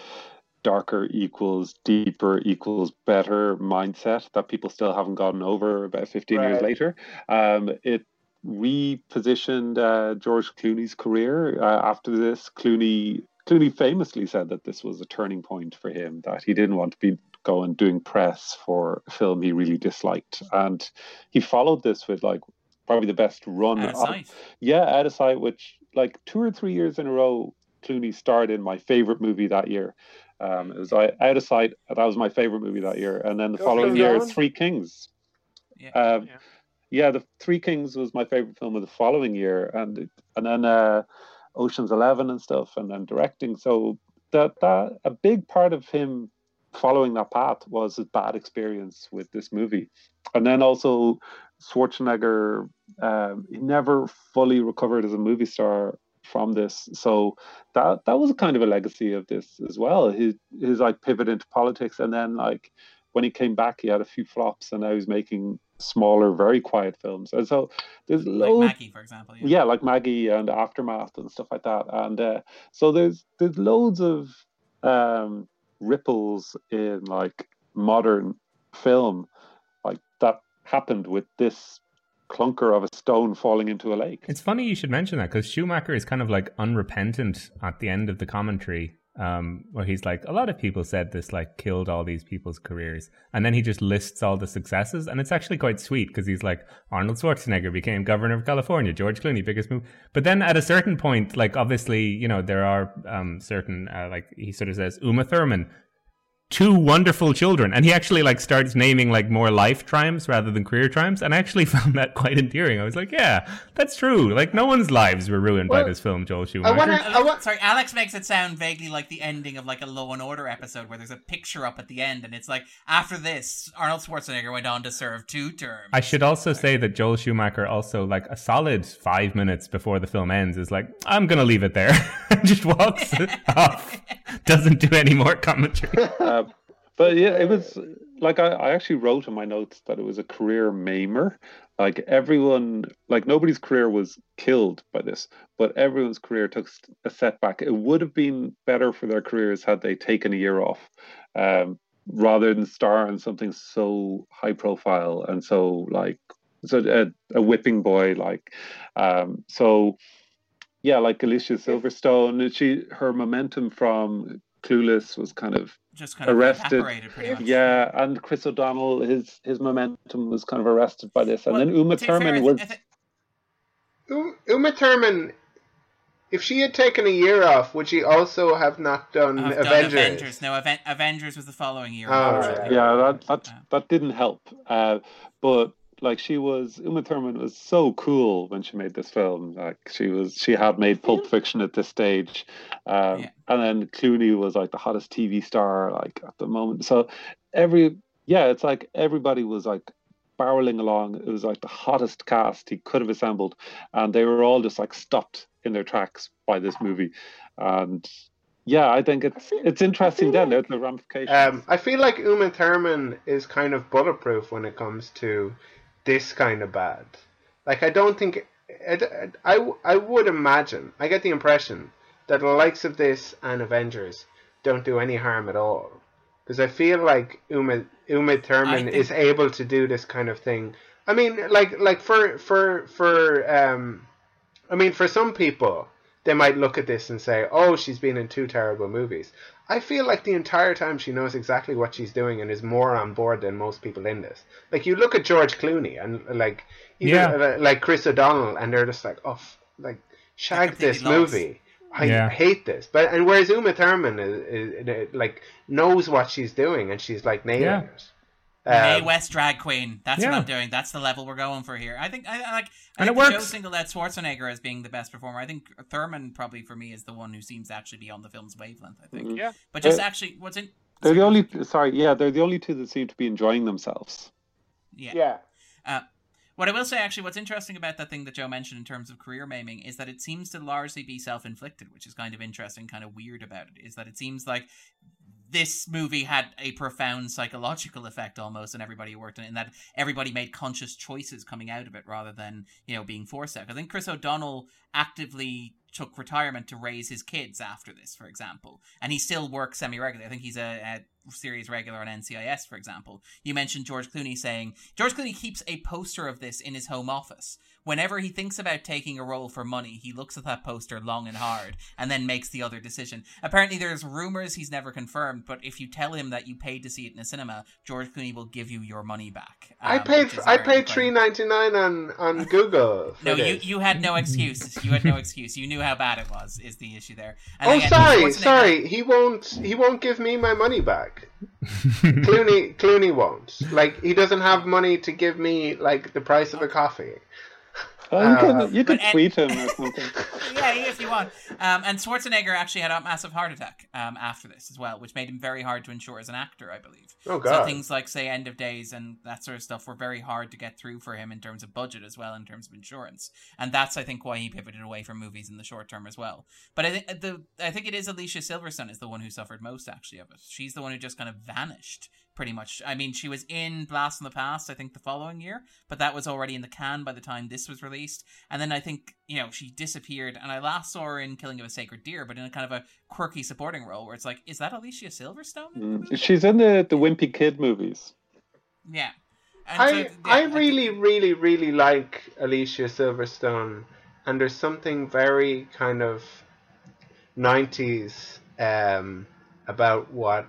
darker equals deeper equals better mindset that people still haven't gotten over about 15 years later. Um, it repositioned uh, George Clooney's career uh, after this. Clooney Clooney famously said that this was a turning point for him, that he didn't want to be going doing press for a film he really disliked. And he followed this with like probably the best run Out of of- sight. yeah, out of sight, which like two or three years in a row, Clooney starred in my favorite movie that year. Um, it was I- Out of Sight. That was my favorite movie that year, and then the Go following year, on. Three Kings. Yeah. Um, Yeah. yeah, the Three Kings was my favorite film of the following year, and and then uh, Ocean's Eleven and stuff, and then directing. So that that a big part of him following that path was a bad experience with this movie, and then also Schwarzenegger. Um, he never fully recovered as a movie star from this, so that that was kind of a legacy of this as well. His his like pivot into politics, and then like when he came back, he had a few flops, and now he's making smaller, very quiet films. And so there's Like loads Maggie, for example. Yeah. yeah, like Maggie and Aftermath and stuff like that. And uh, so there's there's loads of um, ripples in like modern film, like that happened with this clunker of a stone falling into a lake. It's funny you should mention that because Schumacher is kind of like unrepentant at the end of the commentary, um, where he's like, a lot of people said this like killed all these people's careers, and then he just lists all the successes, and it's actually quite sweet because he's like, Arnold Schwarzenegger became governor of California, George Clooney, biggest move, but then at a certain point, like obviously, you know, there are um, certain uh, like he sort of says Uma Thurman. Two wonderful children, and he actually like starts naming like more life triumphs rather than career triumphs, and I actually found that quite endearing. I was like, "Yeah, that's true. Like, no one's lives were ruined by this film, Joel Schumacher." wanna- I wa- Sorry, Alex makes it sound vaguely like the ending of like a Law and Order episode where there's a picture up at the end, and it's like after this, Arnold Schwarzenegger went on to serve two terms. I should also say that Joel Schumacher also like a solid five minutes before the film ends is like, "I'm gonna leave it there," and just walks off, doesn't do any more commentary. Uh, but yeah, it was like I, I actually wrote in my notes that it was a career maimer. Like everyone, like nobody's career was killed by this, but everyone's career took a setback. It would have been better for their careers had they taken a year off, um, rather than star in something so high profile and so like so a, a whipping boy like. Um, so yeah, like Alicia Silverstone, she her momentum from Clueless was kind of just kind of arrested. pretty much. yeah, and Chris O'Donnell, his his momentum was kind of arrested by this, and Well, then Uma to be fair, Thurman was I thi- Uma Thurman. If she had taken a year off, would she also have not done I've done Avengers? Avengers. No, Aven- Avengers was the following year. Oh, unfortunately. yeah, that that Yeah. that didn't help. Uh, but like she was, Uma Thurman was so cool when she made this film. Like she was, she had made Pulp Fiction at this stage, um, Yeah. and then Clooney was like the hottest TV star like at the moment. So every yeah, it's like everybody was like barreling along. It was like the hottest cast he could have assembled, and they were all just like stopped in their tracks by this movie. And yeah, I think it's feel- it's interesting feel then like- the ramifications. Um, I feel like Uma Thurman is kind of bulletproof when it comes to this kind of bad. Like, I don't think. I, I, I would imagine, I get the impression that the likes of this and Avengers don't do any harm at all. Because I feel like Uma, Uma Thurman is able to do this kind of thing. I mean, like, like for, for, for, um, I mean, for some people, they might look at this and say, "Oh, she's been in two terrible movies." I feel like the entire time she knows exactly what she's doing and is more on board than most people in this. Like you look at George Clooney and like even, Yeah. uh, like Chris O'Donnell, and they're just like, "Oh, f- like shag this lost. movie." I Yeah. hate this, but and whereas Uma Thurman is, is, is, like knows what she's doing and she's like nailing Yeah. it. Mae Um, West drag queen. That's what I'm doing. That's the level we're going for here. I think I, I like. I And think it the Joe works. singled out Schwarzenegger as being the best performer. I think Thurman probably for me is the one who seems to actually be on the film's wavelength. I think, Yeah. but just Uh, actually, what's in? They're the only sorry, yeah, they're the only two that seem to be enjoying themselves. Yeah. Yeah. What I will say, actually, what's interesting about that thing that Joe mentioned in terms of career maiming is that it seems to largely be self inflicted, which is kind of interesting, kind of weird about it. Is that it seems like this movie had a profound psychological effect almost on everybody who worked in it, in that everybody made conscious choices coming out of it rather than, you know, being forced out. I think Chris O'Donnell actively took retirement to raise his kids after this, for example. And he still works semi regularly. I think he's a, a series regular on NCIS, for example. You mentioned George Clooney saying George Clooney keeps a poster of this in his home office. Whenever he thinks about taking a role for money, he looks at that poster long and hard and then makes the other decision. Apparently, there's rumors he's never confirmed, but if you tell him that you paid to see it in a cinema, George Clooney will give you your money back. I um, paid I paid three ninety nine on on Google. No, you this. you had no excuse. You had no excuse. You knew how bad it was. Is the issue there? And Oh, again, sorry, sorry. He won't. He won't give me my money back. Clooney, Clooney won't. Like he doesn't have money to give me like the price of a coffee. Oh, you Uh, can, you can but and- tweet him or something. yeah, if you want. Um, and Schwarzenegger actually had a massive heart attack um, after this as well, which made him very hard to insure as an actor, I believe. Oh God. So things like, say, End of Days and that sort of stuff were very hard to get through for him in terms of budget as well, in terms of insurance. And that's, I think, why he pivoted away from movies in the short term as well. But I think the I think it is Alicia Silverstone is the one who suffered most actually of it. She's the one who just kind of vanished pretty much. I mean, she was in Blast from the Past, I think, the following year, but that was already in the can by the time this was released. And then I think, you know, she disappeared, and I last saw her in Killing of a Sacred Deer, but in a kind of a quirky supporting role where it's like, is that Alicia Silverstone? Mm. She's in the the Wimpy Kid movies. Yeah. And I so, yeah, I think- really really really like Alicia Silverstone, and there's something very kind of '90s um, about what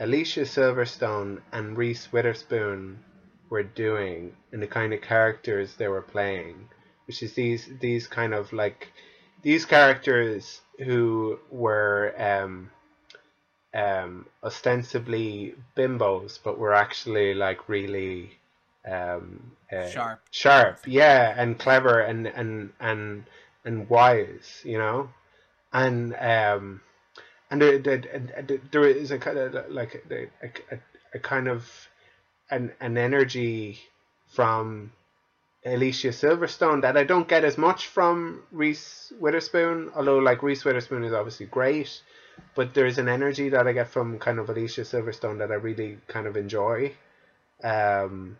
Alicia Silverstone and Reese Witherspoon were doing and the kind of characters they were playing, which is these these kind of like these characters who were um, um, ostensibly bimbos, but were actually like really um, uh, Sharp. sharp, yeah, and clever and and and and wise, you know, and um, and there, there, there- there is a kind of like a, a, a kind of an an energy from Alicia Silverstone that I don't get as much from Reese Witherspoon, although like Reese Witherspoon is obviously great, but there's an energy that I get from kind of Alicia Silverstone that I really kind of enjoy. Um,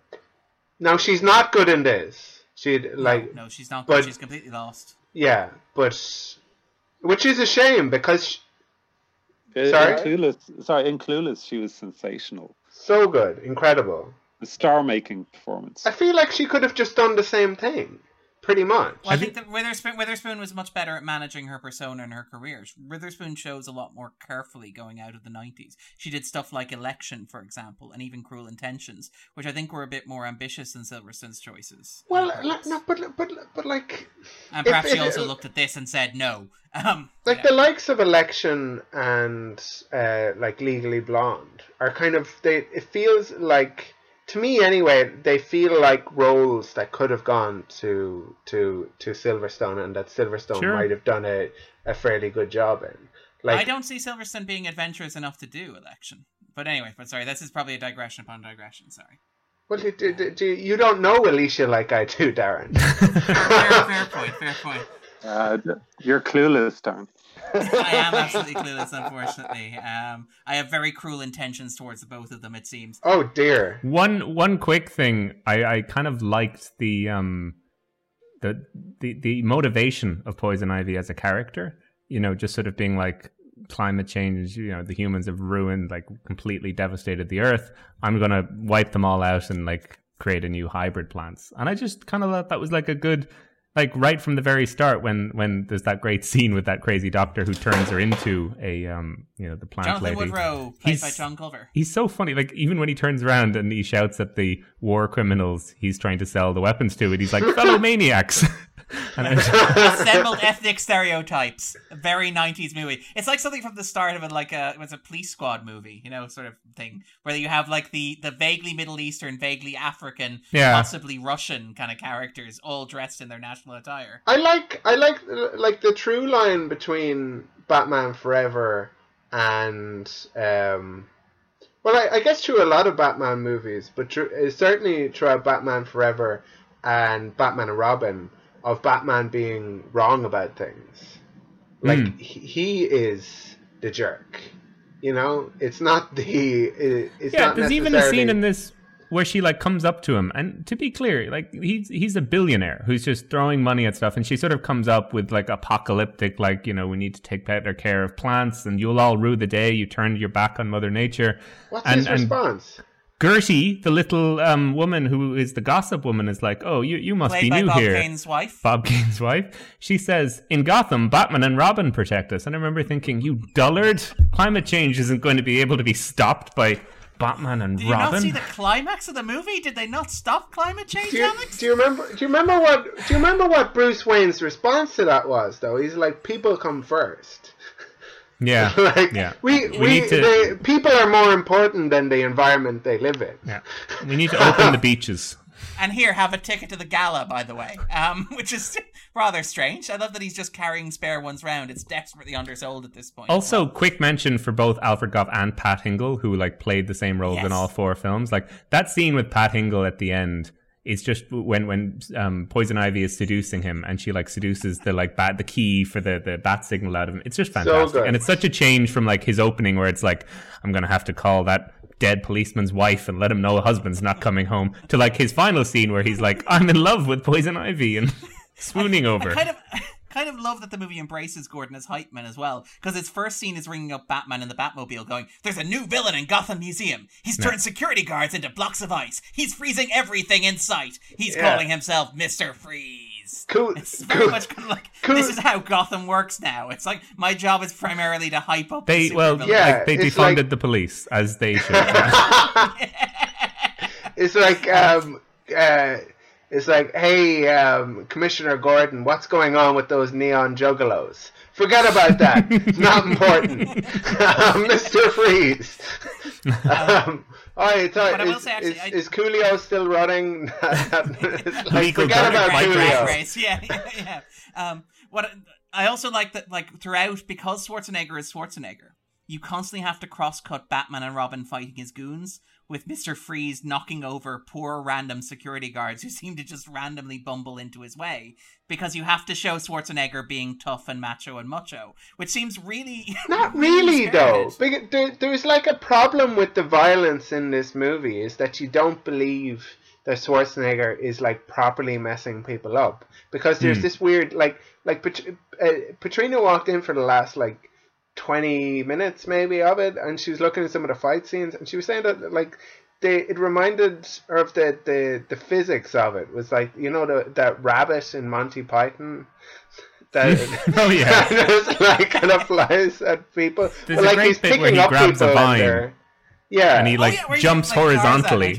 now she's not good in this. She like no, she's not. but- Good. She's completely lost. yeah, but which is a shame because Sorry? In Clueless, sorry, in Clueless, she was sensational. so good, incredible. A star-making performance. I feel like she could have just done the same thing, pretty much. Well, I think that Witherspoon, Witherspoon was much better at managing her persona and her career. Witherspoon shows a lot more carefully going out of the 90s. She did stuff like Election, for example, and even Cruel Intentions, which I think were a bit more ambitious than Silverstone's choices. Well, like, no, but but but like and if- perhaps she if- also looked at this and said no. Um, like yeah. the likes of election and uh, like legally blonde are kind of they it feels like to me anyway they feel like roles that could have gone to to to silverstone and that silverstone Sure. might have done a, a fairly good job in like I don't see Silverstone being adventurous enough to do Election. But anyway, but sorry, this is probably a digression upon digression. Sorry. well do, do, do, do- you don't know alicia like i do darren Fair, fair point. Fair point. Uh, you're clueless, Darren. I am absolutely clueless, unfortunately. Um, I have very cruel intentions towards the both of them. It seems. oh dear One one quick thing, I, I kind of liked the um the the the motivation of Poison Ivy as a character. You know, just sort of being like climate change. You know, the humans have ruined, like, completely devastated the Earth. I'm gonna wipe them all out and like create a new hybrid plants. And I just kind of thought that was like a good. Like right from the very start, when when there's that great scene with that crazy doctor who turns her into a um you know the plant Jonathan lady. Woodrue, played He's- by John Glover. He's so funny. Like even when he turns around and he shouts at the war criminals he's trying to sell the weapons to, and he's like fellow maniacs. And I- assembled ethnic stereotypes. A very nineties movie. It's like something from the start of a like a it was a police squad movie, you know, sort of thing, where you have like the the vaguely Middle Eastern, vaguely African, Yeah. possibly Russian kind of characters, all dressed in their national attire. I like I like like the true line between Batman Forever and um, well, I, I guess through a lot of Batman movies, but tr- it's certainly throughout Batman Forever and Batman and Robin of Batman being wrong about things. Like Mm. he, is the jerk. You know, it's not the. It, it's yeah, not there's even a scene in this where she like comes up to him, and to be clear, like he's he's a billionaire who's just throwing money at stuff, and she sort of comes up with like apocalyptic, like you know, we need to take better care of plants, and you'll all rue the day you turned your back on Mother Nature. What's and, his and response? Gertie, the little um, woman who is the gossip woman, is like, "Oh, you you must Played be by new Bob here." Bob Kane's wife. Bob Kane's wife. She says, In Gotham, Batman and Robin protect us. And I remember thinking, You dullard, climate change isn't going to be able to be stopped by Batman and Robin. Did you not see the climax of the movie? Did they not stop climate change, Do you, Alex? do you remember? Do you remember what? Do you remember what Bruce Wayne's response to that was? Though he's like, "People come first. Yeah. like yeah. we We we, need to- they, people are more important than the environment they live in. yeah. We need to open the beaches. And here, have a ticket to the gala, by the way, um, which is rather strange. I love that he's just carrying spare ones round. It's desperately undersold at this point. Also, quick mention for both Alfred Gough and Pat Hingle, who like played the same roles in all four films. Like that scene with Pat Hingle at the end is just when when um, Poison Ivy is seducing him, and she like seduces the like bat the key for the the bat signal out of him. It's just fantastic, good. and it's such a change from like his opening where it's like I'm gonna have to call that dead policeman's wife and let him know husband's not coming home to like his final scene where he's like I'm in love with Poison Ivy and swooning over. I kind of, kind of love that the movie embraces Gordon as hype man as well, because its first scene is ringing up Batman in the Batmobile, going, "There's a new villain in Gotham Museum. He's turned security guards into blocks of ice. He's freezing everything in sight. He's Yeah. calling himself Mister Freeze." Cool. It's very cool. much kind of like cool. this is how Gotham works now. It's like my job is primarily to hype up. They the well, supervillain. Yeah, like they defunded like- the police as they should. It's like um uh. It's like, hey, um, Commissioner Gordon, what's going on with those neon juggalos? Forget about that. It's not important. um, Mr. Freeze. Um, I thought, But I will is, say, actually, is, I- is Coolio still running? It's like, forget about bike Coolio. race. Yeah, yeah, yeah. Um, what I also like that, like throughout, because Schwarzenegger is Schwarzenegger, you constantly have to cross-cut Batman and Robin fighting his goons, with Mister Freeze knocking over poor random security guards who seem to just randomly bumble into his way, because you have to show Schwarzenegger being tough and macho and macho, which seems really Not really, though. spirited. Because there, there's like a problem with the violence in this movie is that you don't believe that Schwarzenegger is like properly messing people up because there's Hmm. this weird like like Pat- uh, Patrina walked in for the last like. 20 minutes maybe of it and she was looking at some of the fight scenes and she was saying that like they it reminded her of the the, the physics of it was like you know the that rabbit in Monty Python that Oh, yeah. just like kind of flies at people. There's But, a like great he's bit where picking he up grabs a people and vine. Yeah, and he like yeah, jumps like Tarzan horizontally.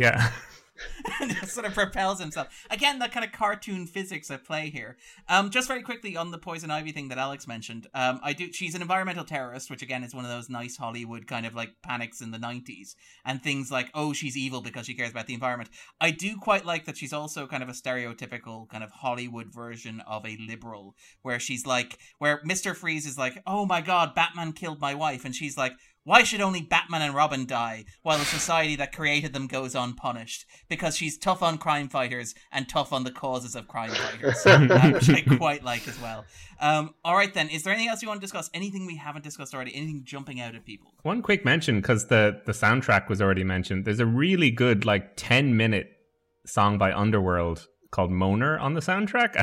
sort of propels himself. Again, that kind of cartoon physics at play here. Um, just very quickly on the poison ivy thing that Alex mentioned. Um, I do. She's an environmental terrorist, which again is one of those nice Hollywood kind of like panics in the '90s and things like, oh, she's evil because she cares about the environment. I do quite like that she's also kind of a stereotypical kind of Hollywood version of a liberal, where she's like, where Mister Freeze is like, oh my god, Batman killed my wife, and she's like. Why should only Batman and Robin die while the society that created them goes unpunished? Because she's tough on crime fighters and tough on the causes of crime fighters, uh, which I quite like as well. Um, all right, then. Is there anything else you want to discuss? Anything we haven't discussed already? Anything jumping out at people? One quick mention because the the soundtrack was already mentioned. There's a really good like ten minute song by Underworld called Moaner on the soundtrack.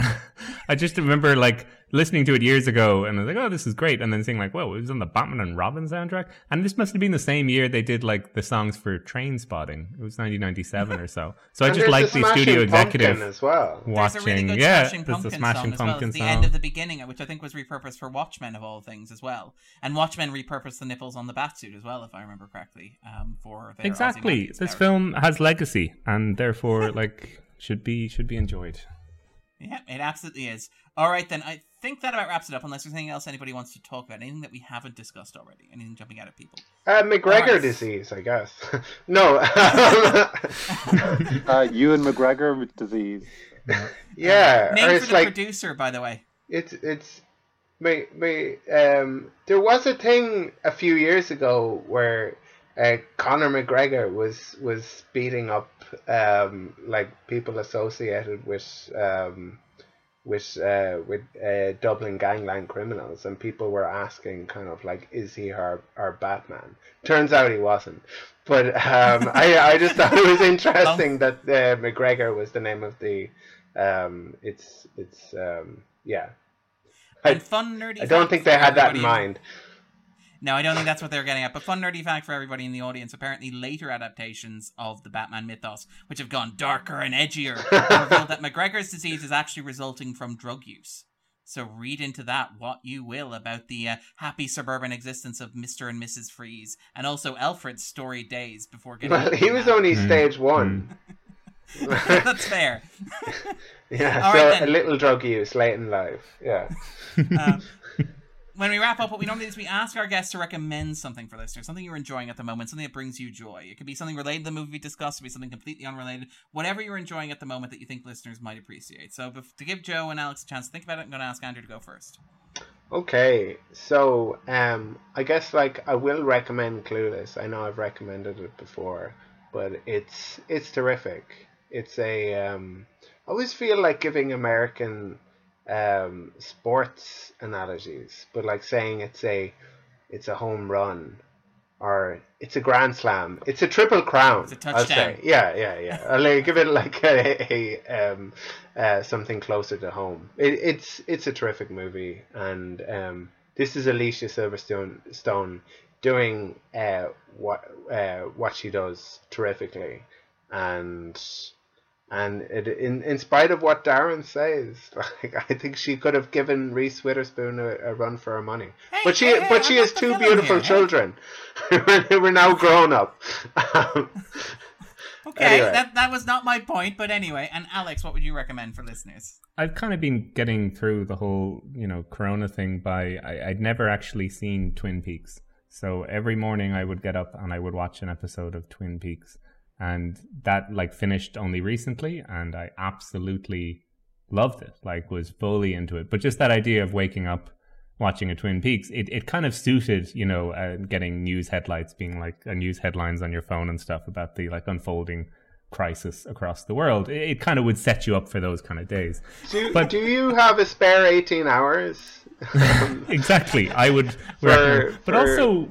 I just remember like listening to it years ago and I was like, oh, this is great. And then seeing like, whoa, it was on the Batman and Robin soundtrack. And this must have been the same year they did like the songs for Trainspotting. It was 1997 or so. So I just there's like the the studio Smashing executive as well. There's watching. a really good yeah, Smashing there's Pumpkin the Smashing song as well. Pumpkin the end of the beginning, which I think was repurposed for Watchmen of all things as well. And Watchmen repurposed the nipples on the batsuit as well, if I remember correctly. Um, for their exactly. This character. film has legacy and therefore like should be should be enjoyed. Yeah, it absolutely is. All right, then. I think that about wraps it up. Unless there's anything else anybody wants to talk about, anything that we haven't discussed already, anything jumping out at people. Uh, McGregor Alright. disease, I guess. no. Uh, and McGregor disease. yeah, or Name for it's the like producer, by the way. it's it's my my um. There was a thing a few years ago where uh, Conor McGregor was was beating up um like people associated with um with uh with uh Dublin gangland criminals and people were asking kind of like is he our our Batman? Turns out he wasn't. But um I I just thought it was interesting that uh, McGregor was the name of the um it's it's um yeah. I- And fun nerdy. I don't think they had that in mind. No, I don't think that's what they're getting at. But fun nerdy fact for everybody in the audience: apparently, later adaptations of the Batman mythos, which have gone darker and edgier, revealed that McGregor's disease is actually resulting from drug use. So read into that what you will about the uh, happy suburban existence of Mister and Mrs. Freeze, and also Alfred's storied days before getting. Well, he was only Mm, stage one. that's fair. yeah, All so right, a little drug use late in life. Yeah. Um, when we wrap up, what we normally do is we ask our guests to recommend something for listeners, something you're enjoying at the moment, something that brings you joy. It could be something related to the movie we discussed, it could be something completely unrelated, whatever you're enjoying at the moment that you think listeners might appreciate. So, to give Joe and Alex a chance to think about it, I'm going to ask Andrew to go first. Okay, so um, I guess like I will recommend Clueless. I know I've recommended it before, but it's it's terrific. It's a um, I always feel like giving American um, sports analogies, but like saying it's a it's a home run or it's a grand slam. It's a triple crown. It's a I'll say. Yeah, yeah, yeah. I'll like, give it like a, a um, uh, something closer to home. It, it's it's a terrific movie, and um, this is Alicia Silverstone Stone doing uh, what uh, what she does terrifically, and and it, in in spite of what Darren says, like I think she could have given Reese Witherspoon a, a run for her money. Hey, but she hey, hey, but she has two beautiful here, hey. children who are now grown up. Um, Okay, Anyway. that, that was not my point, but anyway. And Alex, what would you recommend for listeners? I've kind of been getting through the whole, you know, Corona thing by I, I'd never actually seen Twin Peaks. So every morning I would get up and I would watch an episode of Twin Peaks. And that like finished only recently and I absolutely loved it. Like was fully into it. But just that idea of waking up watching a Twin Peaks, it, it kind of suited, you know, uh, getting news headlights being like uh, news headlines on your phone and stuff about the like unfolding crisis across the world. It, it kind of would set you up for those kind of days. do, But- do you have a spare eighteen hours? exactly i would For- but for- also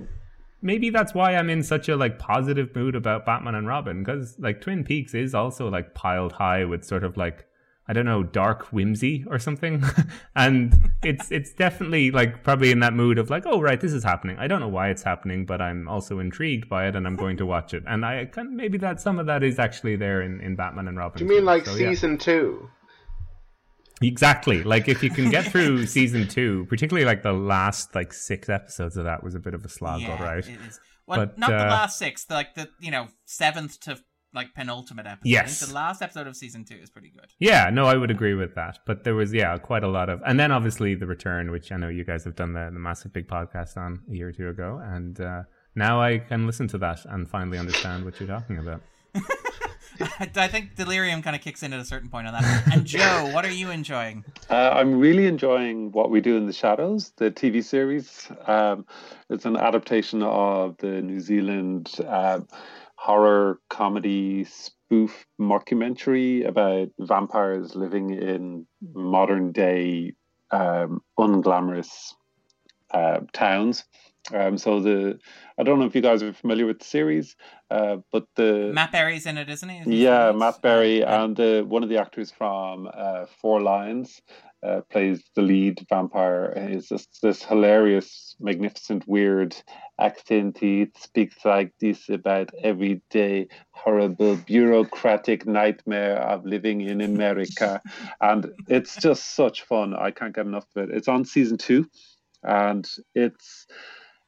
maybe that's why i'm in such a like positive mood about batman and robin because like twin peaks is also like piled high with sort of like i don't know dark whimsy or something and it's it's definitely like probably in that mood of like oh right this is happening i don't know why it's happening but i'm also intrigued by it and i'm going to watch it and i can maybe that some of that is actually there in, in batman and robin Do you mean like So, yeah. season two? Exactly. Like if you can get through season two, particularly like the last like six episodes of that was a bit of a slog, yeah, all right. it is. Well, But, not the uh, last six, the, like the you know seventh to like penultimate episode. Yes. the last episode of season two is pretty good. Yeah, no, I would agree with that. But there was yeah, quite a lot of and then obviously the return, which I know you guys have done the, the massive big podcast on a year or two ago, and uh now I can listen to that and finally understand what you're talking about. I think delirium kind of kicks in at a certain point on that. And Joe, what are you enjoying? Uh, I'm really enjoying What We Do in the Shadows, the TV series. Um, it's an adaptation of the New Zealand um, horror comedy spoof mockumentary about vampires living in modern day um, unglamorous uh, towns. Um, so the I don't know if you guys are familiar with the series, uh, but the Matt Berry's in it, isn't he? Is yeah? Matt Berry Yeah. and uh, one of the actors from uh, Four Lions uh, plays the lead vampire. He's just this hilarious, magnificent, weird accent. He speaks like this about everyday horrible bureaucratic nightmare of living in America, and it's just such fun. I can't get enough of it. It's on season two, and it's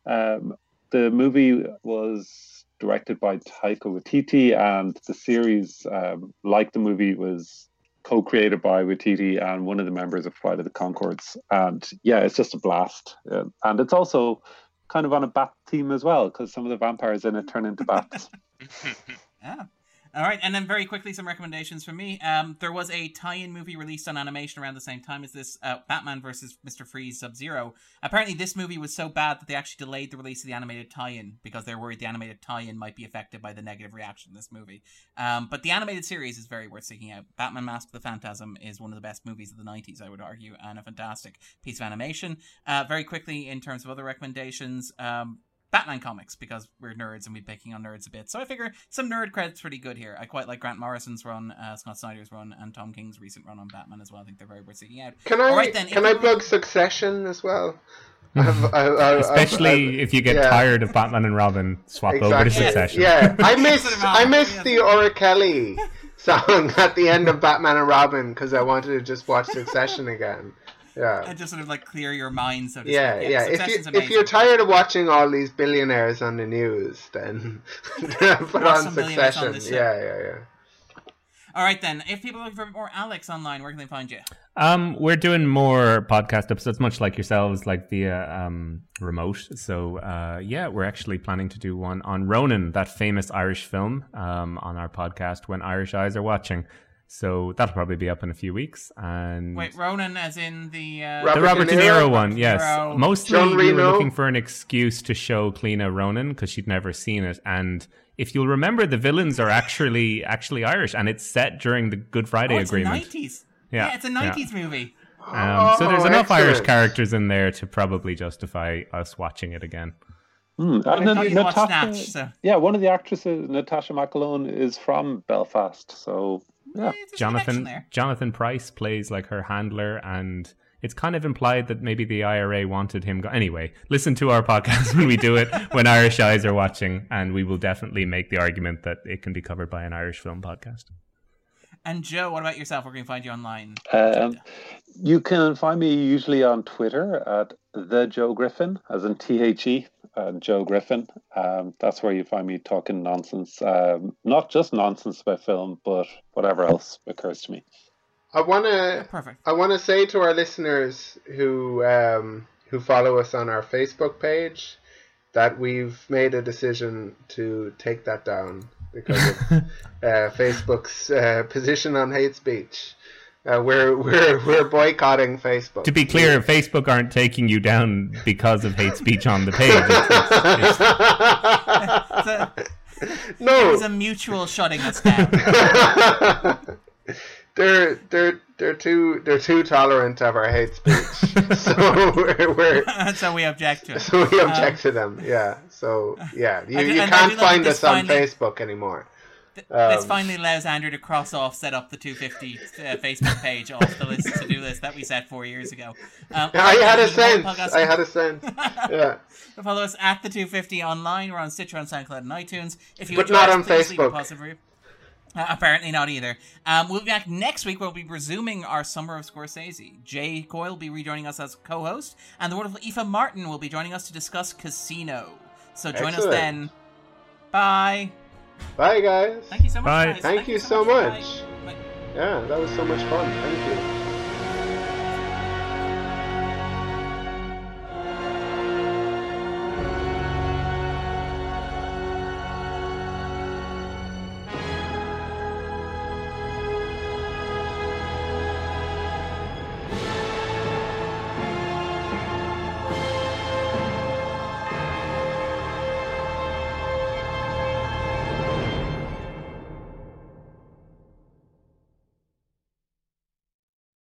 um, the movie was directed by Taika Waititi, and the series, um, like the movie, was co-created by Waititi and one of the members of Flight of the Conchords. And yeah, it's just a blast. Uh, and it's also kind of on a bat theme as well because some of the vampires in it turn into bats. Yeah. All right, and then very quickly, some recommendations from me. Um, there was a tie-in movie released on animation around the same time as this, uh, Batman versus Mister Freeze Sub Zero. Apparently, this movie was so bad that they actually delayed the release of the animated tie-in because they're worried the animated tie-in might be affected by the negative reaction to this movie. Um, but the animated series is very worth seeking out. Batman: Mask of the Phantasm is one of the best movies of the '90s, I would argue, and a fantastic piece of animation. Uh, very quickly, in terms of other recommendations, um, Batman comics because we're nerds and we're picking on nerds a bit. So I figure some nerd credits pretty good here. I quite like Grant Morrison's run, uh, Scott Snyder's run, and Tom King's recent run on Batman as well. I think they're very worth seeking out. Can I All right, then, can I you- plug Succession as well? I've- I- I- I've- Especially I've- if you get yeah. tired of Batman and Robin, swap over to Succession. Yeah, I miss I album, miss the R. Kelly song at the end of Batman and Robin because I wanted to just watch Succession again. Yeah. And just sort of like clear your mind, so to Yeah, speak. yeah. If you, if you're tired of watching all these billionaires on the news, then put on some billionaires on Succession. yeah, yeah, yeah. All right, then. If people are looking for more Alex online, where can they find you? Um, we're doing more podcast episodes, much like yourselves, like via um, remote. So, uh, yeah, we're actually planning to do one on Ronin, that famous Irish film, um, on our podcast when Irish eyes are watching. So that'll probably be up in a few weeks. And Wait, Ronin, as in the. Uh, Robert the Robert De De Niro? Niro one, yes. Niro. Mostly John we were looking for an excuse to show Cleena Ronin because she'd never seen it. And if you'll remember, the villains are actually actually Irish, and it's set during the Good Friday oh, it's Agreement. a 90s. Yeah, Yeah, it's a yeah. 90s movie. Um, so there's Oh, enough Irish characters in there to probably justify us watching it again. I And then thought Natasha, Snatch, so. yeah, one of the actresses, Natascha McElhone, is from Belfast. So yeah, Yeah, there's a connection Jonathan there. Jonathan Pryce plays like her handler, and it's kind of implied that maybe the IRA wanted him. Go- anyway, listen to our podcast when we do it when Irish eyes are watching, and we will definitely make the argument that it can be covered by an Irish film podcast. And Joe, what about yourself? Where can we find you online? Um, you can find me usually on Twitter at the Joe Griffin, as in T H E, uh, Joe Griffin. Um, that's where you find me talking nonsense, um, not just nonsense about film, but whatever else occurs to me. I wanna Perfect. I wanna say to our listeners who um, who follow us on our Facebook page that we've made a decision to take that down because of uh, Facebook's uh, position on hate speech. Uh, we're we're we're boycotting Facebook. To be clear, Facebook aren't taking you down because of hate speech on the page. It's- it's- It's a, no, it's a mutual shutting us down. they're they're they're too they're too tolerant of our hate speech. so we're, we're so we object to it. so we object to them. Yeah. So yeah, you, I you can't find this us on finally- Facebook anymore. This Um, finally allows Andrew to cross off, set up the 250 uh, Facebook page off the list to do list that we set four years ago. Um, I had a sense. podcast- I had a sense. Yeah. Follow us at the 250 online. We're on Stitcher, on SoundCloud, and iTunes. If you But not us, on please leave a Facebook. Uh, apparently not either. Um, we'll be back next week. We'll be resuming our Summer of Scorsese. Jay Coyle will be rejoining us as co-host, and the wonderful Aoife Martin will be joining us to discuss Casino. So join us then. Bye. Bye, guys. Thank you so much. Bye. guys. Thank you so Bye. much. Bye. Yeah, that was so much fun. Thank you.